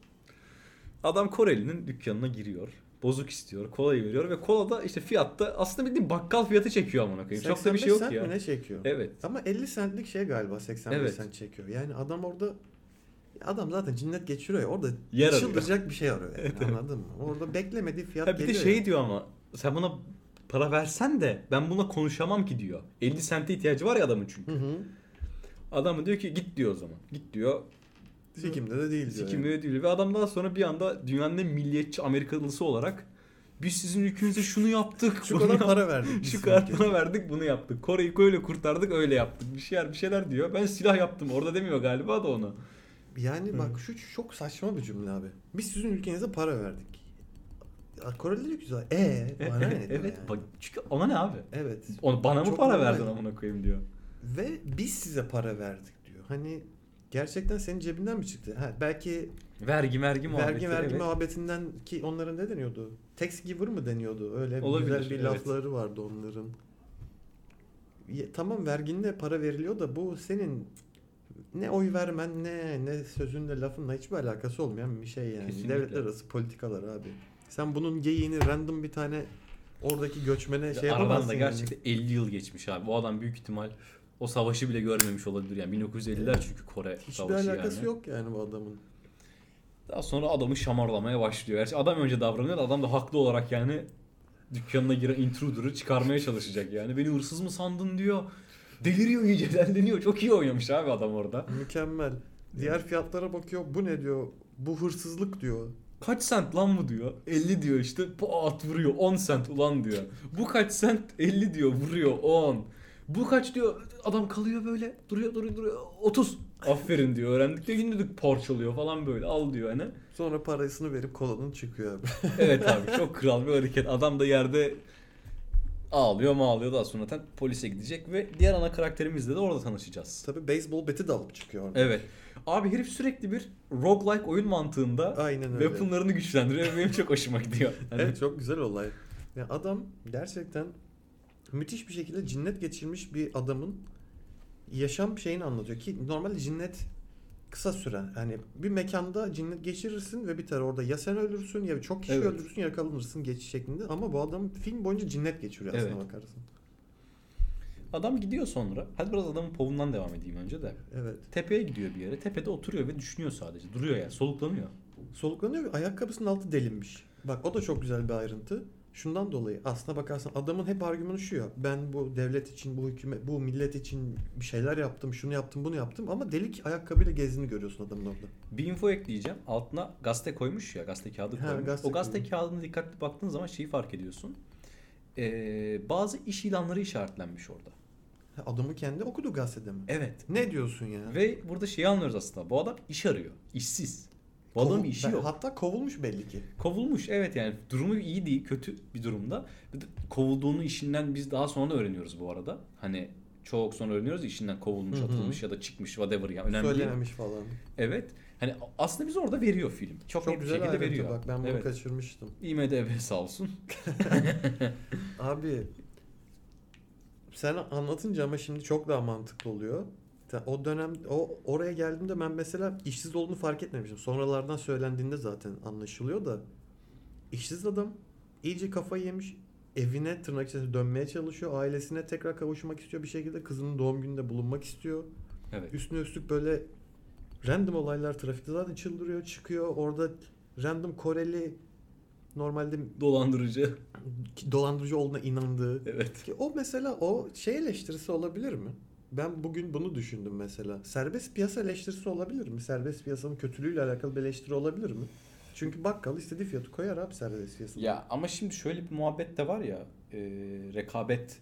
Adam Koreli'nin dükkanına giriyor. Bozuk istiyor. Kolayı veriyor ve kola da işte fiyatta aslında bildiğin bakkal fiyatı çekiyor amına koyayım. Çok da bir şey 85 yok ya. ne çekiyor? Evet. Ama 50 centlik şey galiba 85 Evet. cent çekiyor. Yani adam orada adam zaten cinnet geçiriyor ya orada Yer arıyor. çıldıracak bir şey arıyor (laughs) yani anladın mı? Orada beklemediği fiyat Ha bir de geliyor. şey ya. diyor ama sen buna para versen de ben buna konuşamam ki diyor. 50 sente ihtiyacı var ya adamın çünkü. Hı hı. Adam diyor ki git diyor o zaman. Git diyor. Sikimde de değil diyor. Sikimde yani. de değil. Ve adam daha sonra bir anda dünyanın en milliyetçi Amerikalısı olarak biz sizin ülkenize şunu yaptık. Şu kadar para verdik. Şu kadar para verdik bunu yaptık. Kore'yi öyle kurtardık öyle yaptık. Bir şeyler bir şeyler diyor. Ben silah yaptım. Orada demiyor galiba da onu. Yani bak şu çok saçma bir cümle abi. Biz sizin ülkenize para verdik. Ya Koreli diyor ki zaten eee bana ne diyor evet. yani. Bak, çünkü ona ne abi? Evet. Onu, bana mı Çok para normal. verdin amına koyayım diyor. Ve biz size para verdik diyor. Hani gerçekten senin cebinden mi çıktı? Ha, belki Vergi mergi muhabbeti. vergi vergi evet. muhabbetinden ki onların ne deniyordu? Tax giver mı deniyordu? Öyle Olabilir, güzel bir evet. lafları vardı onların. Ya, tamam verginle para veriliyor da bu senin ne oy vermen ne ne sözünle lafınla hiçbir alakası olmayan bir şey yani. Kesinlikle. Devletler arası politikalar abi. Sen bunun geyiğini random bir tane oradaki göçmene şey Aradan yapamazsın da yani. gerçekten 50 yıl geçmiş abi. O adam büyük ihtimal o savaşı bile görmemiş olabilir yani 1950'ler çünkü Kore Hiçbir savaşı alakası yani. yok yani bu adamın. Daha sonra adamı şamarlamaya başlıyor. Gerçi adam önce davranıyor da adam da haklı olarak yani dükkanına giren intruder'ı çıkarmaya çalışacak yani. Beni hırsız mı sandın diyor. Deliriyor iyice (laughs) deniyor. Çok iyi oynamış abi adam orada. Mükemmel. Diğer fiyatlara bakıyor. Bu ne diyor? Bu hırsızlık diyor. Kaç sent lan bu diyor. 50 diyor işte. Pat vuruyor. 10 sent ulan diyor. Bu kaç sent? 50 diyor. Vuruyor 10. Bu kaç diyor. Adam kalıyor böyle. Duruyor duruyor duruyor. 30. Aferin diyor. Öğrendik de günlük parçalıyor falan böyle. Al diyor hani. Sonra parasını verip kolanın çıkıyor abi. (laughs) Evet abi çok kral bir hareket. Adam da yerde ağlıyor mu ağlıyor daha sonra zaten polise gidecek ve diğer ana karakterimizle de orada tanışacağız. Tabii beyzbol beti de alıp çıkıyor orada. Evet. Abi herif sürekli bir roguelike oyun mantığında Aynen öyle. weaponlarını güçlendiriyor ve benim çok hoşuma gidiyor. Hani (laughs) Evet çok güzel olay. Ya adam gerçekten müthiş bir şekilde cinnet geçirmiş bir adamın yaşam şeyini anlatıyor ki normalde cinnet kısa süre. Yani bir mekanda cinnet geçirirsin ve biter orada. Ya sen ölürsün ya çok kişi Evet. öldürürsün ya yakalanırsın geçiş şeklinde. Ama bu adam film boyunca cinnet geçiriyor aslına Evet. bakarsın. Adam gidiyor sonra. Hadi biraz adamın povundan devam edeyim önce de. Evet. Tepeye gidiyor bir yere. Tepede oturuyor ve düşünüyor sadece. Duruyor yani. Soluklanıyor. Soluklanıyor ayakkabısının altı delinmiş. Bak o da çok güzel bir ayrıntı. Şundan dolayı aslına bakarsan adamın hep argümanı şu ya. Ben bu devlet için, bu hükümet, bu millet için bir şeyler yaptım, şunu yaptım, bunu yaptım ama delik ayakkabıyla gezdiğini görüyorsun adamın orada. Bir info ekleyeceğim. Altına gazete koymuş ya. Gazete kağıdı Ha, koymuş. gazete o gazete koymuş. kağıdına dikkatli baktığın zaman şeyi fark ediyorsun. Ee, bazı iş ilanları işaretlenmiş orada. Ha, Adamı kendi okudu gazetede mi? Evet. Ne diyorsun ya? Ve burada şeyi anlıyoruz aslında. Bu adam iş arıyor. İşsiz. Bu adamın Kovul- işi yok. Hatta kovulmuş belli ki. Kovulmuş evet yani durumu iyi değil kötü bir durumda. Bir de Kovulduğunu işinden biz daha sonra öğreniyoruz bu arada. Hani çok sonra öğreniyoruz işinden kovulmuş, Hı hı. atılmış ya da çıkmış whatever ya önemli değil. Söylememiş falan. Evet. Hani aslında biz orada veriyor film. Çok, Çok güzel şekilde veriyor. bak ben bunu evet. kaçırmıştım. IMDB sağ olsun. (laughs) Abi sen anlatınca ama şimdi çok daha mantıklı oluyor. O dönem o oraya geldiğimde ben mesela işsiz olduğunu fark etmemiştim. Sonralardan söylendiğinde zaten anlaşılıyor da işsiz adam iyice kafayı yemiş. Evine tırnak içerisinde dönmeye çalışıyor. Ailesine tekrar kavuşmak istiyor bir şekilde. Kızının doğum gününde bulunmak istiyor. Evet. Üstüne üstlük böyle random olaylar trafikte zaten çıldırıyor çıkıyor. Orada random Koreli normalde Dolandırıcı. dolandırıcı olduğuna inandığı Evet. ki o mesela o şey eleştirisi olabilir mi? Ben bugün bunu düşündüm mesela. Serbest piyasa eleştirisi olabilir mi? Serbest piyasanın kötülüğüyle alakalı bir eleştiri olabilir mi? Çünkü bakkal istediği fiyatı koyar abi serbest piyasada. Ya ama şimdi şöyle bir muhabbet de var ya. e, rekabet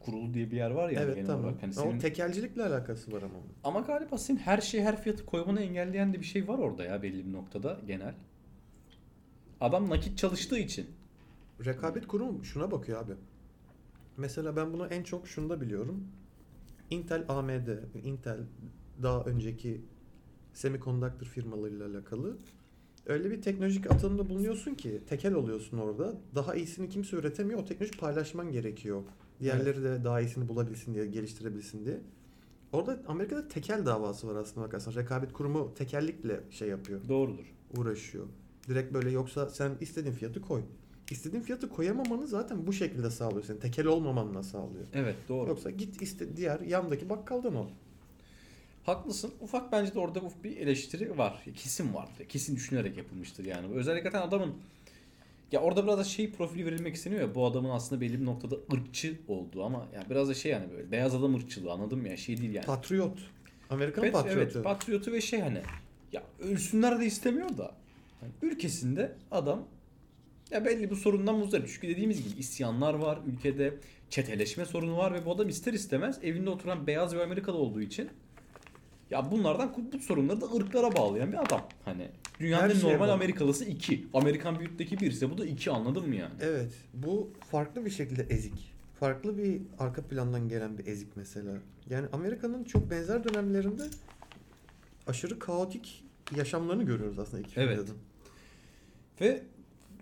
kurulu diye bir yer var ya evet genel tamam. olarak. Hani Ama senin- O tekelcilikle alakası var ama. Ama galiba senin her şeyi her fiyatı koymanı engelleyen de bir şey var orada ya belli bir noktada genel. Adam nakit çalıştığı için. Rekabet kurumu şuna bakıyor abi. Mesela ben bunu en çok şunda biliyorum. Intel AMD, Intel daha önceki semiconductor firmalarıyla alakalı öyle bir teknolojik atılımda bulunuyorsun ki tekel oluyorsun orada. Daha iyisini kimse üretemiyor. O teknoloji paylaşman gerekiyor. Diğerleri de daha iyisini bulabilsin diye, geliştirebilsin diye. Orada Amerika'da tekel davası var aslında bakarsan. Rekabet kurumu tekellikle şey yapıyor Doğrudur. uğraşıyor. Direkt böyle yoksa sen istediğin fiyatı koy. İstediğin fiyatı koyamamanı zaten bu şekilde sağlıyor seni. Tekel olmamanla sağlıyor. Evet doğru. Yoksa git iste diğer yandaki bakkaldan ol. Haklısın. Ufak bence de orada ufak bir eleştiri var. Kesin var. Kesin düşünerek yapılmıştır yani. Özellikle adamın ya orada biraz da şey profili verilmek isteniyor ya bu adamın aslında belli bir noktada ırkçı olduğu ama ya biraz da şey yani böyle beyaz adam ırkçılığı anladın mı ya şey değil yani. Patriot. Amerikan Evet, patriotu. evet patriotu ve şey hani ya ölsünler de istemiyor da hani ülkesinde adam ya belli bu sorundan muzdarip. Çünkü dediğimiz gibi isyanlar var ülkede çeteleşme sorunu var ve bu adam ister istemez evinde oturan beyaz ve Amerikalı olduğu için ya bunlardan bu sorunları da ırklara bağlayan bir adam. Hani dünyanın Her normal bağlı. Amerikalısı 2. Amerikan büyükteki 1 ise bu da 2 anladın mı yani? Evet. Bu farklı bir şekilde ezik. Farklı bir arka plandan gelen bir ezik mesela. Yani Amerika'nın çok benzer dönemlerinde aşırı kaotik yaşamlarını görüyoruz aslında iki Evet. Ve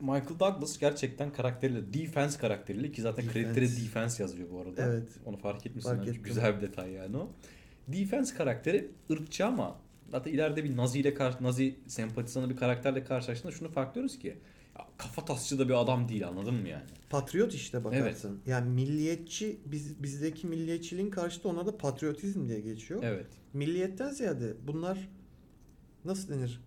Michael Douglas gerçekten karakteriyle defense karakteriyle ki zaten Defense. kreditlere defense yazıyor bu arada. Evet. Onu fark etmişsin. Fark ettim. Güzel bir detay yani o. Defense karakteri ırkçı ama zaten ileride bir Nazi ile karşı Nazi sempatizanı bir karakterle karşılaştığında şunu farklıyoruz ki ya, kafa tasçı da bir adam değil anladın mı yani? Patriot işte bakarsın. Yani milliyetçi biz, bizdeki milliyetçiliğin karşıtı ona da patriotizm diye geçiyor. Evet. Milliyetten ziyade bunlar nasıl denir?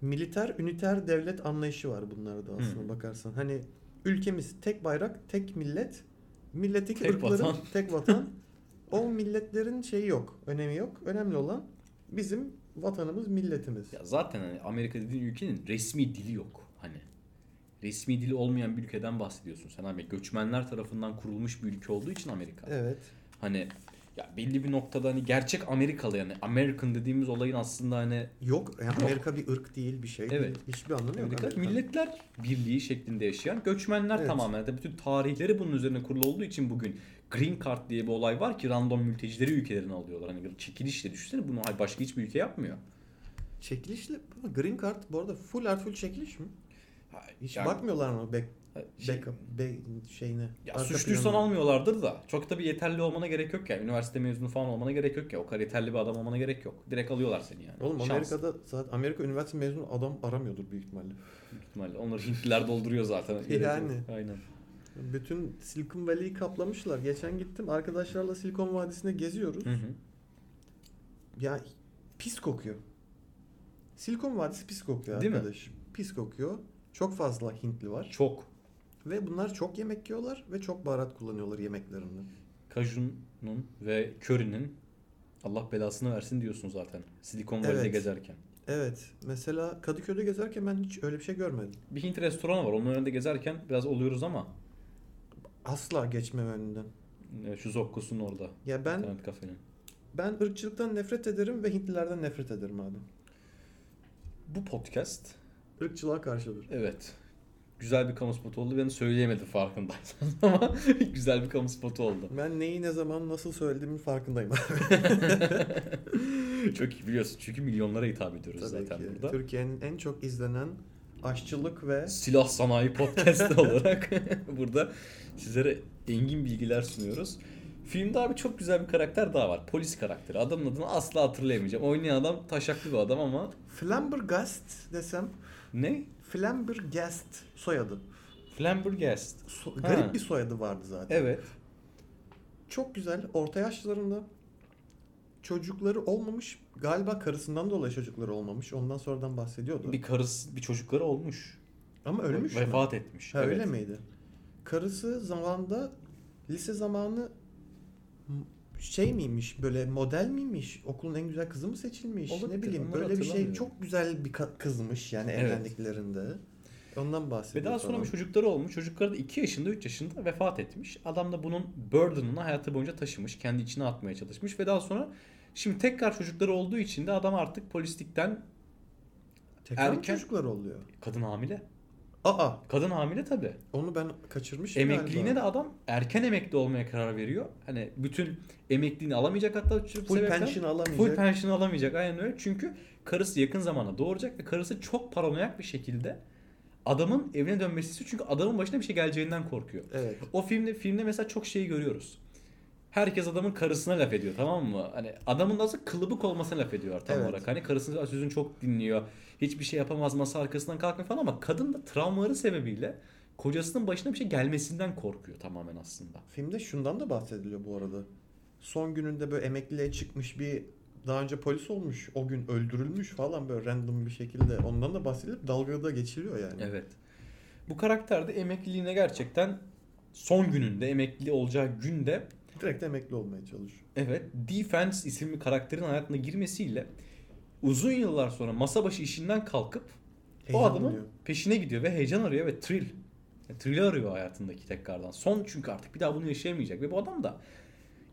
Militer, üniter devlet anlayışı var bunlarda aslında Hı. bakarsan. Hani ülkemiz tek bayrak, tek millet, milletteki Tek ırkların vatan. tek vatan. o milletlerin şeyi yok, önemi yok. Önemli olan bizim vatanımız, milletimiz. Ya zaten hani Amerika dediğin ülkenin resmi dili yok. Hani resmi dili olmayan bir ülkeden bahsediyorsun sen abi. Göçmenler tarafından kurulmuş bir ülke olduğu için Amerika. Evet. Hani ya belli bir noktada hani gerçek Amerikalı yani American dediğimiz olayın aslında hani Yok. Yani Amerika bir ırk değil bir şey Evet. Hiçbir anlamı yok. Amerika Amerika'nın. milletler birliği şeklinde yaşayan göçmenler Evet. tamamen. De bütün tarihleri bunun üzerine kurulu olduğu için bugün Green Card diye bir olay var ki random mültecileri ülkelerine alıyorlar. Hani çekilişle düşünsene bunu başka hiçbir ülke yapmıyor. Çekilişle Green Card bu arada full art full çekiliş mi? Hiç Yani- bakmıyorlar mı back, Şey- backup be, şeyine? Ya suçluysan almıyorlardır da. Çok tabii yeterli olmana gerek yok ya. Üniversite mezunu falan olmana gerek yok ya. O kadar yeterli bir adam olmana gerek yok. Direkt alıyorlar seni yani. Oğlum Şans. Amerika'da zaten Amerika üniversite mezunu adam aramıyordur büyük ihtimalle. Büyük ihtimalle. Onları Hintliler dolduruyor zaten. (laughs) Yani. Aynen. Bütün Silicon Valley'i kaplamışlar. Geçen gittim arkadaşlarla Silikon Vadisi'nde geziyoruz. Hı hı. Ya pis kokuyor. Silikon Vadisi pis kokuyor Değil mi? Pis kokuyor. Çok fazla Hintli var. Çok. Ve bunlar çok yemek yiyorlar ve çok baharat kullanıyorlar yemeklerinde. Kajun'un ve Curry'nin Allah belasını versin diyorsun zaten. Silikon Valley'de Evet. gezerken. Evet. Mesela Kadıköy'de gezerken ben hiç öyle bir şey görmedim. Bir Hint restoranı var. Onun önünde gezerken biraz oluyoruz ama Asla geçmem önünden. e, şu Zokko'sun orada. Ya ben internet kafenin. ben ırkçılıktan nefret ederim ve Hintlilerden nefret ederim abi. Bu podcast Irkçılığa karşıdır. evet güzel bir kamu spotu oldu. Ben söyleyemedim farkındaysanız (laughs) ama güzel bir kamu spotu oldu. Ben neyi ne zaman nasıl söylediğimin farkındayım. (laughs) Çok iyi biliyorsun çünkü milyonlara hitap ediyoruz Tabii zaten ki. burada. Türkiye'nin en çok izlenen aşçılık ve Silah Sanayi Podcast (laughs) olarak burada sizlere engin bilgiler sunuyoruz. Filmde abi çok güzel bir karakter daha var. Polis karakteri. Adamın adını asla hatırlayamayacağım. Oynayan adam taşaklı bir adam ama Flambergast desem ne? Flambergast soyadı. Flambergast. So- Ha. garip bir soyadı vardı zaten. Evet. Çok güzel. Orta yaşlarında çocukları olmamış. Galiba karısından dolayı çocukları olmamış. Ondan sonradan bahsediyordu. Bir karısı, bir çocukları olmuş. Ama ölmüş mü? Vefat etmiş. Ha, evet. Öyle miydi? Karısı zamanında lise zamanı şey miymiş böyle model miymiş okulun en güzel kızı mı seçilmiş Olabilir, ne bileyim böyle bir şey çok güzel bir kızmış yani Evet. evlendiklerinde ondan Ve bahsediyor daha sonra falan. bir çocukları olmuş. Çocukları da 2 yaşında 3 yaşında vefat etmiş. Adam da bunun burden'ını hayatı boyunca taşımış. Kendi içine atmaya çalışmış. Ve daha sonra şimdi tekrar çocukları olduğu için de adam artık polislikten Tekrar erken- çocuklar oluyor. kadın hamile. Aa Kadın hamile tabi. onu ben kaçırmışım Emekliğine galiba. de adam erken emekli olmaya karar veriyor. Hani bütün emekliliğini alamayacak hatta full sebepten- pension alamayacak. Full pension alamayacak aynen öyle. Çünkü karısı yakın zamanda doğuracak ve karısı çok paranoyak bir şekilde adamın evine dönmesi. Çünkü adamın başına bir şey geleceğinden korkuyor. Evet. O filmde filmde mesela çok şeyi görüyoruz. Herkes adamın karısına laf ediyor tamam mı? Hani adamın nasıl kılıbık olmasına laf ediyor tam Evet. olarak. Hani karısının sözünü çok dinliyor. Hiçbir şey yapamaz masa arkasından kalkmıyor falan ama kadın da travmaları sebebiyle kocasının başına bir şey gelmesinden korkuyor tamamen aslında. Filmde şundan da bahsediliyor bu arada. Son gününde böyle emekliliğe çıkmış bir daha önce polis olmuş. O gün öldürülmüş falan böyle random bir şekilde. Ondan da bahsedilip dalgada geçiliyor yani. Evet. Bu karakter de emekliliğine gerçekten son gününde emekli olacağı günde Direkt emekli olmaya çalışıyor. evet Defense isimli karakterin hayatına girmesiyle uzun yıllar sonra masa başı işinden kalkıp o Heyecanlanıyor. adamın peşine gidiyor ve heyecan arıyor ve thrill. Yani Thrill'i arıyor hayatındaki tekrardan. Son çünkü artık bir daha bunu yaşayamayacak ve bu adam da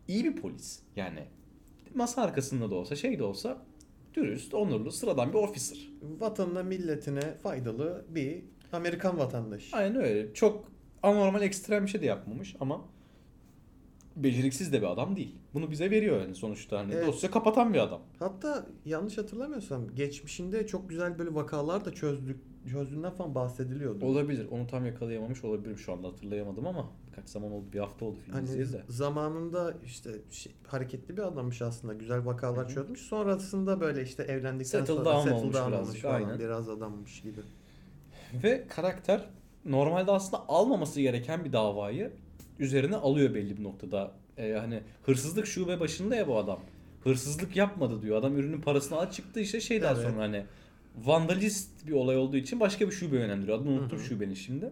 iyi bir polis. Yani masa arkasında da olsa şey de olsa dürüst, onurlu, sıradan bir officer. Vatanına, milletine faydalı bir Amerikan vatandaşı. Aynen öyle. Çok anormal ekstrem bir şey de yapmamış ama beceriksiz de bir adam değil. Bunu bize veriyor yani sonuçta hani Evet. dosya kapatan bir adam. Hatta yanlış hatırlamıyorsam geçmişinde çok güzel böyle vakalar da çözdük, çözdüğünden falan bahsediliyordu. Olabilir. Onu tam yakalayamamış olabilirim şu anda hatırlayamadım ama birkaç zaman oldu. Bir hafta oldu film Hani izleyeli de. zamanında işte şey, hareketli bir adammış aslında. Güzel vakalar Hı hı. çözmüş. Sonrasında böyle işte evlendikten Settle sonra down settle olmuş down birazcık, falan. aynen. Biraz adammış gibi. Ve karakter normalde aslında almaması gereken bir davayı üzerine alıyor belli bir noktada. Ee, hani hırsızlık şube başında ya bu adam. Hırsızlık yapmadı diyor. Adam ürünün parasını al çıktı işte şey daha Evet. sonra hani vandalist bir olay olduğu için başka bir şube yönlendiriyor. Adını unuttum Hı hı. şubenin şimdi.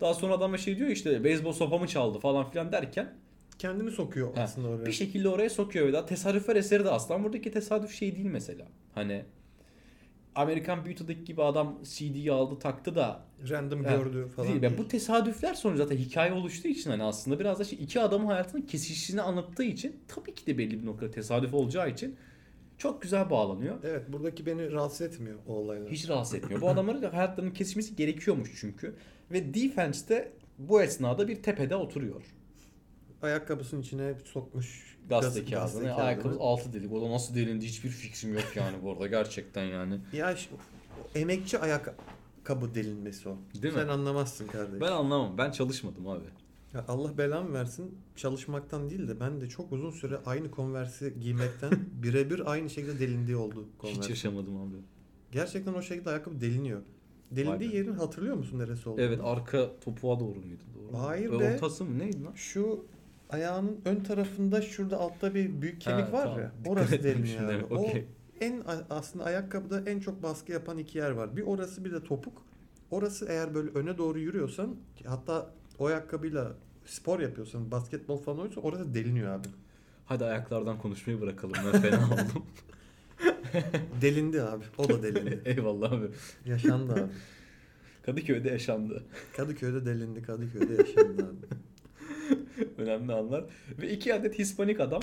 Daha sonra adam şey diyor işte beyzbol sopamı çaldı falan filan derken Kendini sokuyor Ha, aslında oraya. bir şekilde oraya sokuyor ve daha tesadüfler eseri de aslan buradaki tesadüf şey değil mesela. Hani Amerikan Beauty'deki gibi adam CD'yi aldı taktı da Random Ha, gördü falan. değil. Yani bu tesadüfler sonucu zaten hikaye oluştuğu için hani aslında biraz da şey, iki adamın hayatının kesişini anlattığı için tabii ki de belli bir noktada tesadüf olacağı için çok güzel bağlanıyor. Evet buradaki beni rahatsız etmiyor o olaylar. Hiç rahatsız etmiyor. Bu adamların hayatlarının kesişmesi gerekiyormuş çünkü. Ve Defense de bu esnada bir tepede oturuyor. Ayakkabısının içine sokmuş Gazete gaz- kağıdını. Ayakkabı altı dedik. O da nasıl delindi hiçbir fikrim yok yani bu arada gerçekten yani. Ya emekçi ayakkabı delinmesi o. Değil mi? Sen anlamazsın kardeşim. Ben anlamam. Ben çalışmadım abi. Ya Allah belamı versin çalışmaktan değil de ben de çok uzun süre aynı konversi giymekten (laughs) birebir aynı şekilde delindiği oldu Hiç konvers. yaşamadım abi. Gerçekten o şekilde ayakkabı deliniyor. Delindiği yerin hatırlıyor musun neresi olduğunu? Evet arka topuğa doğru muydu? Doğru. Hayır Ve be. Ortası mı neydi lan? Şu ayağının ön tarafında şurada altta bir büyük kemik Ha, var tamam. ya. Orası deliniyor. abi. okey. O en aslında ayakkabıda en çok baskı yapan iki yer var. Bir orası bir de topuk. Orası eğer böyle öne doğru yürüyorsan hatta o ayakkabıyla spor yapıyorsan basketbol falan oynuyorsan orası deliniyor abi. Hadi ayaklardan konuşmayı bırakalım. Ben fena (laughs) oldum. (laughs) Delindi abi. O da delindi. (laughs) Eyvallah abi. Yaşandı abi. (laughs) Kadıköy'de yaşandı. Kadıköy'de delindi. Kadıköy'de yaşandı abi. Önemli anlar. Ve iki adet Hispanik adam.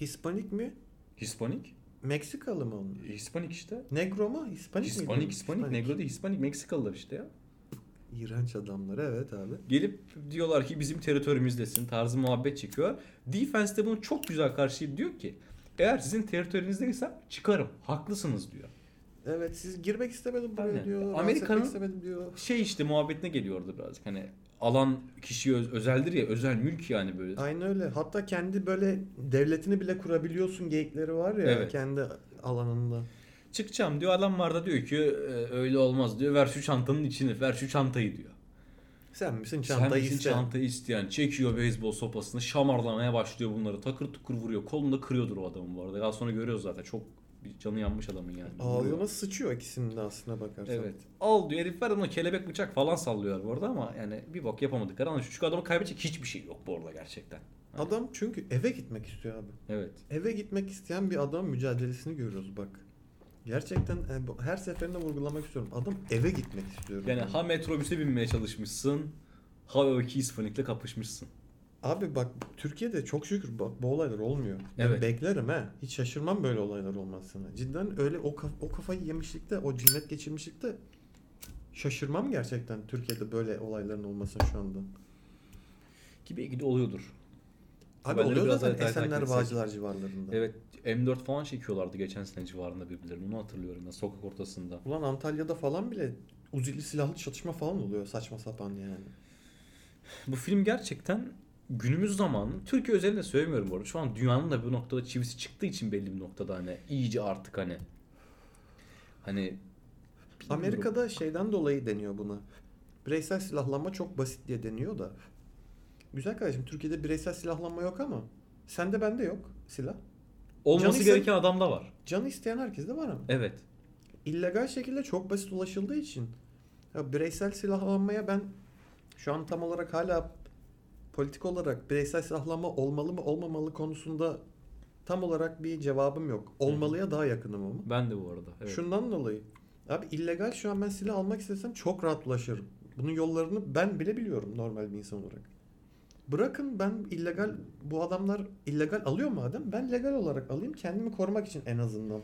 Hispanik mi? Hispanik? Meksikalı mı onlar? Hispanik işte. Negro mu? Hispanik miydi? Hispanik, Hispanik. Negro değil Hispanik. Meksikalılar işte ya. İğrenç adamlar evet abi. Gelip diyorlar ki bizim teritoriyimizdesin tarzı muhabbet çekiyor. Defense de bunu çok güzel karşılayıp diyor ki eğer sizin teritorinizdeyse çıkarım. Haklısınız diyor. Evet siz girmek istemedim buraya Aynen. diyor. Amerika'nın- istemedim diyor. Şey işte muhabbetine geliyordu birazcık. Hani alan kişiye öz- özeldir ya özel mülk yani böyle. Aynen öyle. Hatta kendi böyle devletini bile kurabiliyorsun geyikleri var ya Evet. kendi alanında. Çıkacağım diyor adam var da diyor ki "E, öyle olmaz diyor ver şu çantanın içini ver şu çantayı diyor. Sen misin Sen çantayı misin iste. çantayı isteyen çekiyor beyzbol sopasını şamarlamaya başlıyor bunları takır tukur vuruyor kolunda kırıyordur o adamın bu arada daha sonra görüyoruz zaten çok bir canı yanmış adamın yani. Ağzına sıçıyor ikisinin de aslına bakarsan. Evet. Al diyor herif ver ona kelebek bıçak falan sallıyorlar bu arada ama yani bir bok yapamadıklar ama şu adamı kaybedecek hiçbir şey yok bu arada gerçekten. Adam çünkü eve gitmek istiyor abi. Evet. Eve gitmek isteyen bir adam mücadelesini görüyoruz bak. Gerçekten e, bu- her seferinde vurgulamak istiyorum. Adam eve gitmek istiyor. Yani ha metrobüse binmeye çalışmışsın ha o iki Hispanik'le kapışmışsın. Abi bak Türkiye'de çok şükür bak bu olaylar olmuyor. Ben Evet. beklerim he. Hiç şaşırmam böyle olaylar olmasına. Cidden öyle o, kaf- o kafayı yemişlikte, o cinnet geçirmişlikte şaşırmam gerçekten Türkiye'de böyle olayların olmasına şu anda. Ki belki de oluyordur. Abi Haberleri oluyor biraz zaten daha takip Esenler etsek. Bağcılar civarlarında. Evet M4 falan çekiyorlardı geçen sene civarında birbirlerine onu hatırlıyorum ben sokak ortasında. Ulan Antalya'da falan bile uzili silahlı çatışma falan oluyor saçma sapan yani. Bu film gerçekten günümüz zamanı Türkiye özelinde söylemiyorum bu arada. Şu an dünyanın da bu noktada çivisi çıktığı için belli bir noktada hani iyice artık hani hani bilmiyorum. Amerika'da şeyden dolayı deniyor buna. Bireysel silahlanma çok basit diye deniyor da. Güzel kardeşim Türkiye'de bireysel silahlanma yok ama sende bende yok silah. Olması Canı gereken adam da var. Canı isteyen herkeste var ama. Evet. illegal şekilde çok basit ulaşıldığı için ya bireysel silahlanmaya ben şu an tam olarak hala politik olarak bireysel silahlanma olmalı mı olmamalı konusunda tam olarak bir cevabım yok. Olmalıya daha yakınım ama. Ben de bu arada. Evet. Şundan dolayı. Abi illegal şu an ben silah almak istesem çok rahat ulaşırım. Bunun yollarını ben bile biliyorum normal bir insan olarak. Bırakın ben illegal bu adamlar illegal alıyor madem ben legal olarak alayım kendimi korumak için en azından.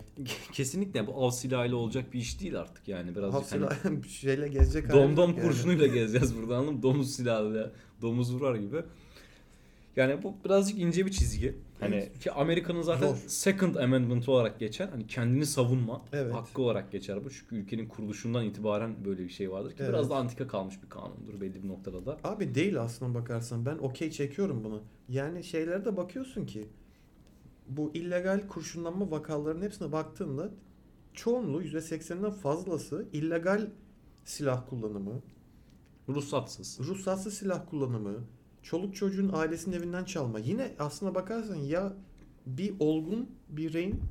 Kesinlikle bu av silahıyla olacak bir iş değil artık yani birazcık Haf hani silah (laughs) bir şeyle gezecek domdom yani. kurşunuyla gezeceğiz burada anladın mı? Domuz silahıyla domuz vurar gibi. Yani bu birazcık ince bir çizgi. Hani ki Amerika'nın zaten Zor. Second Amendment olarak geçen hani kendini savunma Evet. hakkı olarak geçer bu. Çünkü ülkenin kuruluşundan itibaren böyle bir şey vardır ki Evet. biraz da antika kalmış bir kanundur belli bir noktada da. Abi değil aslına bakarsan ben okey çekiyorum bunu. Yani şeylere de bakıyorsun ki bu illegal kurşunlanma vakalarının hepsine baktığında çoğunluğu %80'den fazlası illegal silah kullanımı, Ruhsatsız. ruhsatsız silah kullanımı, çoluk çocuğun ailesinin evinden çalma. Yine aslına bakarsan ya bir olgun bireyin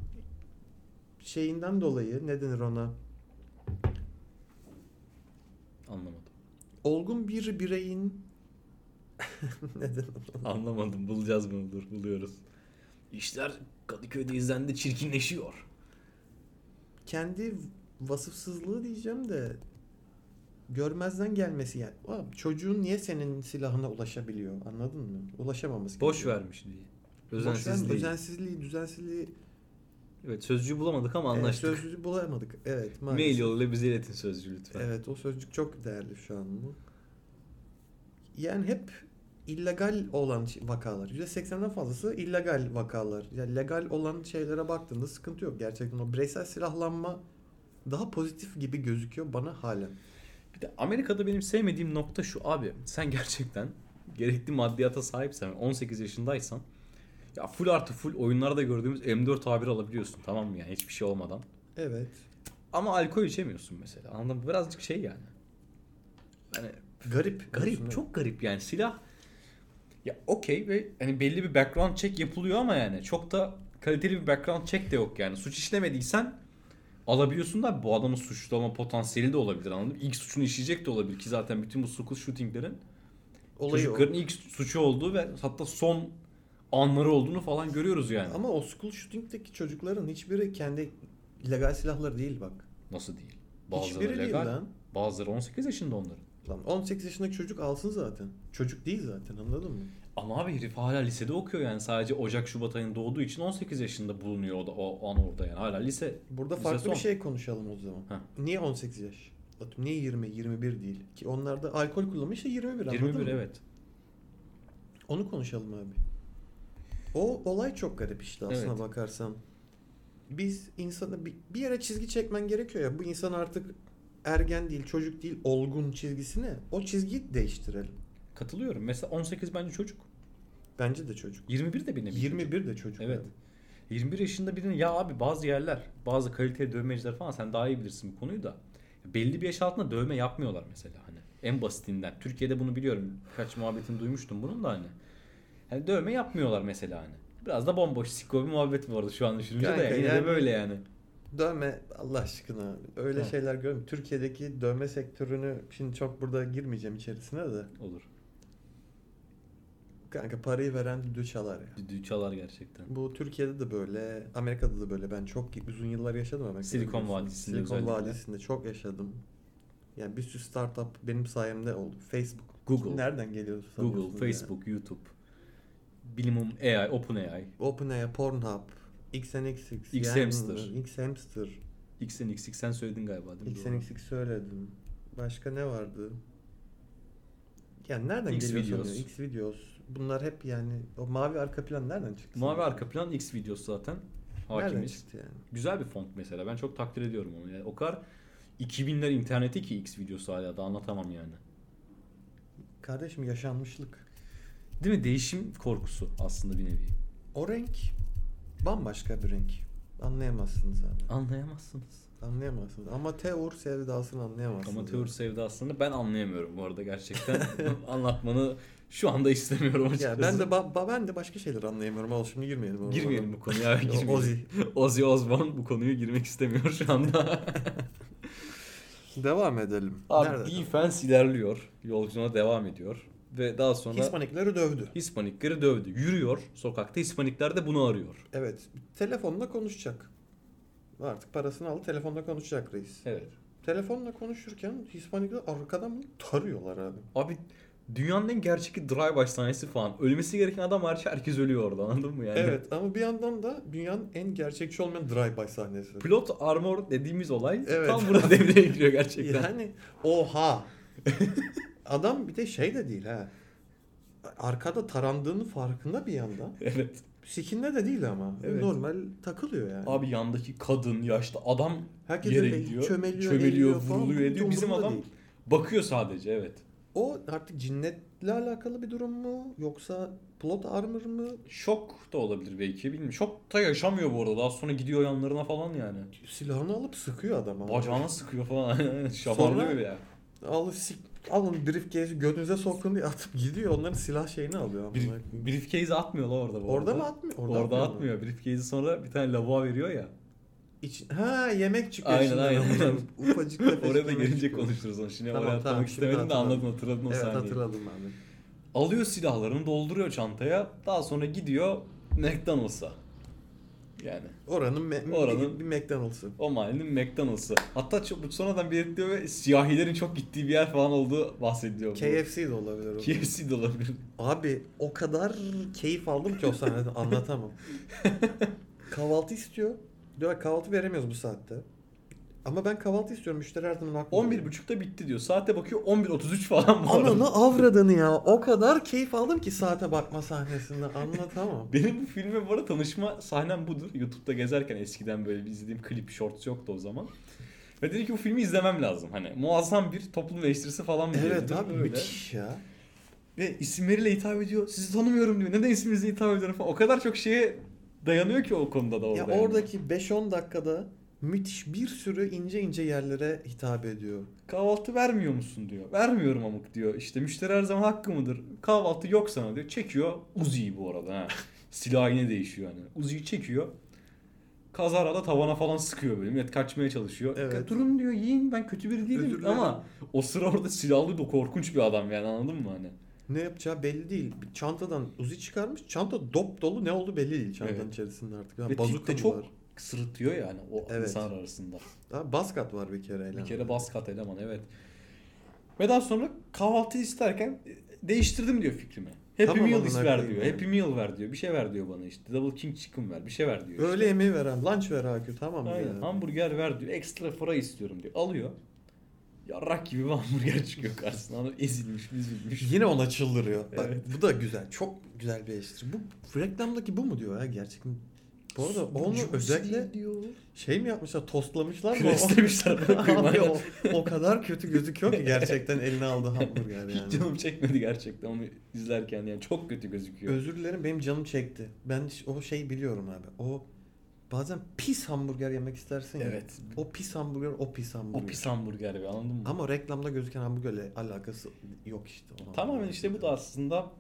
şeyinden dolayı ne denir ona? Anlamadım. Olgun bir bireyin (laughs) ne denir ona? Anlamadım. Bulacağız bunu. Dur buluyoruz. İşler Kadıköy'de izlendi çirkinleşiyor. kendi vasıfsızlığı diyeceğim de görmezden gelmesi yani. Abi, çocuğun niye senin silahına ulaşabiliyor anladın mı? Ulaşamaması Boş gerekiyor. vermiş diye. Boş verme, Özensizliği. Özensizliği, düzensizliği Evet sözcüğü bulamadık ama evet, anlaştık. sözcüğü bulamadık. Evet (laughs) maalesef. Mail yoluyla bize iletin sözcüğü lütfen. Evet o sözcük çok değerli şu an bu. Yani hep illegal olan şey- vakalar. %80'den fazlası illegal vakalar. Yani legal olan şeylere baktığında sıkıntı yok. Gerçekten o bireysel silahlanma daha pozitif gibi gözüküyor bana hala. Bir de Amerika'da benim sevmediğim nokta şu abi. Sen gerçekten gerekli maddiyata sahipsen 18 yaşındaysan ya full artı full oyunlarda gördüğümüz M4 tabir alabiliyorsun tamam mı yani hiçbir şey olmadan. Evet. Ama alkol içemiyorsun mesela. Anladın mı? Birazcık şey yani. Hani Garip. garip, diyorsun, çok garip yani silah. Ya okey ve hani belli bir background check yapılıyor ama yani çok da kaliteli bir background check de yok yani. Suç işlemediysen alabiliyorsun da bu adamın suçlama potansiyeli de olabilir anladın mı? İlk suçunu işleyecek de olabilir ki zaten bütün bu school shootinglerin Olayı o. çocukların ilk suçu olduğu ve hatta son anları olduğunu falan görüyoruz yani. Ama o school shooting'deki çocukların hiçbiri kendi legal silahları değil bak. Nasıl değil? Bazıları Hiçbiri değil legal, lan. bazıları 18 yaşında onların. Lan 18 yaşındaki çocuk alsın zaten. Çocuk değil zaten anladın mı? Ama abi herif hala lisede okuyor yani sadece Ocak Şubat ayında doğduğu için 18 yaşında bulunuyor o, da, o an orada yani hala lise. Burada Lise farklı son. bir şey konuşalım o zaman. Heh. Niye 18 yaş? Atıyorum, niye 20, 21 değil? Ki onlar da alkol kullanımı işte 21 anladın 21 mı? evet. Onu konuşalım abi. O olay çok garip işte aslına Evet. bakarsan. Biz insana bir, bir yere çizgi çekmen gerekiyor ya. Bu insan artık ergen değil, çocuk değil, olgun çizgisi ne? O çizgiyi değiştirelim. Katılıyorum. Mesela 18 bence çocuk. Bence de çocuk. 21 de bir nevi çocuk. 21 de çocuk. Evet. abi. 21 yaşında birinin ya abi bazı yerler, bazı kaliteli dövmeciler falan sen daha iyi bilirsin bu konuyu da. Belli bir yaş altında dövme yapmıyorlar mesela hani. En basitinden. Türkiye'de bunu biliyorum. Birkaç muhabbetini duymuştum bunun da hani. Hani dövme yapmıyorlar mesela hani. Biraz da bomboş sikko bir muhabbet vardı şu an düşününce Kanka de yine de yani- böyle yani. Dövme Allah aşkına öyle Ha. şeyler görmüyorum. Türkiye'deki dövme sektörünü şimdi çok burada girmeyeceğim içerisine de. Olur. Kanka parayı veren düdüğü çalar ya. Düdüğü çalar gerçekten. Bu Türkiye'de de böyle, Amerika'da da böyle. Ben çok uzun yıllar yaşadım Amerika'da. Silikon. Vadisi'nde Silikon. Vadisi'nde çok yaşadım. Yani bir sürü startup benim sayemde oldu. Facebook. Google. Nereden geliyor? Google? Facebook, YouTube. Bilimum AI, OpenAI, OpenAI, Pornhub, XNXX, Xhamster. yani Xhamster, XNX, sen söyledin galiba değil mi? XNXX söyledim. Başka ne vardı? Yani nereden X geliyor videos. X videos. Bunlar hep yani o mavi arka plan nereden çıktı? Mavi sanıyorsun? arka plan X videosu zaten. Nereden Hakimiz. çıktı yani? Güzel bir font mesela. Ben çok takdir ediyorum onu. Yani o kadar 2000'ler interneti ki X videosu hala da anlatamam yani. Kardeşim yaşanmışlık. Değil mi? Değişim korkusu aslında bir nevi. O renk bambaşka bir renk. Anlayamazsınız abi. Anlayamazsınız. Anlayamazsınız. Ama teor sevdasını anlayamazsınız. Amatör abi. sevdasını ben anlayamıyorum bu arada gerçekten. (laughs) Anlatmanı şu anda istemiyorum açıkçası. Ya ben de ba- ba- ben de başka şeyler anlayamıyorum. Al şimdi girmeyelim. oralara. Girmeyelim bu konuya. (laughs) Girmeyelim. Ozzy. Ozzy Osbourne bu konuyu girmek istemiyor şu anda. (laughs) Devam edelim. Abi Nerede? defense ilerliyor. Yolculuğuna devam ediyor. Ve daha sonra Hispanikleri dövdü. Hispanikleri dövdü. Yürüyor sokakta. Hispanikler de bunu arıyor. Evet. Telefonla konuşacak. Artık parasını aldı telefonla konuşacak reis. Evet. Telefonla konuşurken Hispanikler arkadan bunu tarıyorlar abi. Abi dünyanın en gerçekçi drive-by sahnesi falan. Ölmesi gereken adam hariç herkes ölüyor orada anladın mı yani? Evet ama bir yandan da dünyanın en gerçekçi olmayan drive-by sahnesi. Plot armor dediğimiz olay Evet. tam burada devreye giriyor (laughs) gerçekten. Yani oha. (laughs) Adam bir de şey de değil ha. Arkada tarandığının farkında bir yandan. (laughs) Evet. Sikinde de değil ama. Evet. Normal takılıyor yani. Abi yandaki kadın, yaşlı adam Herkes yere gidiyor. çömeliyor, çömeliyor, vuruluyor ediyor. Bizim adam değil. bakıyor sadece evet. O artık cinnetle alakalı bir durum mu? Yoksa plot armor mı? Şok da olabilir belki bilmiyorum. Şok da yaşamıyor bu arada. Daha sonra gidiyor yanlarına falan yani. Silahını alıp sıkıyor adama. Bacağına sıkıyor falan. (laughs) Şamarlıyor Sonra- ya. Al sik, alın briefcase'i götünüze sokun diye atıp gidiyor. Onların silah şeyini alıyor. Bir, briefcase'i atmıyor la orada bu Orada arada. mı atmıyor? Orada, atmıyor. mu? atmıyor. Briefcase'i sonra bir tane lavuğa veriyor ya. İç... Ha yemek çıkıyor Aynen, içinden. aynen. (laughs) Ufacık tefecik Oraya da gelince çıkıyor. konuşuruz onu. Şimdi Tamam, oraya tamam, atlamak şimdi istemedim de hatırladım. anladın hatırladın o Evet sahneyi. hatırladım abi. Alıyor silahlarını dolduruyor çantaya. Daha sonra gidiyor McDonald's'a. Yani Oranın, me- Oranın- bir McDonald's'ı. o mahallenin McDonald's'ı. Hatta çok sonradan belirtiyor ve siyahilerin çok gittiği bir yer falan olduğu bahsediyor. bu. KFC de olabilir. KFC de olabilir. Abi o kadar keyif aldım ki o sahnede anlatamam. (laughs) kahvaltı istiyor. Diyor kahvaltı veremiyoruz bu saatte. Ama ben kahvaltı istiyorum. Müşteri her zaman haklı. 11.30'da bitti diyor. Saate bakıyor 11.33 falan bu. Ananı avradını ya. O kadar keyif aldım ki saate bakma sahnesinde anlatamam. (laughs) Benim bu filme bu arada tanışma sahnem budur. YouTube'da gezerken eskiden böyle bir izlediğim klip, shorts yoktu o zaman. Ve dedim ki bu filmi izlemem lazım. Hani muazzam bir toplum eleştirisi falan mı evet dedim. abi Öyle. müthiş ya. Ve isimleriyle hitap ediyor. Sizi tanımıyorum diyor. Neden isminizle hitap ediyorum falan. O kadar çok şeye dayanıyor ki o konuda da orada. Ya yani. oradaki 5-10 dakikada müthiş bir sürü ince ince yerlere hitap ediyor. Kahvaltı vermiyor musun diyor. Vermiyorum amık diyor. İşte müşteri her zaman hakkı mıdır? Kahvaltı yok sana diyor. Çekiyor Uzi'yi bu arada ha. (laughs) Silah yine değişiyor yani. Uzi'yi çekiyor. Kazara da tavana falan sıkıyor böyle. Millet kaçmaya çalışıyor. Evet. Durun diyor yiyin ben kötü biri değilim. Özür. Ama o sıra orada silahlı da korkunç bir adam yani anladın mı hani? Ne yapacağı belli değil. Bir çantadan uzi çıkarmış. Çanta dop dolu ne oldu belli değil çantanın Evet. içerisinde artık. Ve Ya, tip bazuka de mı çok var? sırıtıyor yani o Evet. insanlar arasında. Ha, Baskat var bir kere. Bir eleman. kere bas kat eleman evet. Ve daha sonra kahvaltı isterken e, değiştirdim diyor fikrimi. Happy Tamam, Meal is ver diyor. ya. Happy Meal ver diyor. Bir şey ver diyor bana işte. Double King Chicken ver. Bir şey ver diyor. Öğle işte. yemeği veren, lunch ver Akü tamam? Aynen. ya? Hamburger ver diyor. Ekstra fry istiyorum diyor. Alıyor. Yarrak gibi bir hamburger çıkıyor karşısına. Adam ezilmiş, üzülmüş. Yine ona çıldırıyor. Evet. bu da güzel. Çok güzel bir eleştiri. Bu reklamdaki bu mu diyor ya gerçekten? Bu arada onu özellikle diyor. şey mi yapmışlar tostlamışlar mı? Preslemişler. (laughs) Abi o, o kadar kötü gözüküyor ki gerçekten eline aldığı hamburger Hiç yani. canım çekmedi gerçekten onu izlerken yani çok kötü gözüküyor. Özür dilerim benim canım çekti. Ben o şeyi biliyorum abi. O bazen pis hamburger yemek istersin ya. Evet. O pis hamburger o pis hamburger. O pis hamburger be anladın mı? Ama reklamda gözüken hamburgerle alakası yok işte. Tamamen işte bu da aslında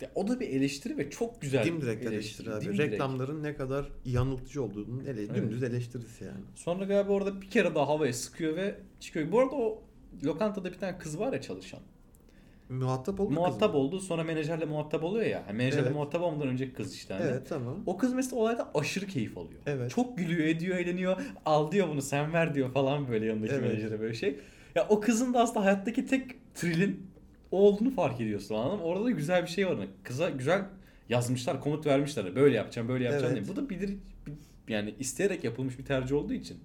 ya o da bir eleştiri ve çok güzel Dimdirek eleştiri abi. dimdirek. Reklamların ne kadar yanıltıcı olduğunun ele, Evet. dümdüz eleştirisi yani. Sonra galiba orada bir kere daha havaya sıkıyor ve çıkıyor. Bu arada o lokantada bir tane kız var ya çalışan. Muhatap oldu muhatap oldu sonra menajerle muhatap oluyor ya. Yani menajerle Evet. muhatap olmadan önceki kız işte. Hani. Evet tamam. O kız mesela olayda aşırı keyif alıyor. Evet. Çok gülüyor, ediyor, eğleniyor. Al diyor bunu sen ver diyor falan böyle yanındaki Evet. menajere böyle şey. Ya o kızın da aslında hayattaki tek trilin o olduğunu fark ediyorsun anladın mı? Orada da güzel bir şey var. Hani Kıza güzel yazmışlar, komut vermişler. Böyle yapacağım, böyle yapacağım Evet. diye. Bu da bilir, bir- yani isteyerek yapılmış bir tercih olduğu için.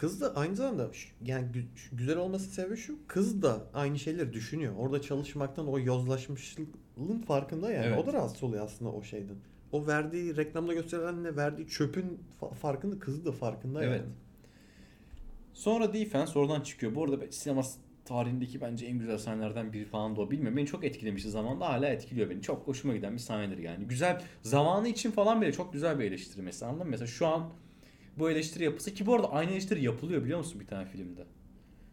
Kız da aynı zamanda yani gü- güzel olması sebebi şu. Kız da aynı şeyleri düşünüyor. Orada çalışmaktan o yozlaşmışlığın farkında yani. Evet. O da rahatsız oluyor aslında o şeyden. O verdiği reklamda gösterilenle verdiği çöpün fa- farkında kızı da farkında Evet. yani. Sonra Defense oradan çıkıyor. Bu arada sinema tarihindeki bence en güzel sahnelerden biri falan da o. Bilmiyorum beni çok etkilemişti zamanında hala etkiliyor beni. Çok hoşuma giden bir sahnedir yani. Güzel zamanı için falan bile çok güzel bir eleştiri mesela anladın mı? Mesela şu an bu eleştiri yapısı ki bu arada aynı eleştiri yapılıyor biliyor musun bir tane filmde.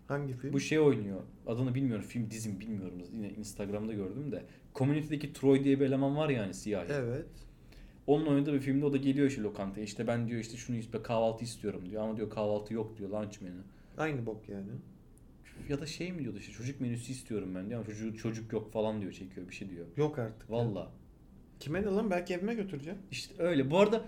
Hangi film? Bu şey oynuyor. Adını bilmiyorum. Film dizim bilmiyorum. Yine Instagram'da gördüm de. Community'deki Troy diye bir eleman var yani siyahi. Evet. Onun oynadığı bir filmde o da geliyor işte lokantaya. İşte ben diyor işte şunu işte kahvaltı istiyorum diyor. Ama diyor kahvaltı yok diyor lunch menü. Aynı bok yani. Ya da şey mi diyordu işte çocuk menüsü istiyorum ben diyor ama çocuk, çocuk yok falan diyor çekiyor bir şey diyor. Yok artık. Valla. Kime ne lan belki evime götüreceğim. İşte öyle. Bu arada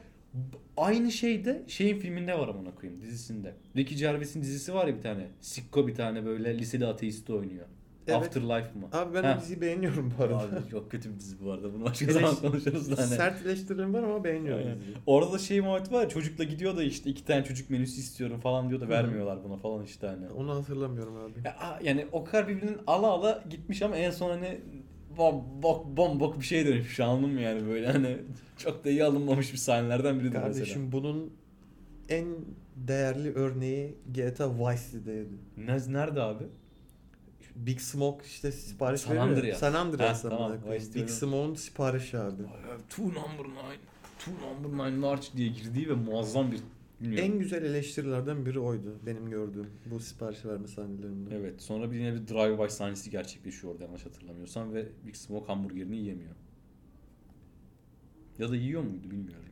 aynı şeyde şeyin filminde var amına koyayım dizisinde. Ricky Gervais'in dizisi var ya bir tane. Sikko bir tane böyle liseli ateisti oynuyor. Evet. Afterlife mı? Abi ben Ha. o diziyi beğeniyorum bu arada. Abi çok kötü bir dizi bu arada. Bunu başka Eleş- zaman konuşuruz da hani. Sert eleştirilerim var ama beğeniyorum Aynen. diziyi. Orada da şey muhabbeti var ya çocukla gidiyor da işte iki tane çocuk menüsü istiyorum falan diyor da vermiyorlar buna falan işte hani. Onu hatırlamıyorum abi. Ya, yani o kadar birbirinin ala ala gitmiş ama en son hani bom bok bom bok bir şey dönüşmüş anladın mı yani böyle hani çok da iyi alınmamış bir sahnelerden biridir mesela. Kardeşim bunun en değerli örneği GTA Vice City'deydi. Ne- Nerede abi? Big Smoke işte sipariş San veriyor. ya. Andreas. San Andreas. Ha, tamam, Big. Smoke'un siparişi abi. Two number nine. Two number nine large diye girdiği ve muazzam bir bilmiyorum. En güzel eleştirilerden biri oydu benim gördüğüm bu sipariş verme sahnelerinde. Evet sonra bir yine bir drive-by sahnesi gerçekleşiyor orada yanlış hatırlamıyorsam ve Big Smoke hamburgerini yiyemiyor. Ya da yiyor muydu bilmiyorum.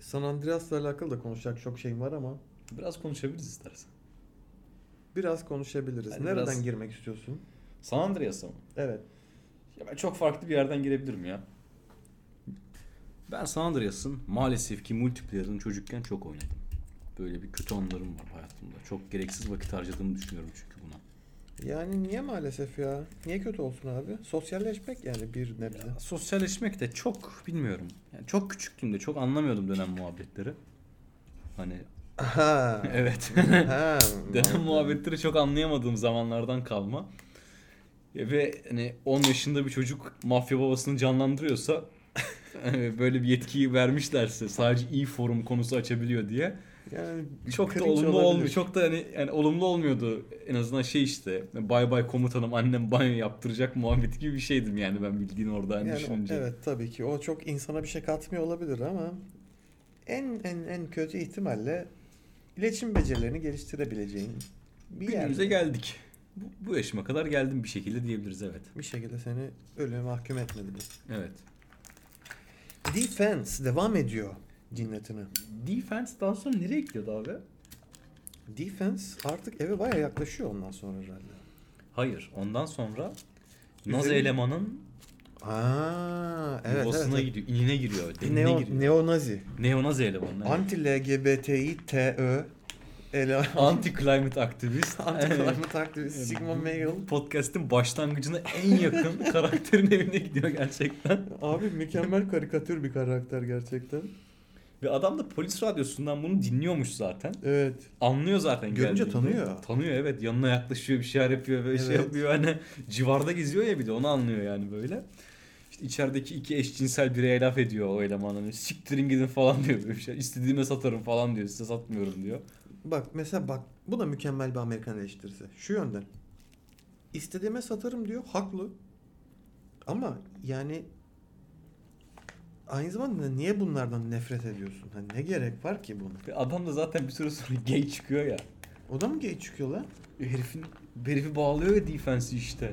San Andreas'la alakalı da konuşacak çok şeyim var ama Biraz konuşabiliriz istersen. biraz konuşabiliriz. Yani Nereden biraz- girmek istiyorsun? San Andreas'a mı? Evet. Ya ben çok farklı bir yerden girebilirim ya. Ben San Andreas'ın maalesef ki multiplayer'ını çocukken çok oynadım. Böyle bir kötü anılarım var hayatımda. Çok gereksiz vakit harcadığımı düşünüyorum çünkü buna. Yani niye maalesef ya? Niye kötü olsun abi? Sosyalleşmek yani bir nebze. Sosyalleşmek de çok bilmiyorum. Yani çok küçüktüm de çok anlamıyordum dönem muhabbetleri. Hani Ha. (laughs) evet. ha. (laughs) dönem muhabbetleri çok anlayamadığım zamanlardan kalma. Ya Ve hani 10 yaşında bir çocuk mafya babasını canlandırıyorsa hani (laughs) böyle bir yetkiyi vermişlerse sadece iyi forum konusu açabiliyor diye Yani çok da olumlu olabilir. olmuyor. Çok da hani yani olumlu olmuyordu. En azından şey işte bay bay komutanım annem banyo yaptıracak muhabbeti gibi bir şeydim yani ben bildiğin orada hani Yani o- düşününce. evet tabii ki o çok insana bir şey katmıyor olabilir ama en en en kötü ihtimalle iletişim becerilerini geliştirebileceğin bir Günümüze yerde geldik. Bu, bu yaşıma kadar geldim bir şekilde diyebiliriz evet. bir şekilde seni ölüme mahkum etmediler. Evet. Defense devam ediyor cinnetine. Defense daha sonra nereye gidiyordu abi? Defense artık eve baya yaklaşıyor ondan sonra herhalde. Hayır. Ondan sonra Nazi Üzerine- elemanın Aa, evet yuvasına evet. gidiyor. inine giriyor. Denine Neo, giriyor. Neonazi. Neonazi elemanı. evet. Anti LGBTİ TÖ ele (laughs) Anti climate aktivist. Anti climate aktivist (laughs) Sigma Male. Podcast'in başlangıcına en yakın (laughs) karakterin evine gidiyor gerçekten. Abi mükemmel karikatür bir karakter gerçekten. Ve adam da polis radyosundan bunu dinliyormuş zaten. Evet. Anlıyor zaten Görünce geldiğinde. tanıyor. Tanıyor evet. Yanına yaklaşıyor bir şeyler yapıyor böyle şey Evet. yapıyor. Hani civarda geziyor ya bir de onu anlıyor yani böyle. İşte içerideki iki eşcinsel bireye laf ediyor o eleman. Hani siktirin gidin falan diyor böyle bir şey. İstediğime satarım falan diyor. Size satmıyorum diyor. Bak mesela bak bu da mükemmel bir Amerikan eleştirisi. Şu yönden. İstediğime satarım diyor. Haklı. Ama yani aynı zamanda niye bunlardan nefret ediyorsun? Hani ne gerek var ki buna? Adam da zaten bir süre sonra (laughs) gay çıkıyor ya. O da mı gay çıkıyor lan? Herifin herifi bağlıyor ya defense'i işte.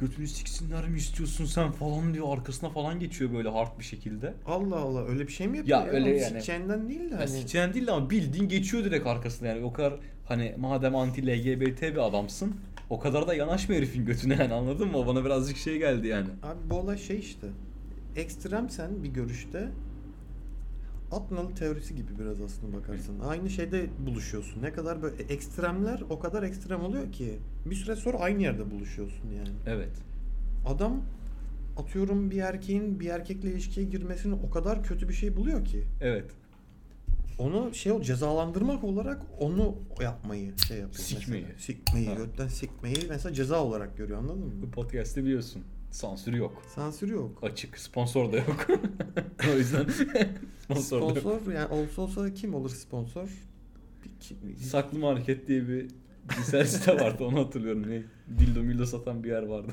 Götünü siksinler mi istiyorsun sen falan diyor. Arkasına falan geçiyor böyle hard bir şekilde. Allah Allah öyle bir şey mi yapıyor? Ya öyle yani. Sikeceğinden değil de hani. sikçen değil ama bildiğin geçiyor direkt arkasına yani. O kadar hani madem anti LGBT bir adamsın o kadar da yanaşma herifin götüne yani anladın mı? Bana birazcık şey geldi yani. Abi bu olay şey işte. Ekstremsen bir görüşte Atnalı teorisi gibi biraz aslında bakarsın. Aynı şeyde buluşuyorsun. Ne kadar böyle ekstremler o kadar ekstrem oluyor ki bir süre sonra aynı yerde buluşuyorsun yani. Evet. Adam atıyorum bir erkeğin bir erkekle ilişkiye girmesini o kadar kötü bir şey buluyor ki. Evet. Onu şey o cezalandırmak olarak onu yapmayı şey yapıyor. Sikmeyi. Mesela. Sikmeyi, Ha. götten sikmeyi mesela ceza olarak görüyor anladın mı? Bu podcast'te biliyorsun. Sansür yok. Sansür yok. Açık. Sponsor da yok. (laughs) o yüzden (laughs) sponsor, da yok. Sponsor yani olsa olsa kim olur sponsor? Bir kim- Saklı Market diye bir cinsel site vardı onu hatırlıyorum. Ne? Dildo mildo satan bir yer vardı.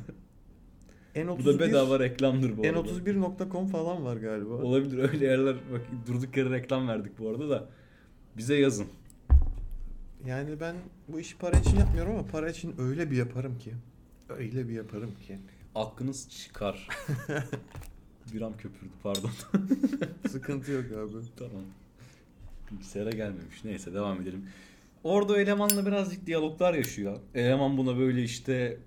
N31, Bu da bedava reklamdır bu arada. N31.com falan var galiba. Olabilir öyle yerler bak durduk yere reklam verdik bu arada da. Bize yazın. Yani ben bu işi para için yapmıyorum ama para için öyle bir yaparım ki. Öyle bir yaparım ki. Aklınız çıkar. (laughs) bir an köpürdü pardon. (laughs) Sıkıntı yok abi. tamam. Bilgisayara gelmemiş. Neyse devam edelim. Orada elemanla birazcık diyaloglar yaşıyor. Eleman buna böyle işte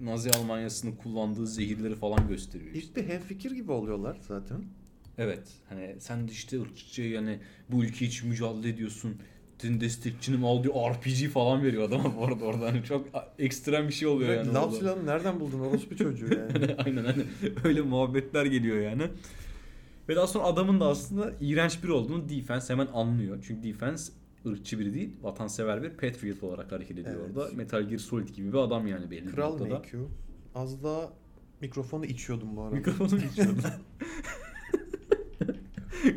Nazi Almanyası'nın kullandığı zehirleri falan gösteriyor. işte. İlk de hemfikir gibi oluyorlar zaten. Evet. Hani sen de işte ırkçı yani bu ülke için mücadele ediyorsun. Senin destekçinim al diyor RPG falan veriyor adama bu arada orada. Hani çok ekstrem bir şey oluyor Direkt yani. lav silahını nereden buldun orospu çocuğu yani. (laughs) Aynen hani öyle muhabbetler geliyor yani. Ve daha sonra adamın da aslında iğrenç biri olduğunu Defense hemen anlıyor. Çünkü Defense ırkçı biri değil, vatansever bir Patriot olarak hareket ediyor Evet. orada. Metal Gear Solid gibi bir adam yani belli bir Kral noktada. MQ. Az daha mikrofonu içiyordum bu arada. Mikrofonu geçiyordu. (laughs)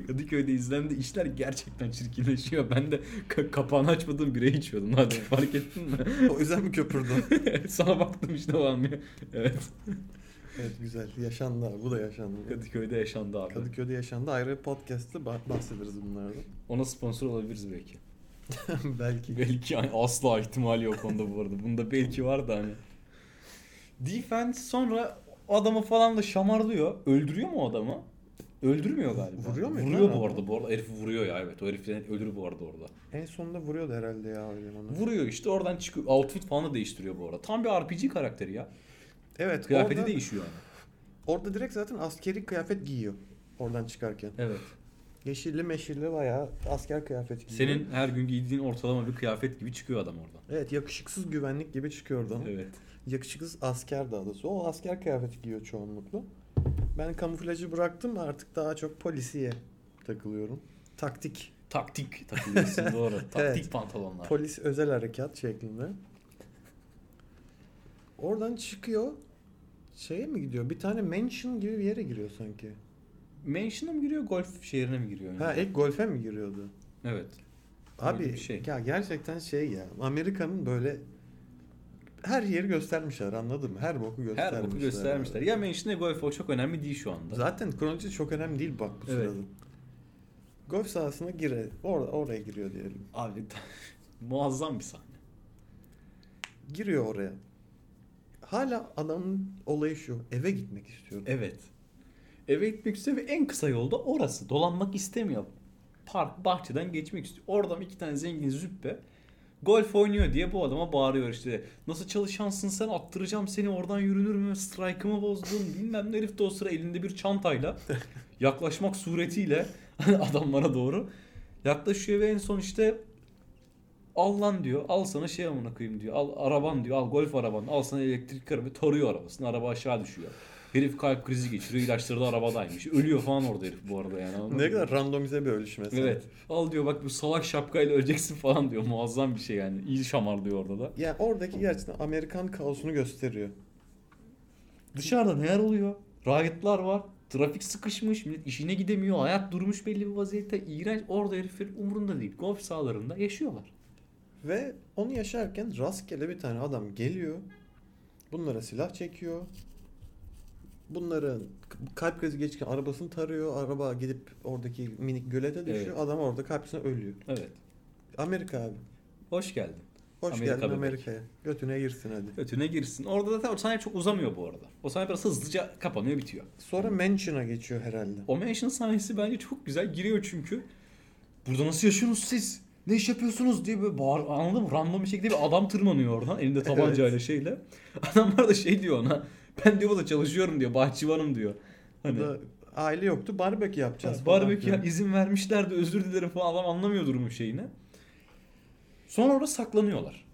Kadıköy'de izlendi işler gerçekten çirkinleşiyor. Ben de ka- kapağını açmadığım bire içiyordum. Hadi fark ettin mi? o yüzden mi köpürdün? (laughs) Sana baktım işte o an. Evet. evet güzel. Yaşandı abi. Bu da yaşandı. Kadıköy'de yaşandı abi. Kadıköy'de yaşandı. Ayrı podcast'te bah- bahsederiz bunlardan. Ona sponsor olabiliriz belki. (laughs) Belki. Belki yani asla ihtimali yok onda bu arada. Bunda belki var da hani. Defense sonra adamı falan da şamarlıyor. Öldürüyor mu adamı? Öldürmüyor galiba. Vuruyor muydu Vuruyor bu adam? arada bu arada. Herif vuruyor ya evet. O herif de ölür bu arada orada. En sonunda vuruyordu herhalde ya öyle onu. Vuruyor işte oradan çıkıyor. Outfit falan da değiştiriyor bu arada. Tam bir RPG karakteri ya. Evet. Kıyafeti orada, değişiyor yani. orada direkt zaten askeri kıyafet giyiyor. oradan çıkarken. Evet. Yeşilli meşilli bayağı asker kıyafeti giyiyor. Senin her gün giydiğin ortalama bir kıyafet gibi çıkıyor adam oradan. Evet yakışıksız güvenlik gibi çıkıyor oradan. Evet. Yakışıksız asker daha doğrusu. O asker kıyafeti giyiyor çoğunlukla. Ben kamuflajı bıraktım artık daha çok polisiye takılıyorum. Taktik. Taktik (laughs) takılıyorsun doğru. Taktik Evet. pantolonlar. Polis özel harekat şeklinde. Oradan çıkıyor. Şeye mi gidiyor? Bir tane mansion gibi bir yere giriyor sanki. Mansion'a mı giriyor, golf şehrine mi giriyor? Ha ilk golfe mi giriyordu? Evet. Abi şey. ya gerçekten şey ya. Amerika'nın böyle her yeri göstermişler anladın mı? Her boku göstermişler. Her boku göstermişler. Ya Mansion ya golf çok önemli değil şu anda. Zaten kronoloji çok önemli değil bak bu Evet. sırada. Golf sahasına gire, or oraya giriyor diyelim. Abi (laughs) muazzam bir sahne. Giriyor oraya. Hala adamın olayı şu. Eve gitmek istiyorum. Evet. Eve gitmek istiyor ve en kısa yolda orası. Dolanmak istemiyor. Park, bahçeden geçmek istiyor. Oradan iki tane zengin züppe golf oynuyor diye bu adama bağırıyor işte. Nasıl çalışansın sen attıracağım seni oradan yürünür mü? Strike'ımı bozdun bilmem ne herif de o sıra elinde bir çantayla (laughs) yaklaşmak suretiyle (laughs) adamlara doğru yaklaşıyor ve en son işte al lan diyor. Al sana şey amına koyayım diyor. Al araban diyor. Al golf araban. Al sana elektrik araba. Tarıyor arabasını. Araba aşağı düşüyor. Herif kalp krizi geçiriyor. İlaçları da arabadaymış. Ölüyor falan orada herif bu arada yani. anladın Ne mı? kadar randomize bir ölüş mesela. Evet. Al diyor bak bu salak şapkayla öleceksin falan diyor. Muazzam bir şey yani. İyi şamar diyor orada da. Ya oradaki gerçekten Amerikan kaosunu gösteriyor. Dışarıda neler oluyor? Riotlar var. Trafik sıkışmış. Millet işine gidemiyor. Hayat durmuş belli bir vaziyette. İğrenç. Orada heriflerin umurunda değil. Golf sahalarında yaşıyorlar. Ve onu yaşarken rastgele bir tane adam geliyor. Bunlara silah çekiyor. Bunların kalp krizi geçirken arabasını tarıyor. Araba gidip oradaki minik gölete düşüyor. Evet. Adam orada kalp krizinden ölüyor. Evet. Amerika abi. Hoş geldin. Hoş Amerika geldin. Amerika'ya. Götüne girsin hadi. Ötüne girsin. Orada zaten o sahne çok uzamıyor bu arada. O sahne biraz hızlıca kapanıyor bitiyor. Sonra Mansion'a geçiyor herhalde. O Mansion sahnesi bence çok güzel. Giriyor çünkü. Burada nasıl yaşıyorsunuz siz? Ne iş yapıyorsunuz diye böyle bağır, anladın mı? Random bir şekilde bir adam tırmanıyor oradan elinde tabancayla şeyle. (laughs) Adamlar da şey diyor ona. Ben diyor burada çalışıyorum diyor. Bahçıvanım diyor. Hani Burada aile yoktu. Barbekü yapacağız. ya, falan barbekü filan. izin vermişlerdi özür dilerim falan adam anlamıyor durumun şeyini. Sonra orada saklanıyorlar.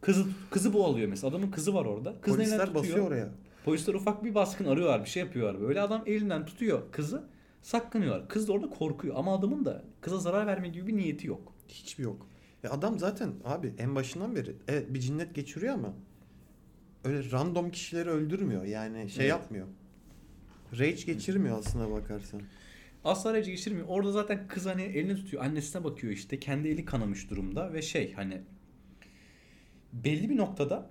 Kızı kızı boğalıyor mesela. Adamın kızı var orada. Kız elinden Polisler tutuyor. basıyor oraya. Polisler ufak bir baskın arıyorlar, bir şey yapıyorlar böyle. Adam elinden tutuyor kızı, saklanıyorlar. Kız da orada korkuyor ama adamın da kıza zarar verme gibi bir niyeti yok. Hiçbir yok. Ya adam zaten abi en başından beri evet bir cinnet geçiriyor ama öyle random kişileri öldürmüyor. Yani şey Evet. yapmıyor. Rage geçirmiyor aslına bakarsan. Asla rece geçirmiyor. Orada zaten kız hani elini tutuyor. Annesine bakıyor işte. Kendi eli kanamış durumda ve şey hani belli bir noktada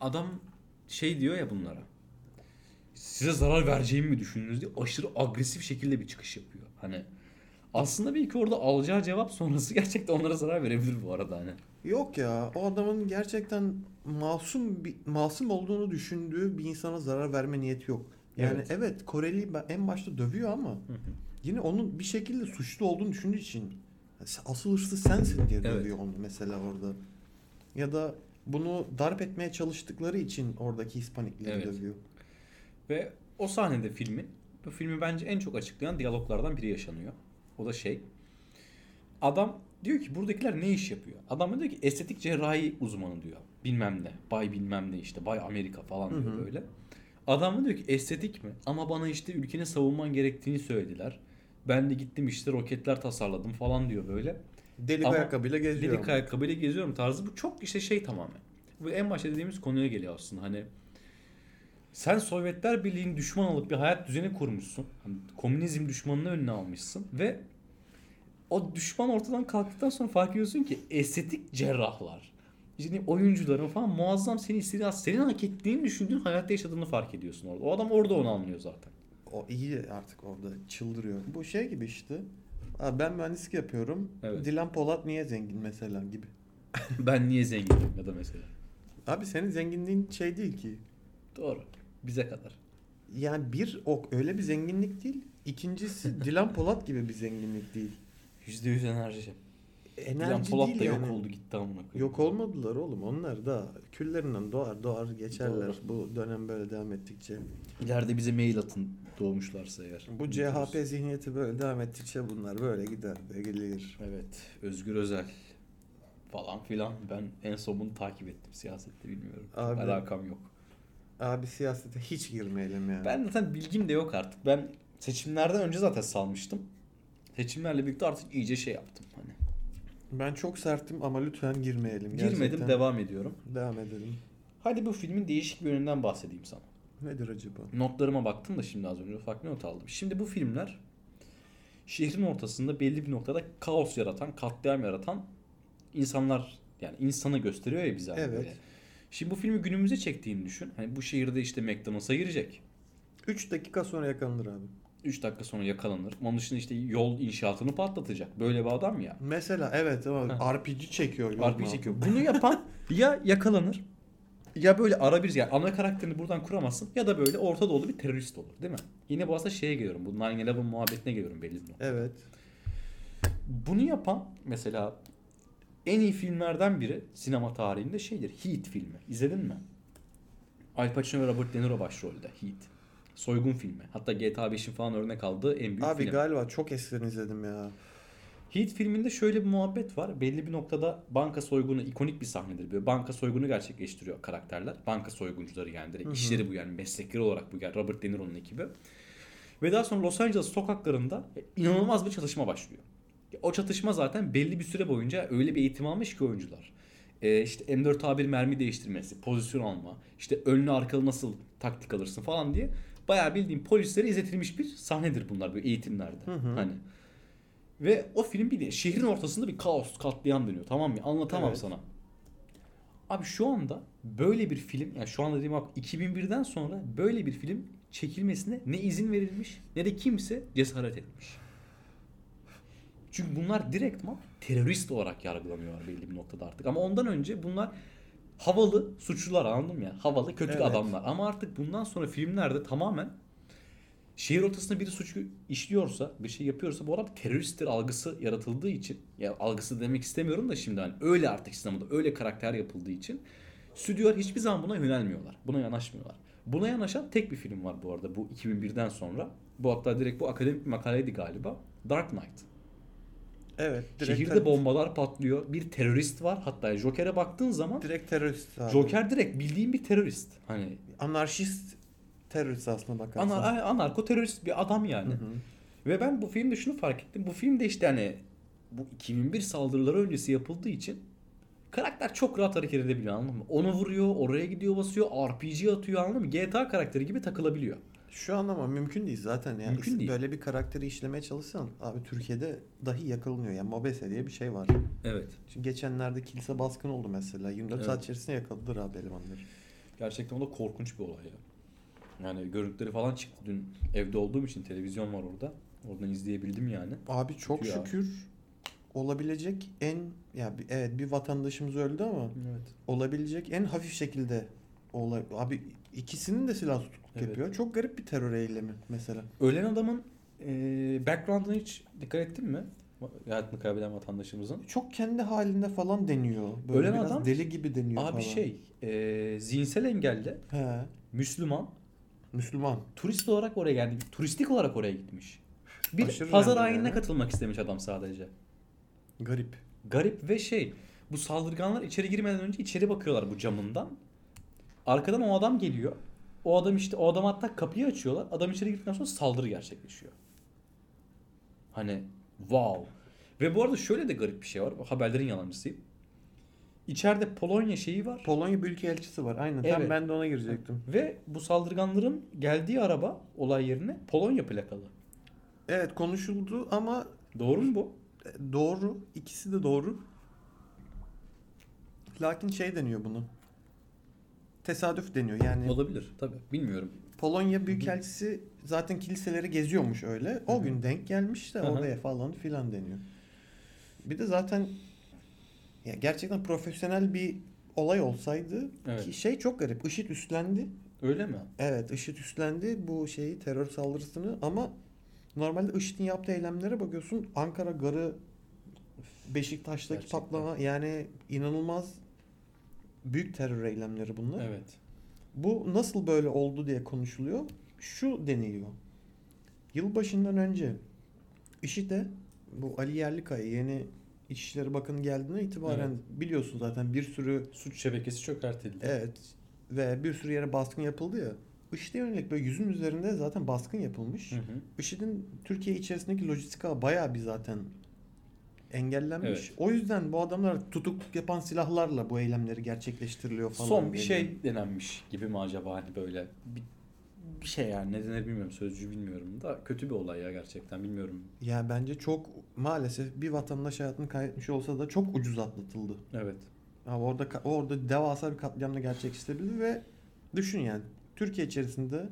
adam şey diyor ya bunlara. Size zarar vereceğimi mi düşündünüz diye aşırı agresif şekilde bir çıkış yapıyor. Hani aslında belki orada alacağı cevap sonrası (laughs) gerçekten onlara zarar verebilir bu arada hani. Yok ya o adamın gerçekten masum bir, masum olduğunu düşündüğü bir insana zarar verme niyeti yok. Yani Evet. evet, Koreli en başta dövüyor ama yine onun bir şekilde suçlu olduğunu düşündüğü için asıl hırsız sensin diye Evet. dövüyor onu mesela orada. Ya da bunu darp etmeye çalıştıkları için oradaki Hispanikleri Evet. dövüyor. Ve o sahnede filmin, bu filmi bence en çok açıklayan diyaloglardan biri yaşanıyor. O da şey. Adam diyor ki buradakiler ne iş yapıyor? Adam da diyor ki estetik cerrahi uzmanı diyor. Bilmem ne. Bay bilmem ne işte. Bay Amerika falan diyor Hı hı. böyle. Adam da diyor ki estetik mi? Ama bana işte ülkeni savunman gerektiğini söylediler. Ben de gittim işte roketler tasarladım falan diyor böyle. Delik Ama ayakkabıyla geziyor. Delik ayakkabıyla geziyorum tarzı. Bu çok işte şey tamamen. Bu en başta dediğimiz konuya geliyor aslında. Hani sen Sovyetler Birliği'nin düşman alıp bir hayat düzeni kurmuşsun. Hani komünizm düşmanını önüne almışsın ve o düşman ortadan kalktıktan sonra fark ediyorsun ki estetik cerrahlar, işte oyuncuların falan muazzam seni istediğin, senin hak ettiğini düşündüğün hayatta yaşadığını fark ediyorsun orada. O adam orada onu anlıyor zaten. O iyi artık orada çıldırıyor. Bu şey gibi işte. Ben mühendislik yapıyorum. Evet. Dilan Polat niye zengin mesela gibi. (laughs) ben niye zenginim ya da mesela. Abi senin zenginliğin şey değil ki. Doğru. Bize kadar. Yani bir o öyle bir zenginlik değil. İkincisi (laughs) Dilan Polat gibi bir zenginlik değil. %100 enerji. Dilan enerji Polat değil da yani. yok oldu gitti amına koyayım. Yok olmadılar oğlum. Onlar da küllerinden doğar doğar geçerler. Doğru. Bu dönem böyle devam ettikçe. İleride bize mail atın doğmuşlarsa eğer. Bu CHP zihniyeti böyle devam ettikçe bunlar böyle gider de gelir. Evet. Özgür Özel falan filan. Ben en son bunu takip ettim siyasette bilmiyorum. Abi- alakam yok. Abi siyasete hiç girmeyelim yani. Ben zaten bilgim de yok artık. Ben seçimlerden önce zaten salmıştım. Seçimlerle birlikte artık iyice şey yaptım. Hani Ben çok sertim ama lütfen girmeyelim. girmedim Gerçekten. devam ediyorum. Devam edelim. Hadi bu filmin değişik bir yönünden bahsedeyim sana. Nedir acaba? Notlarıma baktım da şimdi az önce ufak bir not aldım. Şimdi bu filmler şehrin ortasında belli bir noktada kaos yaratan, katliam yaratan insanlar yani insanı gösteriyor ya bize. Evet. böyle. Şimdi bu filmi günümüze çektiğini düşün. Hani bu şehirde işte McDonald's'a girecek. 3 dakika sonra yakalanır abi. 3 dakika sonra yakalanır. Onun dışında işte yol inşaatını patlatacak. Böyle bir adam ya. Mesela evet ama Ha. RPG çekiyor. yolun RPG çekiyor. Bunu yapan (laughs) ya yakalanır ya böyle ara bir yani ana karakterini buradan kuramazsın ya da böyle Orta Doğulu bir terörist olur değil mi? Yine bu aslında şeye geliyorum. Bu 9-11 muhabbetine geliyorum belli bir noktada. Evet. Bunu yapan mesela en iyi filmlerden biri sinema tarihinde şeydir. Heat filmi. İzledin mi? Al Pacino ve Robert De Niro başrolde Heat. Soygun filmi. Hatta GTA 5'in falan örnek aldığı en büyük Abi film. galiba çok eskiden izledim ya. Heat filminde şöyle bir muhabbet var. Belli bir noktada banka soygunu ikonik bir sahnedir. Böyle banka soygunu gerçekleştiriyor karakterler. Banka soyguncuları yani direkt Hı hı. işleri bu yani meslekleri olarak bu yani Robert De Niro'nun ekibi. Ve daha sonra Los Angeles sokaklarında inanılmaz bir çatışma başlıyor. O çatışma zaten belli bir süre boyunca öyle bir eğitim almış ki oyuncular. Ee, işte M4A1 mermi değiştirmesi, pozisyon alma, işte önlü arkalı nasıl taktik alırsın falan diye bayağı bildiğim polislere izletilmiş bir sahnedir bunlar böyle eğitimlerde. Hı hı. Hani ve o film bir de şehrin ortasında bir kaos katliam dönüyor tamam mı? Anlatamam Evet. sana. Abi şu anda böyle bir film yani şu anda dediğim abi 2001'den sonra böyle bir film çekilmesine ne izin verilmiş ne de kimse cesaret etmiş. Çünkü bunlar direktman terörist olarak yargılanıyorlar belli bir noktada artık. Ama ondan önce bunlar havalı suçlular anladın mı ya? Havalı kötü Evet. adamlar. Ama artık bundan sonra filmlerde tamamen şehir ortasında biri suç işliyorsa, bir şey yapıyorsa bu adam teröristtir algısı yaratıldığı için ya algısı demek istemiyorum da şimdi hani öyle artık sinemada öyle karakter yapıldığı için stüdyolar hiçbir zaman buna yönelmiyorlar. Buna yanaşmıyorlar. Buna yanaşan tek bir film var bu arada bu 2001'den sonra. Bu hatta direkt bu akademik bir makaleydi galiba. Dark Knight. Evet. Direkt Şehirde bombalar patlıyor. Bir terörist var. Hatta Joker'e baktığın zaman Direkt terörist abi. Joker direkt bildiğin bir terörist. Hani Anarşist terörist aslında bakarsan. anar, anarko terörist bir adam yani. Hı hı. Ve ben bu filmde şunu fark ettim. Bu filmde işte hani bu 2001 saldırıları öncesi yapıldığı için karakter çok rahat hareket edebiliyor anladın mı? Onu vuruyor, oraya gidiyor basıyor, RPG atıyor anladın mı? GTA karakteri gibi takılabiliyor. Şu an ama mümkün değil zaten ya. Mümkün değil. Böyle bir karakteri işlemeye çalışsan abi Türkiye'de dahi yakılmıyor. Yani Mobese diye bir şey var. Evet. Şimdi geçenlerde kilise baskın oldu mesela. 24 Evet. saat içerisinde yakaladılar abi elemanları. Gerçekten o da korkunç bir olay ya. Yani görüntüleri falan çıktı dün evde olduğum için televizyon var orada. Oradan izleyebildim yani. Abi çok Kötü ya. şükür olabilecek en ya bir- evet bir vatandaşımız öldü ama Evet. olabilecek en hafif şekilde olay abi ikisinin de silah tutukluk Evet. yapıyor. Çok garip bir terör eylemi mesela. Ölen adamın e, background'ına hiç dikkat ettin mi? Hayatını kaybeden vatandaşımızın. Çok kendi halinde falan deniyor. Böyle Ölen biraz adam- deli gibi deniyor Abi falan. şey, e, zihinsel engelli, He. Müslüman, Müslüman. turist olarak oraya geldi. Turistik olarak oraya gitmiş. Bir Aşırı pazar ayinine yani. katılmak istemiş adam sadece. Garip. Garip ve şey, bu saldırganlar içeri girmeden önce içeri bakıyorlar bu camından. Arkadan o adam geliyor. O adam işte o adam hatta kapıyı açıyorlar. Adam içeri girdikten sonra saldırı gerçekleşiyor. Hani wow. Ve bu arada şöyle de garip bir şey var. Haberlerin yalancısıyım. İçeride Polonya şeyi var. Polonya Büyükelçisi var. Aynen. Tam Evet. ben de ona girecektim. Ve bu saldırganların geldiği araba olay yerine Polonya plakalı. Evet konuşuldu ama Doğru mu bu? e, doğru. İkisi de doğru. Lakin şey deniyor bunu. Tesadüf deniyor. Yani Olabilir tabii. Bilmiyorum. Polonya Büyükelçisi zaten kiliseleri geziyormuş öyle. O Hı hı. gün denk gelmiş de oraya falan filan deniyor. Bir de zaten ya gerçekten profesyonel bir olay olsaydı Evet. ki şey çok garip. IŞİD üstlendi. Öyle mi? Evet IŞİD üstlendi bu şeyi terör saldırısını ama normalde IŞİD'in yaptığı eylemlere bakıyorsun Ankara Garı Beşiktaş'taki Gerçekten. patlama yani inanılmaz büyük terör eylemleri bunlar. Evet. Bu nasıl böyle oldu diye konuşuluyor. Şu deniliyor. Yılbaşından önce IŞİD'e bu Ali Yerlikaya yeni İçişleri Bakanı geldiğine itibaren biliyorsun zaten bir sürü Suç şebekesi çökertildi. evet ve bir sürü yere baskın yapıldı ya. IŞİD'e yönelik böyle yüzün üzerinde zaten baskın yapılmış. Hı hı. IŞİD'in Türkiye içerisindeki lojistik ağı bayağı bir zaten engellenmiş. Evet. O yüzden bu adamlar tutukluk yapan silahlarla bu eylemleri gerçekleştiriliyor falan. Son bir şey denenmiş gibi mi acaba hani böyle bir, bir şey yani ne denir bilmiyorum sözcüğü bilmiyorum da kötü bir olay ya gerçekten bilmiyorum. Ya bence çok maalesef bir vatandaş hayatını kaybetmiş olsa da çok ucuz atlatıldı. Evet. Ya orada orada devasa bir katliamla gerçekleştirebildi ve düşün yani Türkiye içerisinde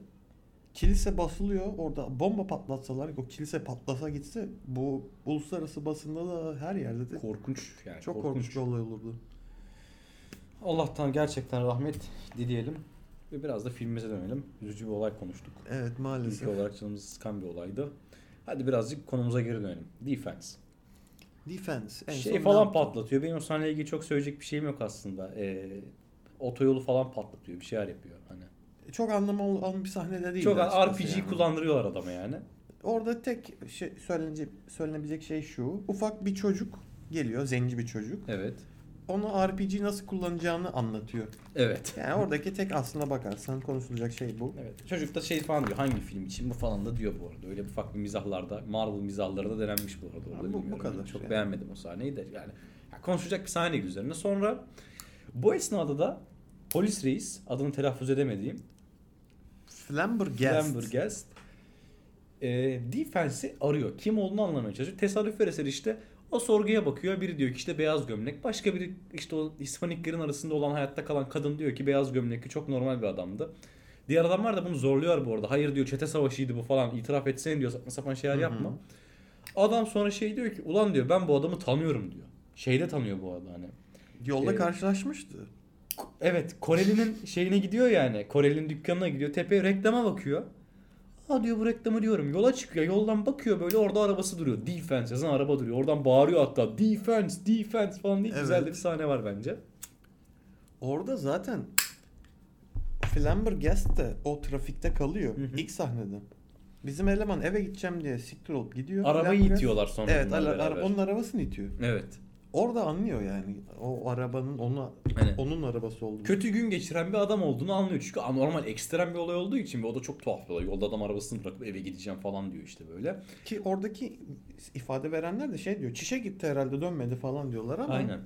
kilise basılıyor. Orada bomba patlatsalar o kilise patlasa gitse bu uluslararası basında da her yerde de Korkunç yani. çok korkunç. korkunç bir olay olurdu. Allah'tan gerçekten rahmet dileyelim ve biraz da filmimize dönelim. Üzücü bir olay konuştuk. Evet maalesef. Ülke olarak canımızı sıkan bir olaydı. Hadi birazcık konumuza geri dönelim. Defense. Defense. En şey falan patlatıyor. Benim o sahneyle ilgili çok söyleyecek bir şeyim yok aslında. Ee, otoyolu falan patlatıyor. Bir şeyler yapıyor. Hani. Çok anlamı olan bir sahnede değil. Çok RPG yani. kullandırıyorlar adama yani. Orada tek şey, söylenecek, söylenebilecek şey şu. Ufak bir çocuk geliyor. Zenci bir çocuk. Evet. Ona RPG nasıl kullanacağını anlatıyor. Evet. Yani oradaki tek aslına bakarsan konuşulacak şey bu. Evet. Çocuk da şey falan diyor. Hangi film için bu falan da diyor bu arada. Öyle ufak bir mizahlarda, Marvel mizahları da denenmiş bu arada. Orada bu- bu kadar Çok yani. beğenmedim o sahneyi de. Yani ya konuşacak bir sahne üzerine. Sonra bu esnada da polis reis adını telaffuz edemediğim Flambergast. Flambergast e, Defense'i arıyor. Kim olduğunu anlamaya çalışıyor. Tesadüfler eseri işte o sorguya bakıyor. Biri diyor ki işte beyaz gömlek. Başka biri işte o Hispaniklerin arasında olan hayatta kalan kadın diyor ki beyaz gömlekli çok normal bir adamdı. Diğer adamlar da bunu zorluyor bu arada. Hayır diyor çete savaşıydı bu falan. İtiraf etsene diyor. Saçma sapan şeyler Hı hı. yapma. Adam sonra şey diyor ki ulan diyor ben bu adamı tanıyorum diyor. Şeyde tanıyor bu arada hani. Yolda Ee, karşılaşmıştı. Evet Koreli'nin şeyine gidiyor yani. Koreli'nin dükkanına gidiyor. Tepeye reklama bakıyor. Aa diyor bu reklamı diyorum. Yola çıkıyor. Yoldan bakıyor böyle orada arabası duruyor. Defense yazan araba duruyor. Oradan bağırıyor hatta. Defense, defense falan diye güzel de Evet. bir sahne var bence. Orada zaten Flambergast de o trafikte kalıyor. Hı hı. ilk sahnede. Bizim eleman eve gideceğim diye siktir olup gidiyor. Arabayı Flambergast- itiyorlar sonra Evet ara- onun arabasını itiyor. Evet. Orada anlıyor yani o arabanın ona Hani onun arabası olduğunu. kötü gün geçiren bir adam olduğunu anlıyor. Çünkü anormal ekstrem bir olay olduğu için ve o da çok tuhaf bir olay. Yolda adam arabasını bırakıp eve gideceğim falan diyor işte böyle. Ki oradaki ifade verenler de şey diyor. Çişe gitti herhalde dönmedi falan diyorlar ama Aynen.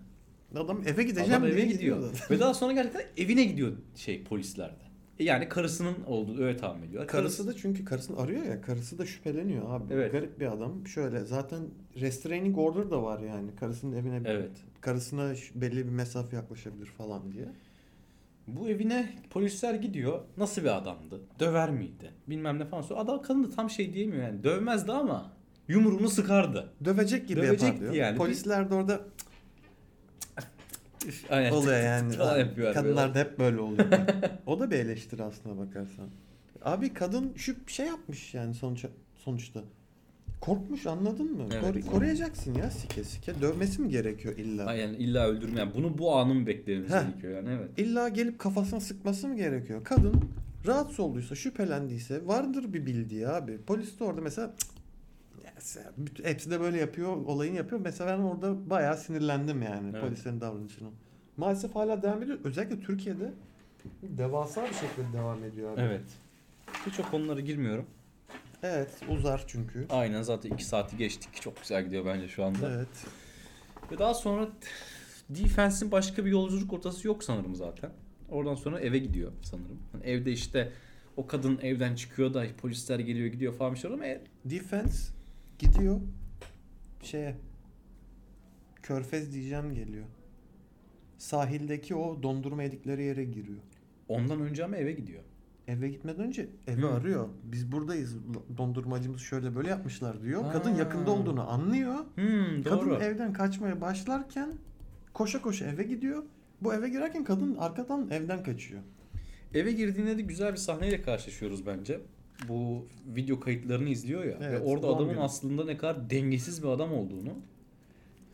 adam eve gideceğim Adam diye eve gidiyor. gidiyor. zaten. Ve daha sonra gerçekten evine gidiyor şey polislerde. E Yani karısının olduğu öyle tahmin ediyorlar. Karısı da çünkü karısını arıyor ya karısı da şüpheleniyor abi. Evet. Garip bir adam. Şöyle zaten restraining order da var yani. Karısının evine Evet. karısına belli bir mesafe yaklaşabilir falan diye. Bu evine polisler gidiyor. Nasıl bir adamdı? Döver miydi? Bilmem ne falan. Sonra adam kadın da tam şey diyemiyor yani. Dövmezdi ama yumruğunu sıkardı. Dövecek gibi Dövecekti yapar diyor. yani. Polisler de orada Aynen. oluyor yani. falan yapıyor. Kadınlar da hep böyle oluyor. (laughs) o da bir eleştiri aslına bakarsan. Abi kadın şu şey yapmış yani sonuç sonuçta. Korkmuş anladın mı? Evet. Koru- koruyacaksın ya sike sike. Dövmesi mi gerekiyor illa? Aynen illa öldürme. Yani bunu bu anı mı beklememiz Heh. gerekiyor yani evet. İlla gelip kafasına sıkması mı gerekiyor? Kadın rahatsız olduysa, şüphelendiyse vardır bir bildiği abi. Polis de orada mesela "Cık, ya sen- bütün- hepsi de böyle yapıyor, olayını yapıyor. Mesela ben orada bayağı sinirlendim yani Evet. polislerin davranışına. Maalesef hala devam ediyor. Özellikle Türkiye'de devasa bir şekilde devam ediyor abi. Evet. Hiç o konulara girmiyorum. Evet, uzar çünkü. Aynen zaten 2 saati geçtik. Çok güzel gidiyor bence şu anda. Evet. Ve daha sonra Defense'in başka bir yolculuk ortası yok sanırım zaten. Oradan sonra eve gidiyor sanırım. Hani evde işte o kadın evden çıkıyor da polisler geliyor gidiyor falan bir şey oluyor ama e- Defense gidiyor şeye Körfez diyeceğim geliyor. Sahildeki o dondurma yedikleri yere giriyor. ondan önce ama eve gidiyor. Eve gitmeden önce evi Hı. arıyor. Biz buradayız. Dondurmacımız şöyle böyle yapmışlar diyor. Kadın Ha. yakında olduğunu anlıyor. Hmm, Kadın doğru. evden kaçmaya başlarken koşa koşa eve gidiyor. Bu eve girerken kadın arkadan evden kaçıyor. Eve girdiğinde de güzel bir sahneyle karşılaşıyoruz bence. Bu video kayıtlarını izliyor ya ve Evet, orada doğum adamın günü. aslında ne kadar dengesiz bir adam olduğunu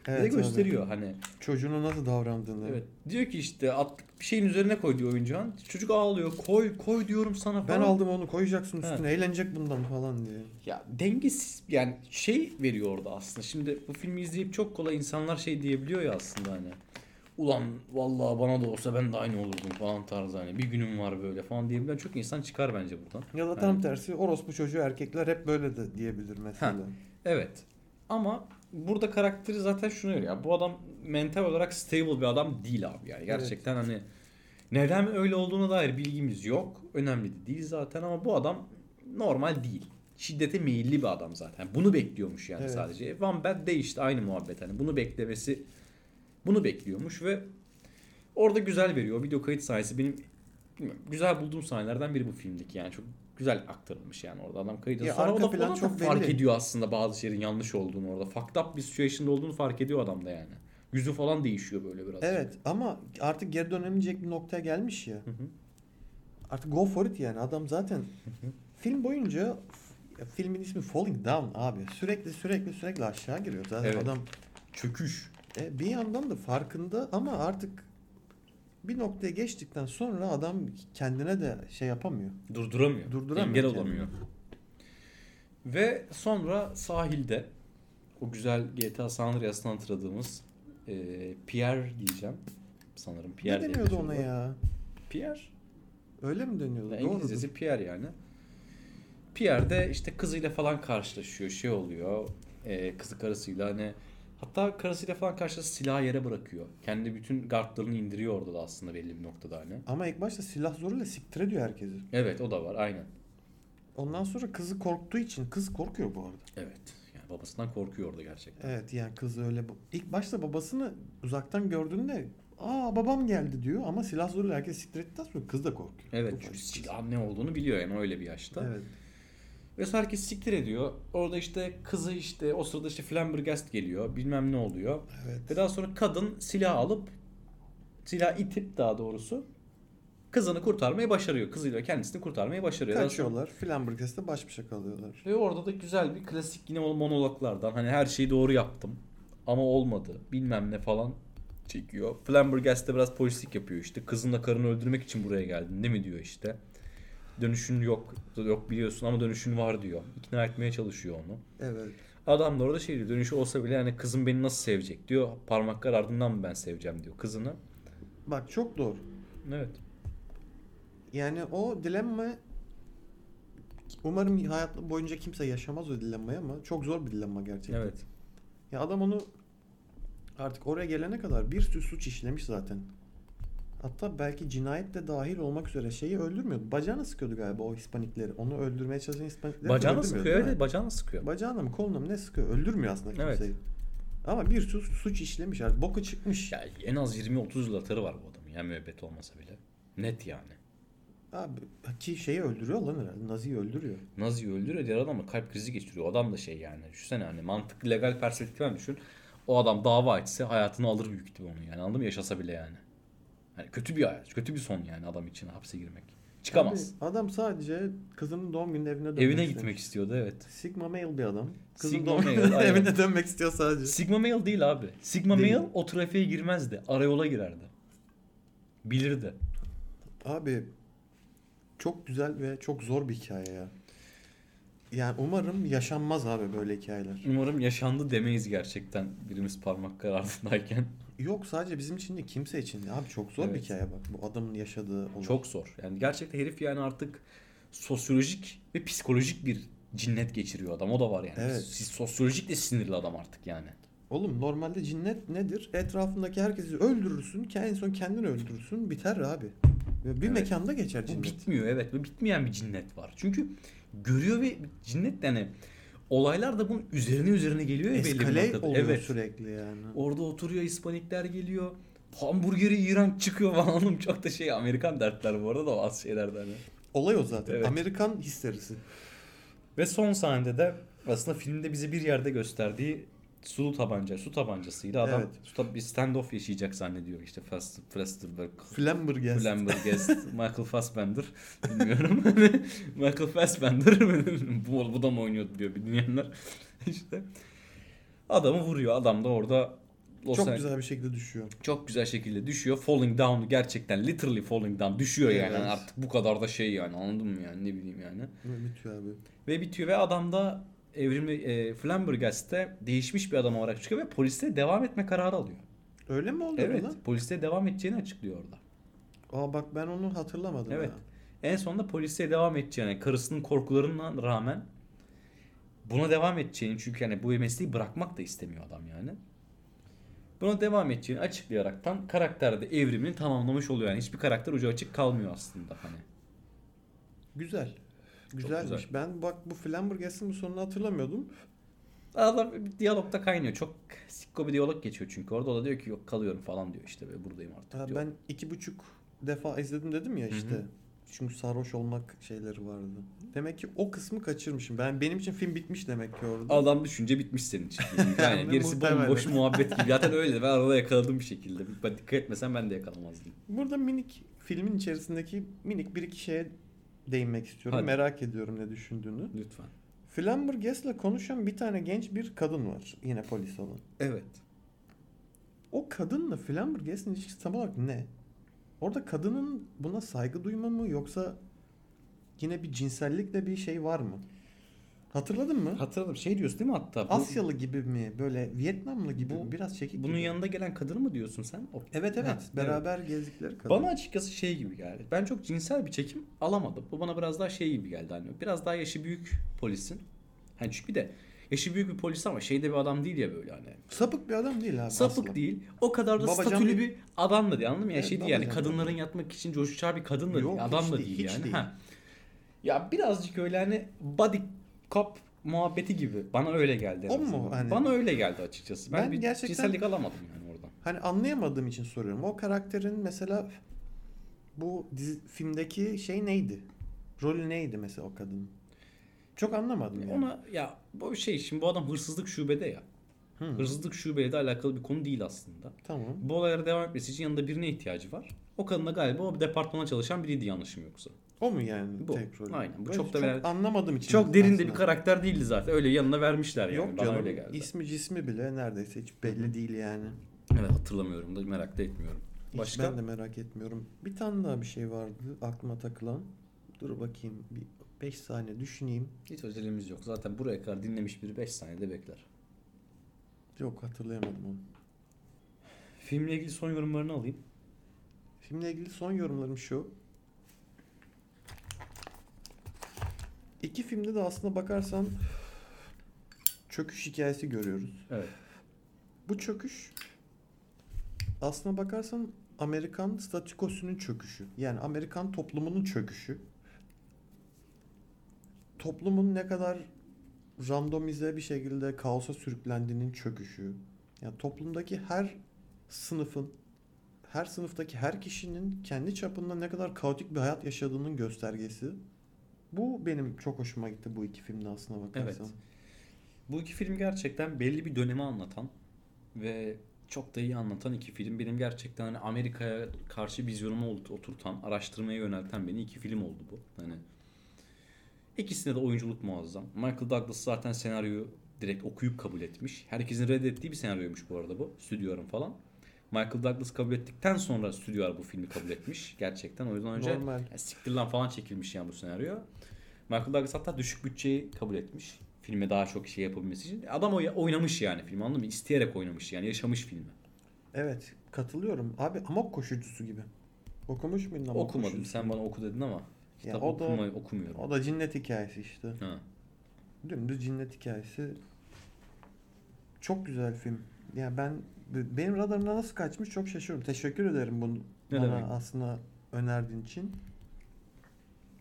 Evet, gösteriyor hani. Çocuğuna nasıl davrandığını. Evet. Diyor ki işte atlık bir şeyin üzerine koy diyor oyuncağın. Çocuk ağlıyor. Koy koy diyorum sana Ben falan. aldım onu koyacaksın üstüne eğlenecek bundan falan diye. Ya dengesiz yani şey veriyor orada aslında. Şimdi bu filmi izleyip çok kolay insanlar şey diyebiliyor ya aslında hani. Ulan vallahi bana da olsa ben de aynı olurdum falan tarzı hani. Bir günüm var böyle falan diyebilen çok insan çıkar bence buradan. Ya da tam tersi orospu çocuğu erkekler hep böyle de diyebilir mesela. Evet. Ama burada karakteri zaten şunu ya. Bu adam mental olarak stable bir adam değil abi yani. Gerçekten hani neden öyle olduğuna dair bilgimiz yok. Önemli de değil zaten ama bu adam normal değil. Şiddete meyilli bir adam zaten. Bunu bekliyormuş yani Evet. sadece. Van Bad de işte aynı muhabbet hani. Bunu beklemesi bunu bekliyormuş ve orada güzel veriyor. O video kayıt sayesi benim güzel bulduğum sahnelerden biri bu filmdeki yani çok güzel aktarılmış yani orada adam kayıt Ya Sonra o da, plan o da çok fark belli. ediyor aslında bazı şeylerin yanlış olduğunu orada. Fucked up bir situation'da olduğunu fark ediyor adam da yani. Yüzü falan değişiyor böyle biraz. Evet ama artık geri dönemeyecek bir noktaya gelmiş ya. Hı hı. Artık go for it yani. Adam zaten film boyunca filmin ismi Falling Down abi. Sürekli sürekli sürekli aşağı giriyor. Zaten Evet. adam Çöküş. E, bir yandan da farkında ama artık bir noktaya geçtikten sonra adam kendine de şey yapamıyor. Durduramıyor. Durduramıyor Engel kendini. olamıyor. Ve sonra sahilde o güzel GTA San Andreas'tan hatırladığımız e, Pierre diyeceğim. Sanırım Pierre ne deniyordu geçiyor ona ya? Pierre. Öyle mi deniyordu? Yani Doğrudur. İngilizcesi Pierre yani. Pierre de işte kızıyla falan karşılaşıyor. Şey oluyor. E, kızı karısıyla hani hatta karısıyla falan karşılaşıp silahı yere bırakıyor. Kendi bütün gardlarını indiriyor orada da aslında belli bir noktada hani. Ama ilk başta silah zoruyla siktir ediyor herkesi. Evet o da var aynen. Ondan sonra kızı korktuğu için kız korkuyor bu arada. Evet. Yani babasından korkuyor orada gerçekten. Evet yani kız öyle bu- ilk başta babasını uzaktan gördüğünde aa babam geldi diyor ama silah zoruyla herkes siktir ettikten sonra kız da korkuyor. Evet çünkü silahın ne olduğunu biliyor yani öyle bir yaşta. Evet. Ve herkes siktir ediyor. Orada işte kızı işte o sırada işte Flambergast geliyor. Bilmem ne oluyor. Evet. Ve daha sonra kadın silah alıp silah itip daha doğrusu kızını kurtarmayı başarıyor. Kızıyla kendisini kurtarmayı başarıyor. Kaçıyorlar. Flambergast'ta baş başa kalıyorlar. Ve orada da güzel bir klasik yine monologlardan hani her şeyi doğru yaptım ama olmadı bilmem ne falan çekiyor. Flambergast de biraz polislik yapıyor işte. Kızınla karını öldürmek için buraya geldin değil mi diyor işte. Dönüşün yok. Yok biliyorsun ama dönüşün var diyor. İkna etmeye çalışıyor onu. Evet. Adam da orada şey diyor. Dönüşü olsa bile yani kızım beni nasıl sevecek diyor. Parmaklar ardından mı ben seveceğim diyor kızını. Bak çok doğru. Evet. Yani o dilemma umarım hayat boyunca kimse yaşamaz o dilemmayı ama çok zor bir dilemma gerçekten. Evet. Ya adam onu artık oraya gelene kadar bir sürü suç işlemiş zaten. Hatta belki cinayet de dahil olmak üzere şeyi öldürmüyordu. Bacağına sıkıyordu galiba o Hispanikleri. Onu öldürmeye çalışan Hispanikleri öldürmüyordu, sıkıyor. Evet bacağına sıkıyor. Bacağına mı koluna mı ne sıkıyor? Öldürmüyor aslında Evet. kimseyi. Ama bir sürü suç işlemiş artık. Boku çıkmış. Ya en az 20-30 yıl atarı var bu adamın ya müebbet olmasa bile. Net yani. Abi ki şeyi öldürüyor lan herhalde. Nazi'yi öldürüyor. Nazi'yi öldürüyor diğer adam da kalp krizi geçiriyor. Adam da şey yani. Düşünsene hani mantıklı legal perspektiften düşün. O adam dava etse hayatını alır büyük ihtimal onu yani. Anladın mı? Yaşasa bile yani. Yani kötü bir hayat. Kötü bir son yani adam için hapse girmek. Çıkamaz. Abi, adam sadece kızının doğum gününde evine dönmek Evine istemiş. gitmek istiyordu evet. Sigma male bir adam. Kızın Sigma doğum male, (laughs) aynen. evine dönmek istiyor sadece. Sigma male değil abi. Sigma Değil. male o trafiğe girmezdi. Arayola girerdi. Bilirdi. Abi çok güzel ve çok zor bir hikaye ya. Yani umarım yaşanmaz abi böyle hikayeler. Umarım yaşandı demeyiz gerçekten birimiz parmaklar ardındayken. Yok sadece bizim için değil kimse için. Abi çok zor bir Evet. hikaye bak. Bu adamın yaşadığı olay. Çok zor. Yani gerçekten herif yani artık sosyolojik ve psikolojik bir cinnet geçiriyor adam. O da var yani. Evet. Siz sosyolojik de sinirli adam artık yani. Oğlum normalde cinnet nedir? Etrafındaki herkesi öldürürsün. En son kendini öldürürsün. Biter abi. Bir Evet. mekanda geçer Bu cinnet. bitmiyor evet ve bitmeyen bir cinnet var. Çünkü görüyor ve cinnet yani olaylar da bunun üzerine üzerine geliyor ya belli bir Eskale noktada. oluyor Evet. sürekli yani. Orada oturuyor Hispanikler geliyor. Hamburgeri iğrenç çıkıyor (laughs) falan. Çok da şey Amerikan dertler bu arada da az şeylerden. Hani. Olay o zaten. Evet. Amerikan histerisi. Ve son sahnede de aslında filmde bize bir yerde gösterdiği su tabanca, su tabancasıyla adam Evet. su tab- bir standoff yaşayacak zannediyor işte Fast Fasterberg. Flambergast, Michael Fassbender (laughs) bilmiyorum. Michael Fassbender (laughs) bu, bu da mı oynuyordu diyor dinleyenler. (laughs) işte adamı vuruyor. Adam da orada Los Çok Angeles- güzel bir şekilde düşüyor. çok güzel şekilde düşüyor. Falling down gerçekten literally falling down düşüyor yani. Evet. Yani artık bu kadar da şey yani anladın mı yani ne bileyim yani. Ve Bitiyor abi. Ve bitiyor ve adam da evrimli e, Flambergas'te değişmiş bir adam olarak çıkıyor ve poliste devam etme kararı alıyor. Öyle mi oluyor Evet, lan? poliste devam edeceğini açıklıyor orada. Aa bak ben onu hatırlamadım Evet. ya. En sonunda polise devam edeceğini, karısının korkularına rağmen buna devam edeceğini çünkü yani bu mesleği bırakmak da istemiyor adam yani. Buna devam edeceğini açıklayaraktan karakterde evrimini tamamlamış oluyor. Yani hiçbir karakter ucu açık kalmıyor aslında hani. Güzel. Güzelmiş. güzel. Ben bak bu Flambergas'ın bu sonunu hatırlamıyordum. Adam diyalogda kaynıyor. Çok sikko bir diyalog geçiyor çünkü orada o da diyor ki yok kalıyorum falan diyor işte ve buradayım artık Ha, diyor. ben iki buçuk defa izledim dedim ya işte. Çünkü sarhoş olmak şeyleri vardı. Demek ki o kısmı kaçırmışım. Ben benim için film bitmiş demek ki orada. Adam düşünce bitmiş senin için. (laughs) Yani gerisi bomboş (laughs) muhabbet gibi. Zaten öyle. Ben arada yakaladım bir şekilde. Ben dikkat etmesem ben de yakalamazdım. Burada minik filmin içerisindeki minik bir iki şeye değinmek istiyorum. Hadi. Merak ediyorum ne düşündüğünü. Lütfen. Flambergas'la konuşan bir tane genç bir kadın var. Yine polis olan. Evet. O kadınla Flambergas'ın ilişkisi tam olarak ne? Orada kadının buna saygı duyma mı yoksa yine bir cinsellikle bir şey var mı? Hatırladın mı? Hatırladım. Şey diyorsun değil mi hatta? Bu, Asyalı gibi mi? Böyle Vietnamlı gibi Bu- mi? Biraz çekik bunun gibi. yanında gelen kadını mı diyorsun sen? O- Evet evet. Ha, Beraber gezdikleri kadın. Bana açıkçası şey gibi geldi. Ben çok cinsel bir çekim alamadım. Bu bana biraz daha şey gibi geldi. Hani biraz daha yaşı büyük polisin. Hani çünkü bir de yaşı büyük bir polis ama şeyde bir adam değil ya böyle hani. Sapık bir adam değil abi. Sapık asla. değil. O kadar da Babacan statülü bir- adam da değil anladın mı? Ya Evet, şey değil yani kadınların tabii. yatmak için coşacağı bir kadın da Yok, değil. Adam da değil, değil, yani. değil. Ha. Ya birazcık öyle hani body cop muhabbeti gibi. Bana öyle geldi. O mu? Hani- Bana öyle geldi açıkçası. Ben, Ben bir gerçekten- cinsellik alamadım yani oradan. Hani anlayamadığım için soruyorum. O karakterin mesela bu dizi, filmdeki şey neydi? Rolü neydi mesela o kadının? Çok anlamadım yani. Ona ya bu şey şimdi bu adam hırsızlık şubede ya. Hı, Hırsızlık şubeyle alakalı bir konu değil aslında. Tamam. Bu olaylara devam etmesi için yanında birine ihtiyacı var. O kadın da galiba o departmana çalışan biriydi yanlışım yoksa. O mu yani Bu. tek rolü? Aynen. Bu Böyle çok da ben- anlamadığım için. Çok derin de bir aslında. karakter değildi zaten. Öyle yanına vermişler yani. Yok Bana canım. öyle geldi. İsmi cismi bile neredeyse hiç belli değil yani. Evet hatırlamıyorum da merak da etmiyorum. Hiç Başka? ben de merak etmiyorum. Bir tane daha bir şey vardı aklıma takılan. Dur bakayım bir 5 saniye düşüneyim. Hiç özelimiz yok. Zaten buraya kadar dinlemiş biri 5 saniyede bekler. Yok hatırlayamadım onu. Filmle ilgili son yorumlarını alayım. Filmle ilgili son yorumlarım şu. İki filmde de aslında bakarsan çöküş hikayesi görüyoruz. Evet. Bu çöküş aslına bakarsan Amerikan statükosunun çöküşü. Yani Amerikan toplumunun çöküşü. Toplumun ne kadar randomize bir şekilde kaosa sürüklendiğinin çöküşü. Yani toplumdaki her sınıfın, her sınıftaki her kişinin kendi çapında ne kadar kaotik bir hayat yaşadığının göstergesi. Bu benim çok hoşuma gitti bu iki filmde aslına bakarsan. Evet. Bu iki film gerçekten belli bir dönemi anlatan ve çok da iyi anlatan iki film. Benim gerçekten hani Amerika'ya karşı vizyonumu ot- oturtan, araştırmaya yönelten beni iki film oldu bu. Hani ikisinde de oyunculuk muazzam. Michael Douglas zaten senaryoyu direkt okuyup kabul etmiş. Herkesin reddettiği bir senaryoymuş bu arada bu. Stüdyoların falan. Michael Douglas kabul ettikten sonra stüdyolar bu filmi kabul etmiş. Gerçekten o yüzden önce Normal. ya siktir lan falan çekilmiş yani bu senaryo. Michael Douglas hatta düşük bütçeyi kabul etmiş. Filme daha çok şey yapabilmesi için. Adam oy- oynamış yani film anladın mı? İsteyerek oynamış yani. Yaşamış filmi. Evet katılıyorum. Abi amok koşucusu gibi. Okumuş muydun amok Okumadım. koşucusu? Sen bana oku dedin ama. Kitap o da- okumayı okumuyorum. O da cinnet hikayesi işte. Ha. Dümdüz cinnet hikayesi. Çok güzel film. Ya ben benim radarımdan nasıl kaçmış çok şaşırıyorum. Teşekkür ederim bunu Ne bana demek? aslında önerdiğin için.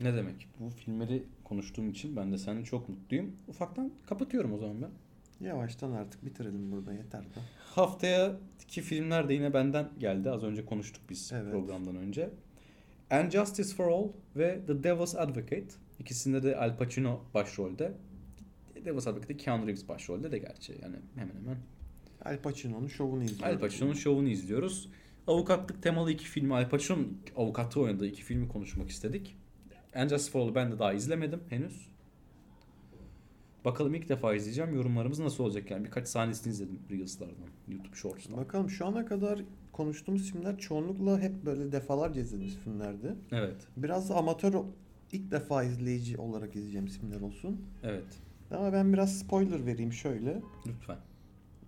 Ne demek? Bu filmleri konuştuğum için ben de seninle çok mutluyum. Ufaktan kapatıyorum o zaman ben. Yavaştan artık bitirelim burada yeter de. Haftaya iki filmler de yine benden geldi. Az önce konuştuk biz Evet. programdan önce. And Justice for All ve The Devil's Advocate. İkisinde de Al Pacino başrolde. Devil's Advocate'de Keanu Reeves başrolde de gerçi yani hemen hemen. Al Pacino'nun şovunu izliyoruz. Al Pacino'nun şovunu izliyoruz. Avukatlık temalı iki filmi, Al Pacino'nun avukatı oynadığı iki filmi konuşmak istedik. For All'ı ben de daha izlemedim henüz. Bakalım ilk defa izleyeceğim. Yorumlarımız nasıl olacak yani. Birkaç sahnesini izledim Reels'lardan. YouTube Shorts'tan. Bakalım şu ana kadar konuştuğumuz filmler çoğunlukla hep böyle defalarca izlediğimiz filmlerdi. Evet. Biraz amatör ilk defa izleyici olarak izleyeceğim filmler olsun. Evet. Ama ben biraz spoiler vereyim şöyle. Lütfen.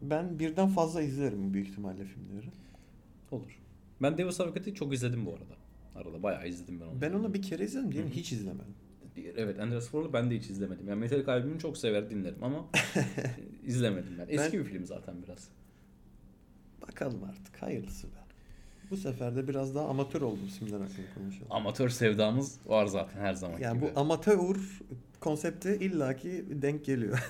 Ben birden fazla izlerim büyük ihtimalle filmleri. Olur. Ben Devil's Advocate'ı çok izledim bu arada. Arada bayağı izledim ben onu. Ben onu bir kere izledim diyelim Hı hı. hiç izlemedim. Evet Andreas Forl'u ben de hiç izlemedim. Yani Metallica albümünü çok sever dinlerim ama (laughs) izlemedim ben. Eski Ben- bir film zaten biraz. Bakalım artık hayırlısı be. Bu sefer de biraz daha amatör olduğumuz filmler hakkında konuşalım. Amatör sevdamız var zaten her zaman yani gibi. bu amatör konsepte illaki denk geliyor. (laughs)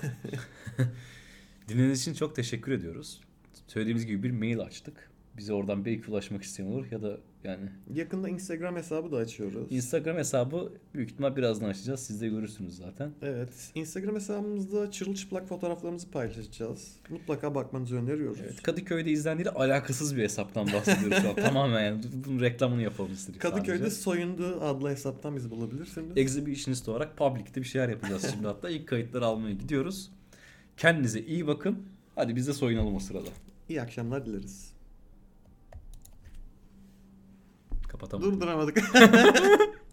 Dinlediğiniz için çok teşekkür ediyoruz. Söylediğimiz gibi bir mail açtık. Bize oradan belki ulaşmak isteyen olur ya da yani Yakında Instagram hesabı da açıyoruz. Instagram hesabı büyük ihtimal birazdan açacağız. Siz de görürsünüz zaten. Evet. Instagram hesabımızda çırılçıplak fotoğraflarımızı paylaşacağız. Mutlaka bakmanızı öneriyoruz. Evet, Kadıköy'de izlendiğiyle alakasız bir hesaptan bahsediyoruz şu an. (laughs) Tamamen yani bunun reklamını yapalım istedik Kadıköy'de sadece. soyundu adlı hesaptan bizi bulabilirsiniz. Exhibitionist olarak public'te bir şeyler yapacağız şimdi hatta. ilk kayıtları almaya gidiyoruz. Kendinize iyi bakın. Hadi biz de soyunalım o sırada. İyi akşamlar dileriz. Kapatamadım. Durduramadık. (laughs)